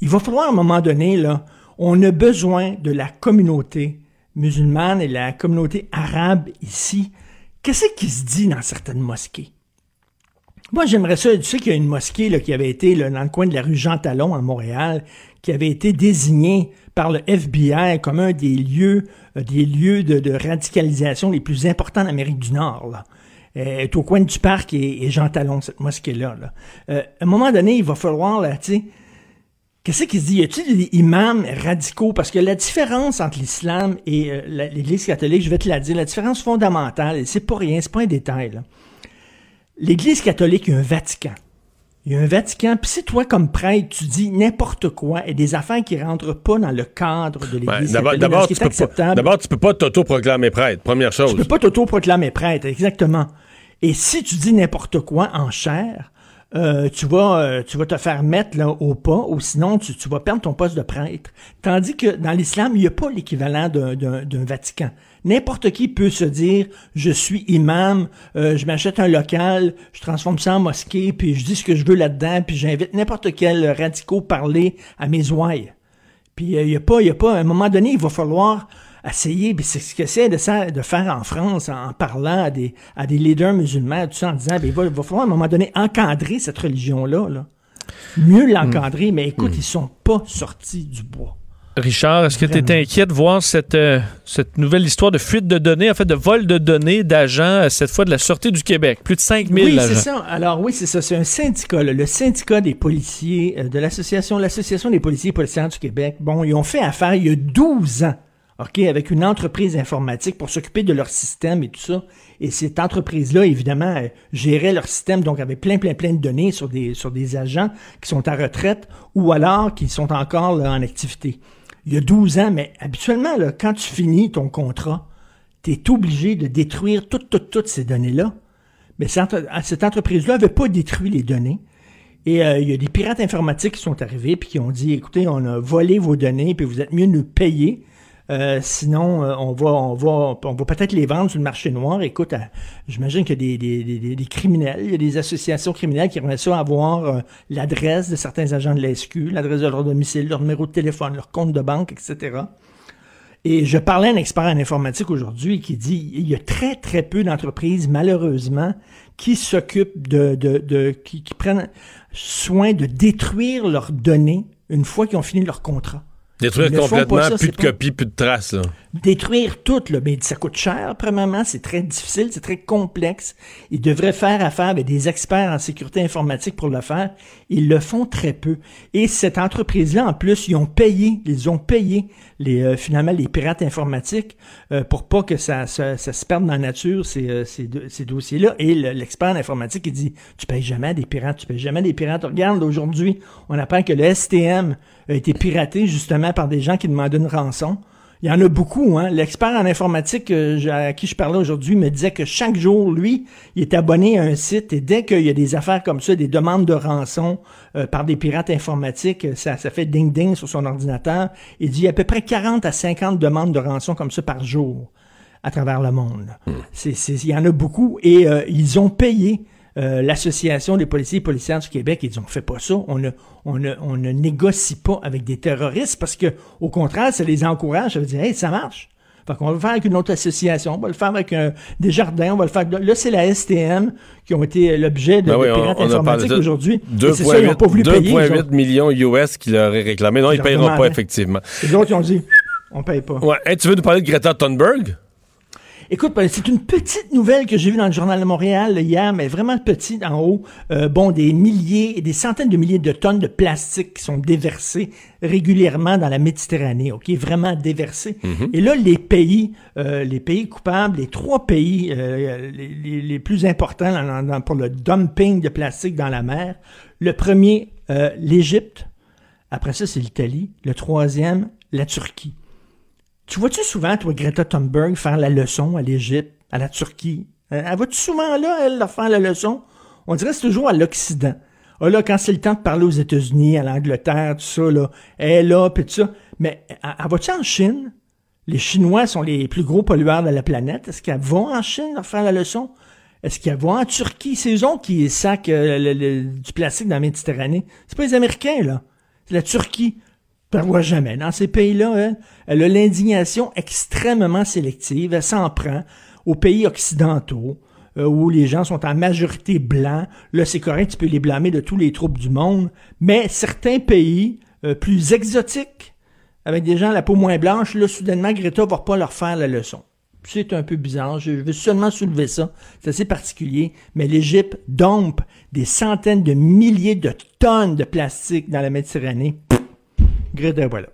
Il va falloir à un moment donné, là, on a besoin de la communauté musulmane et la communauté arabe ici. Qu'est-ce qui se dit dans certaines mosquées? Moi, j'aimerais ça. Tu sais qu'il y a une mosquée qui avait été dans le coin de la rue Jean Talon à Montréal, qui avait été désignée par le FBI comme un des lieux, euh, des lieux de, radicalisation les plus importants d'Amérique du Nord. Là. Euh, est au coin du parc et, et Jean Talon, cette mosquée-là. là. Euh, à un moment donné, il va falloir, tu sais, Qu'est-ce qui se dit? Y a-t-il des imams radicaux? Parce que la différence entre l'islam et l'Église catholique, je vais te la dire, la différence fondamentale, c'est pas rien, c'est pas un détail. L'Église catholique, a un Vatican. Il y a un Vatican, puis si toi, comme prêtre, tu dis n'importe quoi et des affaires qui rentrent pas dans le cadre de Ouais, l'Église D'abord, catholique, d'abord, tu est peux pas, acceptable, d'abord, tu peux pas t'auto-proclamer prêtre, première chose. tu peux pas t'auto-proclamer prêtre, exactement. Et si tu dis n'importe quoi en chair, euh, tu vas euh, tu vas te faire mettre là au pas, ou sinon tu, tu vas perdre ton poste de prêtre. Tandis que dans l'islam, il n'y a pas l'équivalent d'un Vatican. N'importe qui peut se dire je suis imam, euh, je m'achète un local, je transforme ça en mosquée, puis je dis ce que je veux là-dedans, puis j'invite n'importe quel radicaux parler à mes ouailles. Puis il n'y a pas, il y a pas, à un moment donné, il va falloir essayer, puis c'est ce que c'est de, faire en France en parlant à des, à des leaders musulmans, tout ça, en disant, ben, il va, va falloir à un moment donné encadrer cette religion-là. Là. Mieux l'encadrer, mais écoute, ils sont pas sortis du bois. Richard, est-ce que tu es inquiet de voir cette, euh, cette nouvelle histoire de fuite de données, en fait, de vol de données d'agents, euh, cette fois de la Sûreté du Québec? Plus de 5000 Oui, agents. c'est ça. Alors oui, c'est ça. C'est un syndicat, là, le syndicat des policiers euh, de l'association, l'association des policiers et policières du Québec. Bon, ils ont fait affaire il y a 12 ans, ok, avec une entreprise informatique pour s'occuper de leur système et tout ça. Et cette entreprise-là, évidemment, euh, gérait leur système, donc avait plein, plein, plein de données sur des sur des agents qui sont à retraite ou alors qui sont encore là, en activité. Il y a 12 ans, mais habituellement, quand tu finis ton contrat, tu es obligé de détruire toutes, toutes, toutes ces données-là. Mais cette, entreprise-là n'avait pas détruit les données. Et euh, il y a des pirates informatiques qui sont arrivés puis qui ont dit écoutez, on a volé vos données, puis vous êtes mieux nous payer. Euh, sinon, euh, on va, on va, on va peut-être les vendre sur le marché noir. Écoute, euh, j'imagine qu'il y a des, des, des- des- criminels, il y a des associations criminelles qui aimeraient ça avoir euh, l'adresse de certains agents de la SQ, l'adresse de leur domicile, leur numéro de téléphone, leur compte de banque, etc. Et je parlais à un expert en informatique aujourd'hui qui dit il y a très très peu d'entreprises malheureusement qui s'occupent de, de, de qui, qui prennent soin de détruire leurs données une fois qu'ils ont fini leur contrat. Détruire complètement, ça, plus de copies, plus de traces. Là. Détruire tout, là, mais ça coûte cher, premièrement, c'est très difficile, c'est très complexe. Ils devraient faire affaire avec des experts en sécurité informatique pour le faire. Ils le font très peu. Et cette entreprise-là, en plus, ils ont payé, ils ont payé les, euh, finalement les pirates informatiques euh, pour pas que ça, se perde dans la nature, ces, euh, ces, do- ces dossiers-là. Et le- l'expert en informatique, il dit, tu payes jamais des pirates, tu payes jamais des pirates. Regarde, aujourd'hui, on apprend que le STM a été piraté justement par des gens qui demandaient une rançon. Il y en a beaucoup, hein. L'expert en informatique euh, à qui je parlais aujourd'hui me disait que chaque jour, lui, il est abonné à un site et dès qu'il y a des affaires comme ça, des demandes de rançon euh, par des pirates informatiques, euh, ça, ça fait ding-ding sur son ordinateur. Il dit il y a à peu près 40 à 50 demandes de rançon comme ça par jour à travers le monde. C'est, c'est- il y en a beaucoup et euh, ils ont payé euh, l'Association des policiers et policières du Québec. Ils ont fait pas ça. On ne, on, ne, on ne négocie pas avec des terroristes parce que, au contraire, ça les encourage. Ça veut dire, hey, ça marche. Fait qu'on va le faire avec une autre association, on va le faire avec un, des jardins, on va le faire. Là, c'est la STM qui ont été l'objet de, Ben oui, de on- pirates on parlé informatiques aujourd'hui. Et C'est ça, ils n'ont 2,8 pas voulu payer. eux 2,8 autres. millions US qu'il aurait réclamé. Non, ils ne payeront leur pas, demandaient. effectivement. Les autres, ils ont dit, on paye pas. Ouais. Hey, tu veux nous parler de Greta Thunberg? Écoute, ben, c'est une petite nouvelle que j'ai vue dans le Journal de Montréal hier, mais vraiment petite en haut. Euh, bon, des milliers et des centaines de milliers de tonnes de plastique qui sont déversées régulièrement dans la Méditerranée, ok, vraiment déversées. Et là, les pays, euh, les pays coupables, les trois pays euh, les, les- les plus importants dans- dans- pour le dumping de plastique dans la mer, le premier, euh, l'Égypte. Après ça, c'est l'Italie. Le troisième, la Turquie. Tu vois-tu souvent, toi, Greta Thunberg, faire la leçon à l'Égypte, à la Turquie? Euh, Elle va-tu souvent là, elle, leur faire la leçon? On dirait que c'est toujours à l'Occident. Ah là, quand c'est le temps de parler aux États-Unis, à l'Angleterre, tout ça, là, elle là, puis tout ça. Mais elle, va-tu en Chine? Les Chinois sont les plus gros pollueurs de la planète. Est-ce qu'elle va en Chine leur faire la leçon? Est-ce qu'elle va en Turquie? C'est eux qui sacent euh, le- le- du plastique dans la Méditerranée. C'est pas les Américains, là. C'est la Turquie. Elle ne voit jamais. Dans ces pays-là, elle, elle a l'indignation extrêmement sélective. Elle s'en prend aux pays occidentaux, euh, où les gens sont en majorité blancs. Là, c'est correct, tu peux les blâmer de tous les troubles du monde. Mais certains pays euh, plus exotiques, avec des gens à la peau moins blanche, là, soudainement, Greta va pas leur faire la leçon. C'est un peu bizarre. Je veux seulement soulever ça. C'est assez particulier. Mais l'Égypte dompe des centaines de milliers de tonnes de plastique dans la Méditerranée. Voilà.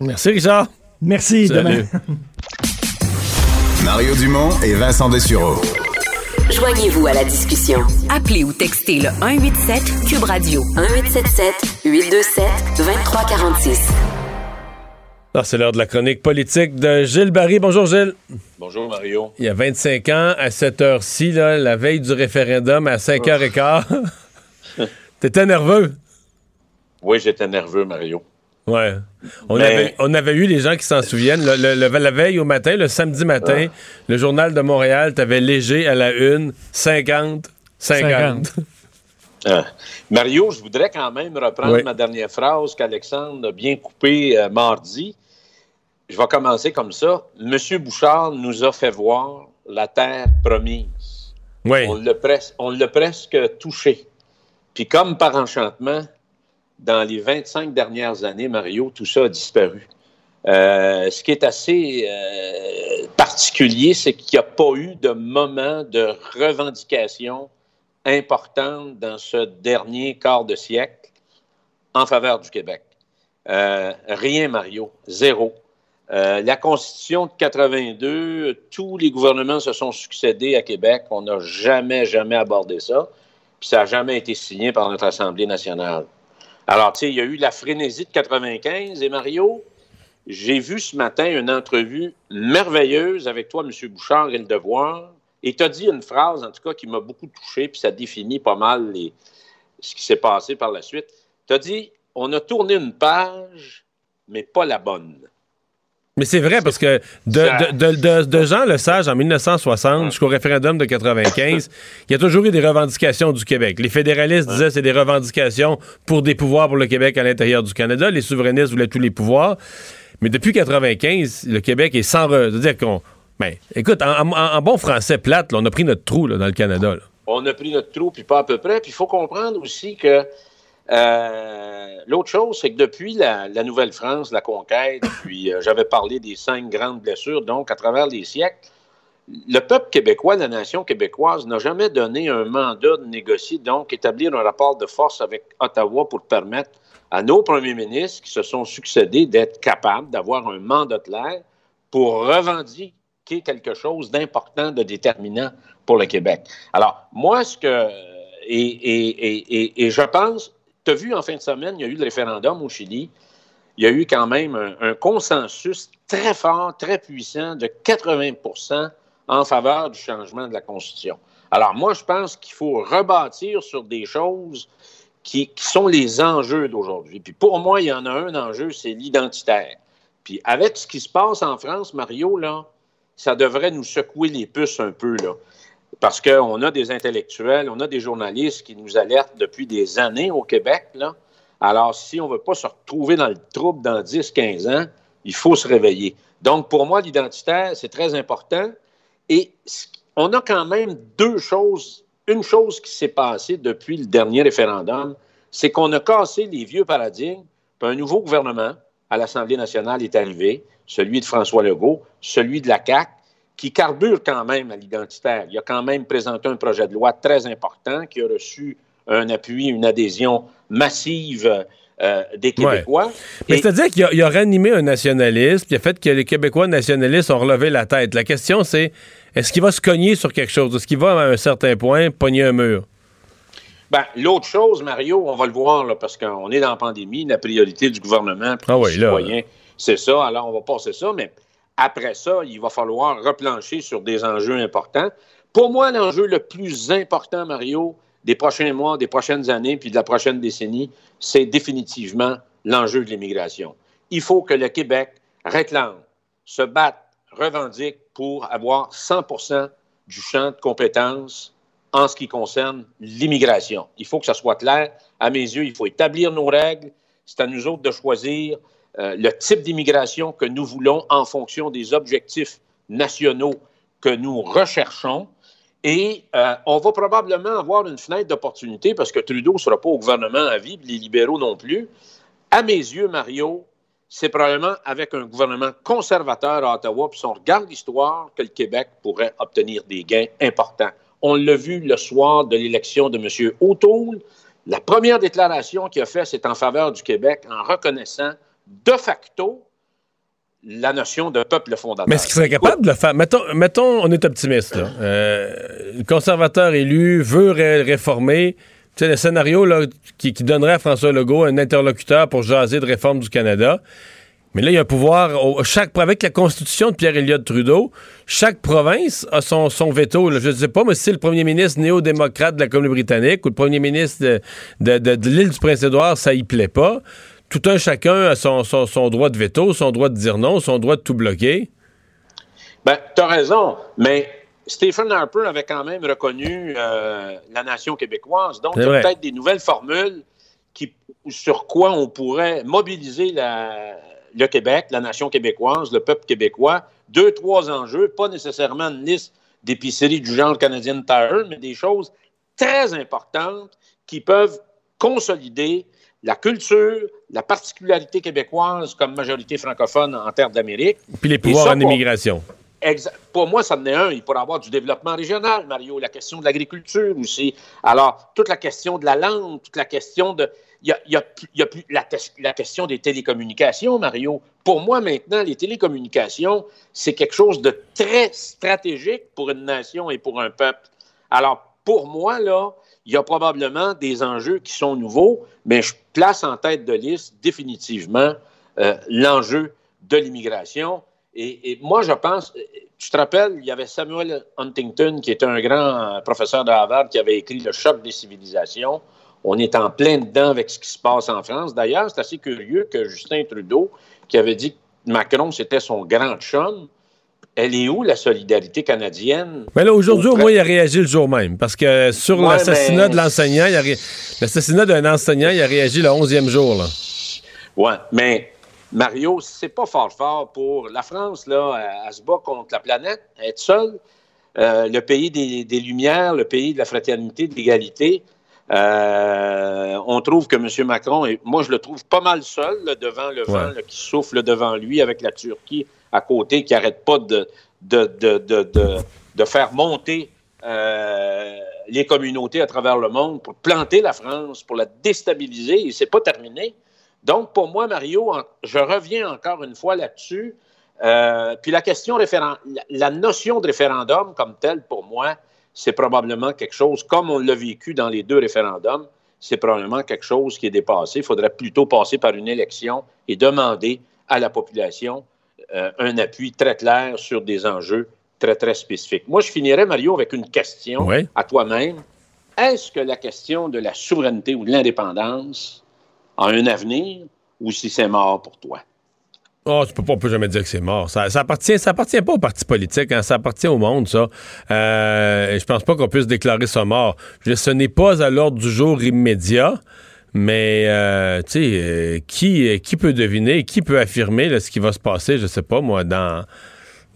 Merci, Richard. Merci, Salut. demain. Mario Dumont et Vincent Dessureau. Joignez-vous à la discussion. Appelez ou textez le 187 Cube Radio 1877 827 2346. Ah, c'est l'heure de la chronique politique de Gilles Barry. Bonjour, Gilles. Bonjour Mario. Il y a 25 ans, à cette heure-ci, la veille du référendum, à 5h15, t'étais nerveux. Oui, j'étais nerveux, Mario. Ouais. On, Mais- avait, on avait eu les gens qui s'en souviennent. Le, le- le- la veille au matin, le samedi matin, le journal de Montréal, t'avais léger à la une, 50, 50. Ah. Mario, je voudrais quand même reprendre Oui. ma dernière phrase qu'Alexandre a bien coupée euh, mardi. Je vais commencer comme ça. Monsieur Bouchard nous a fait voir la terre promise. Oui. On l'a pres- on l'a presque touché. Puis comme par enchantement, dans les 25 dernières années, Mario, tout ça a disparu. Euh, ce qui est assez euh, particulier, c'est qu'il n'y a pas eu de moment de revendication importante dans ce dernier quart de siècle en faveur du Québec. Euh, rien, Mario. Zéro. La Constitution de 82, tous les gouvernements se sont succédés à Québec. On n'a jamais, jamais abordé ça. Puis ça n'a jamais été signé par notre Assemblée nationale. Alors, tu sais, il y a eu la frénésie de 95 et Mario, j'ai vu ce matin une entrevue merveilleuse avec toi, M. Bouchard et le Devoir, et tu as dit une phrase, en tout cas, qui m'a beaucoup touché, puis ça définit pas mal ce qui s'est passé par la suite. Tu as dit, on a tourné une page, mais pas la bonne. Mais c'est vrai, parce que de, de, de, de- Jean Lesage en 1960 jusqu'au référendum de 95, il y a toujours eu des revendications du Québec. Les fédéralistes disaient c'est des revendications pour des pouvoirs pour le Québec à l'intérieur du Canada. Les souverainistes voulaient tous les pouvoirs. Mais depuis 95, le Québec est sans... re- C'est-à-dire qu'on... Ben, écoute, en, en- en bon français plate, là, on a pris notre trou là, dans le Canada. là. On a pris notre trou, puis pas à peu près. Puis il faut comprendre aussi que Euh, L'autre chose, c'est que depuis la, la Nouvelle-France, la conquête, puis euh, j'avais parlé des cinq grandes blessures, donc à travers les siècles, le peuple québécois, la nation québécoise, n'a jamais donné un mandat de négocier, donc établir un rapport de force avec Ottawa pour permettre à nos premiers ministres qui se sont succédés d'être capables d'avoir un mandat clair pour revendiquer quelque chose d'important, de déterminant pour le Québec. Alors, moi, ce que. Et, et, et, et je pense, tu as vu en fin de semaine, il y a eu le référendum au Chili. Il y a eu quand même un, consensus très fort, très puissant de 80% en faveur du changement de la Constitution. Alors, moi, je pense qu'il faut rebâtir sur des choses qui, qui sont les enjeux d'aujourd'hui. Puis pour moi, il y en a un enjeu, c'est l'identitaire. Puis avec ce qui se passe en France, Mario, là, ça devrait nous secouer les puces un peu, là. Parce qu'on a des intellectuels, on a des journalistes qui nous alertent depuis des années au Québec. Alors, si on ne veut pas se retrouver dans le trouble dans 10, 15 ans, il faut se réveiller. Donc, pour moi, l'identitaire, c'est très important. Et on a quand même deux choses. Une chose qui s'est passée depuis le dernier référendum, c'est qu'on a cassé les vieux paradigmes, puis un nouveau gouvernement à l'Assemblée nationale est arrivé, celui de François Legault, celui de la CAQ, qui carbure quand même à l'identitaire. Il a quand même présenté un projet de loi très important qui a reçu un appui, une adhésion massive euh, des Québécois. Ouais. Mais Et- c'est-à-dire qu'il a, il a ranimé un nationalisme, puis le fait que les Québécois nationalistes ont relevé la tête. La question, c'est est-ce qu'il va se cogner sur quelque chose? Est-ce qu'il va, à un certain point, pogner un mur? Ben, l'autre chose, Mario, on va le voir, là, parce qu'on est dans la pandémie, la priorité du gouvernement puis Ah oui, citoyens, c'est ça. Alors, on va passer ça, mais après ça, il va falloir replancher sur des enjeux importants. Pour moi, l'enjeu le plus important, Mario, des prochains mois, des prochaines années, puis de la prochaine décennie, c'est définitivement l'enjeu de l'immigration. Il faut que le Québec réclame, se batte, revendique pour avoir 100% du champ de compétences en ce qui concerne l'immigration. Il faut que ça soit clair. À mes yeux, il faut établir nos règles. C'est à nous autres de choisir euh, le type d'immigration que nous voulons en fonction des objectifs nationaux que nous recherchons. Et euh, on va probablement avoir une fenêtre d'opportunité parce que Trudeau ne sera pas au gouvernement à vie, les libéraux non plus. À mes yeux, Mario, c'est probablement avec un gouvernement conservateur à Ottawa, puis si on regarde l'histoire, que le Québec pourrait obtenir des gains importants. On l'a vu le soir de l'élection de M. O'Toole. La première déclaration qu'il a faite, c'est en faveur du Québec en reconnaissant de facto la notion de peuple fondateur. Mais est-ce qu'il serait capable de le faire? Mettons, mettons on est optimiste. Là. Euh, le conservateur élu veut ré- réformer. Tu sais, le scénario là, qui, qui donnerait à François Legault un interlocuteur pour jaser de réforme du Canada. Mais là, il y a un pouvoir. au- chaque, avec la constitution de Pierre-Éliott Trudeau, chaque province a son, son veto. là. Je ne sais pas, mais si le premier ministre néo-démocrate de la Colombie-Britannique ou le premier ministre de, de- de- de l'île du Prince-Édouard, ça y plaît pas. Tout un chacun a son, son- son droit de veto, son droit de dire non, son droit de tout bloquer. Ben, tu as raison, mais Stephen Harper avait quand même reconnu euh, la nation québécoise. Donc, il y a peut-être des nouvelles formules qui, sur quoi on pourrait mobiliser la- le Québec, la nation québécoise, le peuple québécois. Deux, trois enjeux, pas nécessairement une liste d'épiceries du genre Canadian Tire, mais des choses très importantes qui peuvent consolider la culture, la particularité québécoise comme majorité francophone en terre d'Amérique. Puis les pouvoirs ça, en immigration. Pour moi, ça en est un. Il pourrait y avoir du développement régional, Mario, la question de l'agriculture aussi. Alors, toute la question de la langue, toute la question de. Il y a, il y a plus- il y a plus la, la question des télécommunications, Mario. Pour moi, maintenant, les télécommunications, c'est quelque chose de très stratégique pour une nation et pour un peuple. Alors, pour moi, là, il y a probablement des enjeux qui sont nouveaux, mais je place en tête de liste définitivement euh, l'enjeu de l'immigration. Et, et moi, je pense, tu te rappelles, il y avait Samuel Huntington, qui était un grand euh, professeur de Harvard, qui avait écrit Le choc des civilisations. On est en plein dedans avec ce qui se passe en France. D'ailleurs, c'est assez curieux que Justin Trudeau, qui avait dit que Macron, c'était son grand chum, elle est où la solidarité canadienne? Mais là, aujourd'hui, au moins, il a réagi le jour même. Parce que sur Ouais, l'assassinat mais- de l'enseignant, il a ré- l'assassinat d'un enseignant, il a réagi le 11e jour. Là. Ouais, mais Mario, c'est pas fort fort pour la France, là, elle, se bat contre la planète, être seule. Euh, le pays des, des Lumières, le pays de la fraternité, de l'égalité. Euh, on trouve que M. Macron, moi je le trouve pas mal seul là, devant le vent là, qui souffle devant lui avec la Turquie à côté qui n'arrête pas de, de, de, de, de, faire monter euh, les communautés à travers le monde pour planter la France, pour la déstabiliser et c'est pas terminé. Donc pour moi, Mario, je reviens encore une fois là-dessus. Euh, puis la question référendum, la, la notion de référendum comme telle, pour moi, c'est probablement quelque chose, comme on l'a vécu dans les deux référendums, c'est probablement quelque chose qui est dépassé. Il faudrait plutôt passer par une élection et demander à la population euh, un appui très clair sur des enjeux très, très spécifiques. Moi, je finirais, Mario, avec une question à toi-même. Est-ce que la question de la souveraineté ou de l'indépendance a un avenir ou si c'est mort pour toi? Oh, tu peux pas, on peut jamais dire que c'est mort. Ça, ça appartient, ça appartient pas aux partis politiques, hein, ça appartient au monde, ça. Euh, et je pense pas qu'on puisse déclarer ça mort. Je ce n'est pas à l'ordre du jour immédiat, mais euh, tu sais, euh, qui, euh, qui peut deviner, qui peut affirmer ce qui va se passer, je sais pas moi, dans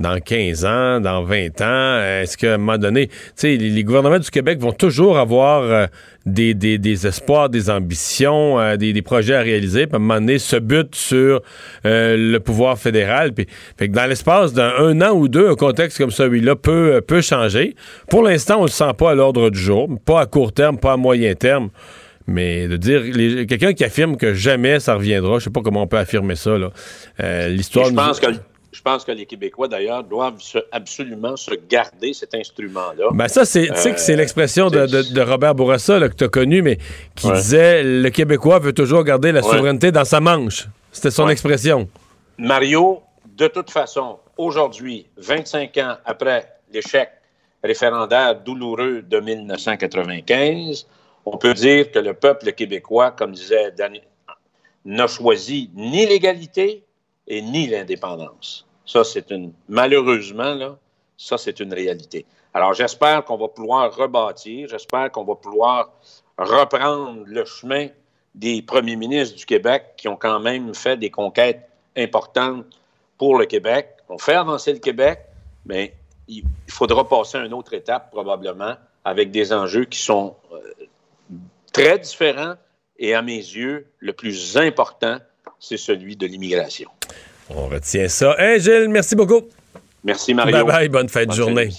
dans 15 ans, dans 20 ans? Est-ce qu'à un moment donné, tu sais, les, gouvernements du Québec vont toujours avoir des, des- des espoirs, des ambitions, des, des projets à réaliser, puis à un moment donné, se butent sur le pouvoir fédéral. Puis, dans l'espace d'un un an ou deux, un contexte comme celui-là peut, peut changer. Pour l'instant, on le sent pas à l'ordre du jour, pas à court terme, pas à moyen terme. Mais de dire, quelqu'un qui affirme que jamais ça reviendra, je sais pas comment on peut affirmer ça. là. Euh, L'histoire. Je nous- pense, que, je pense que les Québécois, d'ailleurs, doivent se- absolument se garder cet instrument-là. Ben ça, c'est, tu sais que c'est Euh, l'expression de, de- de Robert Bourassa là, que tu as connu, mais qui Ouais. disait le Québécois veut toujours garder la Ouais. souveraineté dans sa manche. C'était son Ouais. expression. Mario, de toute façon, aujourd'hui, 25 ans après l'échec référendaire douloureux de 1995, on peut dire que le peuple québécois, comme disait Dani, n'a choisi ni l'égalité et ni l'indépendance. Ça, c'est une. Malheureusement, là, ça, c'est une réalité. Alors, j'espère qu'on va pouvoir rebâtir, j'espère qu'on va pouvoir reprendre le chemin des premiers ministres du Québec qui ont quand même fait des conquêtes importantes pour le Québec. On fait avancer le Québec, mais il il faudra passer à une autre étape probablement avec des enjeux qui sont euh, très différents et à mes yeux, le plus important, c'est celui de l'immigration. On retient ça. Hey Gilles, merci beaucoup. Merci Mario. Bye bye, bonne fin de journée.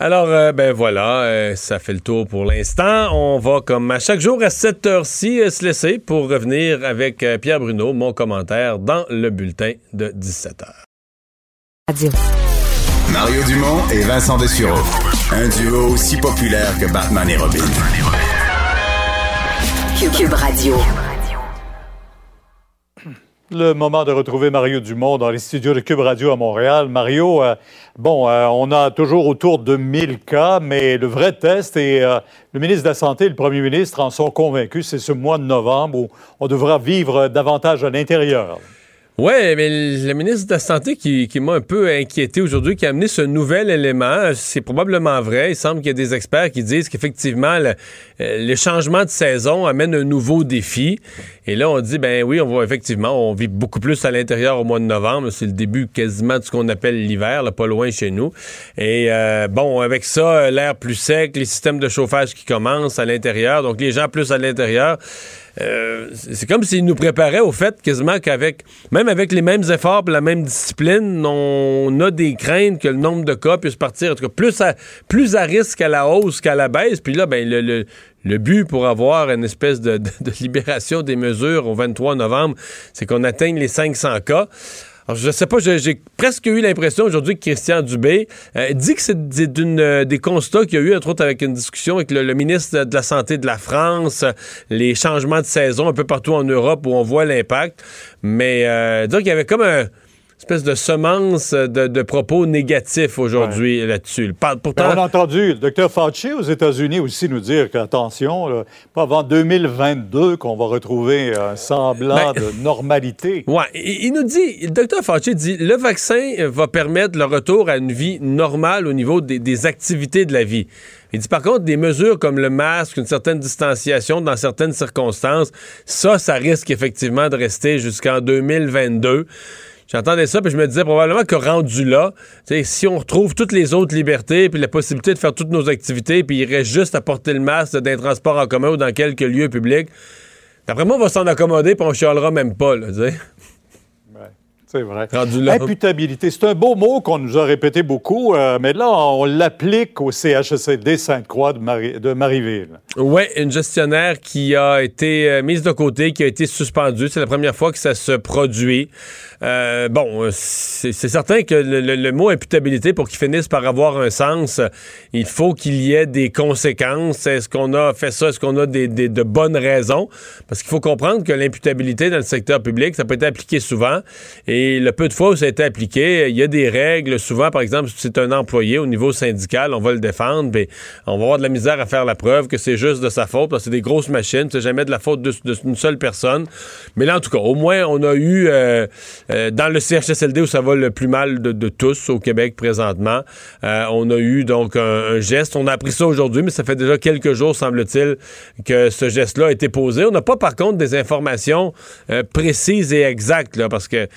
Alors, euh, ben voilà, euh, ça fait le tour pour l'instant. On va, comme à chaque jour, à cette heure-ci, euh, se laisser pour revenir avec euh, Pierre Bruno, mon commentaire, dans le bulletin de 17h. Mario Dumont et Vincent Dessureau. Un duo aussi populaire que Batman et Robin. Cube Radio. Le moment de retrouver Mario Dumont dans les studios de Cube Radio à Montréal. Mario, euh, bon, euh, on a toujours autour de 1000 cas, mais le vrai test, et euh, le ministre de la Santé et le premier ministre en sont convaincus, c'est ce mois de novembre où on devra vivre davantage à l'intérieur. Oui, mais le ministre de la Santé qui, qui m'a un peu inquiété aujourd'hui, qui a amené ce nouvel élément, c'est probablement vrai. Il semble qu'il y a des experts qui disent qu'effectivement, le- euh, les changements de saison amènent un nouveau défi. Et là, on dit, ben oui, on va effectivement, on vit beaucoup plus à l'intérieur au mois de novembre. C'est le début quasiment de ce qu'on appelle l'hiver, là, pas loin chez nous. Et euh, bon, avec ça, l'air plus sec, les systèmes de chauffage qui commencent à l'intérieur, donc les gens plus à l'intérieur. Euh, c'est comme s'ils nous préparaient au fait quasiment qu'avec, même avec les mêmes efforts la même discipline, on a des craintes que le nombre de cas puisse partir. En tout cas, plus à, plus à risque à la hausse qu'à la baisse. Puis là, ben, le, le- le but pour avoir une espèce de, de- de libération des mesures au 23 novembre, c'est qu'on atteigne les 500 cas. Alors, je sais pas, j'ai presque eu l'impression aujourd'hui que Christian Dubé euh, dit que c'est d'une, euh, des constats qu'il y a eu, entre autres avec une discussion avec le, ministre de la Santé de la France, euh, les changements de saison un peu partout en Europe où on voit l'impact. Mais euh, dire qu'il y avait comme un espèce de semence de, de propos négatifs aujourd'hui là-dessus. Pourtant, on a entendu le docteur Fauci aux États-Unis aussi nous dire qu'attention, pas avant 2022 qu'on va retrouver un semblant Ben- de normalité. Ouais, il, nous dit, le docteur Fauci dit, le vaccin va permettre le retour à une vie normale au niveau des, des activités de la vie. Il dit par contre, des mesures comme le masque, une certaine distanciation dans certaines circonstances, ça, ça risque effectivement de rester jusqu'en 2022. J'entendais ça, puis je me disais probablement que rendu là, tu sais, si on retrouve toutes les autres libertés, puis la possibilité de faire toutes nos activités, puis il reste juste à porter le masque d'un transport en commun ou dans quelques lieux publics, d'après moi, on va s'en accommoder, puis on chialera même pas, là, tu. C'est vrai. Rendu là. Imputabilité, c'est un beau mot qu'on nous a répété beaucoup, euh, mais là, on l'applique au CHSLD Sainte-Croix de, Marie- de Marieville. Oui, une gestionnaire qui a été euh, mise de côté, qui a été suspendue. C'est la première fois que ça se produit. Euh, bon, euh, c'est certain que le, mot imputabilité, pour qu'il finisse par avoir un sens, il faut qu'il y ait des conséquences. Est-ce qu'on a fait ça? Est-ce qu'on a des, de bonnes raisons? Parce qu'il faut comprendre que l'imputabilité dans le secteur public, ça peut être appliqué souvent. Et le peu de fois où ça a été appliqué, il y a des règles. Souvent, par exemple, si c'est un employé au niveau syndical, on va le défendre, mais on va avoir de la misère à faire la preuve que c'est juste de sa faute, c'est des grosses machines, c'est jamais de la faute d'une seule personne. Mais là, en tout cas, au moins, on a eu, euh, euh, dans le CHSLD où ça va le plus mal de, tous au Québec présentement, euh, on a eu donc un, geste. On a appris ça aujourd'hui, mais ça fait déjà quelques jours, semble-t-il, que ce geste-là a été posé. On n'a pas, par contre, des informations euh, précises et exactes, là, parce que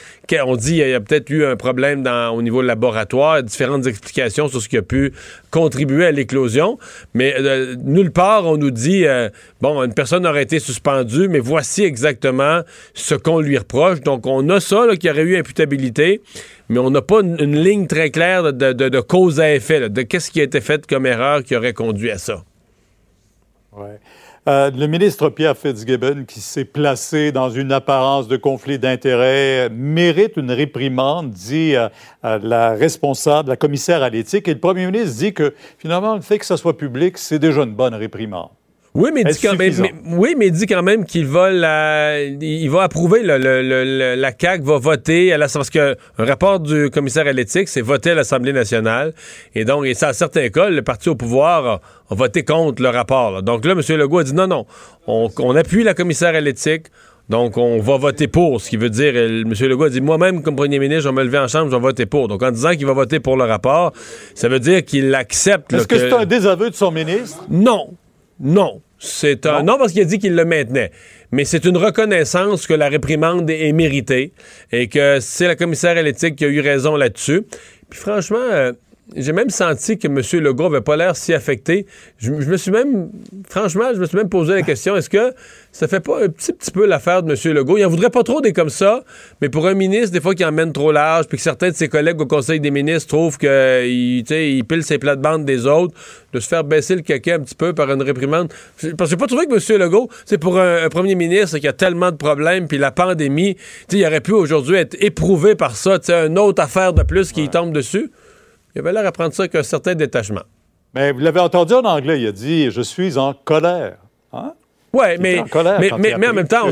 on dit qu'il y a peut-être eu un problème au niveau laboratoire, différentes explications sur ce qui a pu contribuer à l'éclosion, mais nulle part on nous dit, bon, une personne aurait été suspendue, mais voici exactement ce qu'on lui reproche. Donc on a ça, là, qu'il y aurait eu imputabilité, mais on n'a pas une, ligne très claire de, cause à effet, de qu'est-ce qui a été fait comme erreur qui aurait conduit à ça. Euh, le ministre Pierre Fitzgibbon, qui s'est placé dans une apparence de conflit d'intérêts, mérite une réprimande, dit euh, euh, la responsable, la commissaire à l'éthique. Et le premier ministre dit que finalement, le fait que ça soit public, c'est déjà une bonne réprimande. Oui, mais, il dit quand même, mais- oui, mais dit quand même qu'il va la, il va approuver le, le- le- le- la CAQ va voter à la, parce que un rapport du commissaire à l'éthique, c'est voté à l'Assemblée nationale, et donc, et ça, à certains cas, le parti au pouvoir a, a voté contre le rapport. là. Donc là, M. Legault a dit non, non, on, on appuie la commissaire à l'éthique. Donc, on va voter pour, ce qui veut dire, euh, M. Legault a dit, moi-même, comme premier ministre, je vais me lever en chambre, je vais voter pour. Donc, en disant qu'il va voter pour le rapport, ça veut dire qu'il accepte... Est-ce que, c'est un désaveu de son ministre? non. Non. C'est un. Non, parce qu'il a dit qu'il le maintenait. Mais c'est une reconnaissance que la réprimande est méritée et que c'est la commissaire à l'éthique qui a eu raison là-dessus. Puis franchement, euh, j'ai même senti que M. Legault n'avait pas l'air si affecté. Je, je me suis même, franchement, je me suis même posé la question est-ce que ça fait pas un petit, petit peu l'affaire de M. Legault? Il en voudrait pas trop des comme ça, mais pour un ministre, des fois, qui emmène trop large, puis que certains de ses collègues au Conseil des ministres trouvent qu'il il pile ses plates-bandes des autres, de se faire baisser le caquet un petit peu par une réprimande. Parce que j'ai pas trouvé que M. Legault, c'est pour un, un premier ministre qui a tellement de problèmes, puis la pandémie, il aurait pu aujourd'hui être éprouvé par ça, une autre affaire de plus qui tombe dessus. Il avait l'air à prendre ça avec un certain détachement. Mais vous l'avez entendu en anglais, il a dit Je suis en colère. Hein? Il mais, mais, mais, en même temps,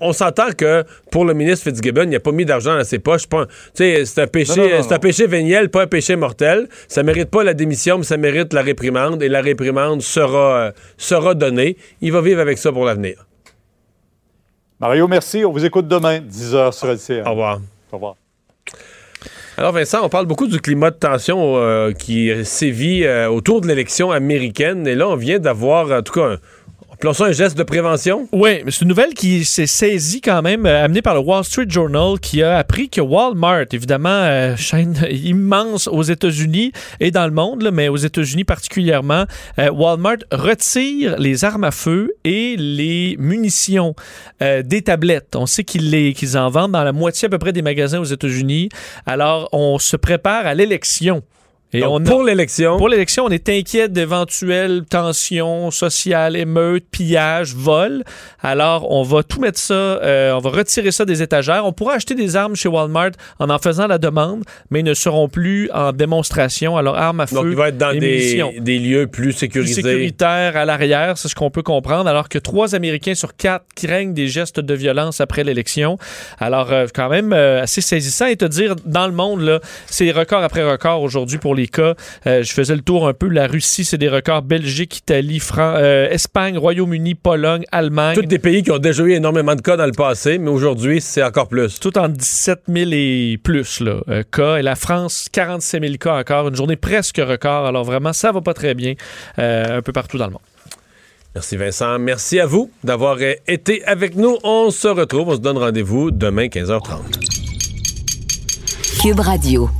on s'entend, que pour le ministre Fitzgibbon, il n'a pas mis d'argent dans ses poches. C'est un- péché, un péché véniel, pas un péché mortel. Ça mérite pas la démission, mais ça mérite la réprimande. Et la réprimande sera, euh, sera donnée. Il va vivre avec ça pour l'avenir. Mario, merci. On vous écoute demain, 10h sur LCN. Au revoir. Au revoir. Alors Vincent, on parle beaucoup du climat de tension euh, qui sévit euh, autour de l'élection américaine. Et là, on vient d'avoir, en tout cas, un, appelons un geste de prévention? Oui, mais c'est une nouvelle qui s'est saisie quand même, euh, amenée par le Wall Street Journal, qui a appris que Walmart, évidemment, euh, chaîne immense aux États-Unis et dans le monde, mais aux États-Unis particulièrement, euh, Walmart retire les armes à feu et les munitions des tablettes. On sait qu'ils qu'ils en vendent dans la moitié à peu près des magasins aux États-Unis. Alors, on se prépare à l'élection. Et Donc, on a- pour l'élection, pour l'élection, on est inquiet d'éventuelles tensions sociales, émeutes, pillages, vols. Alors, on va tout mettre ça, euh, on va retirer ça des étagères. On pourra acheter des armes chez Walmart en en faisant la demande, mais ils ne seront plus en démonstration. Alors, armes à feu donc il va être dans des, des lieux plus Plus sécurisés. sécuritaire à l'arrière, c'est ce qu'on peut comprendre, alors que trois Américains sur quatre craignent des gestes de violence après l'élection. Alors, euh, quand même euh, assez saisissant. Et te dire, dans le monde, là, c'est record après record aujourd'hui pour les cas. Euh, je faisais le tour un peu. La Russie, c'est des records. Belgique, Italie, Fran- euh, Espagne, Royaume-Uni, Pologne, Allemagne. Tous des pays qui ont déjà eu énormément de cas dans le passé, mais aujourd'hui, c'est encore plus. Tout en 17 000 et plus là, euh, cas. Et la France, 47 000 cas encore. Une journée presque record. Alors vraiment, ça va pas très bien euh, un peu partout dans le monde. Merci Vincent. Merci à vous d'avoir été avec nous. On se retrouve. On se donne rendez-vous demain 15h30. Cube Radio.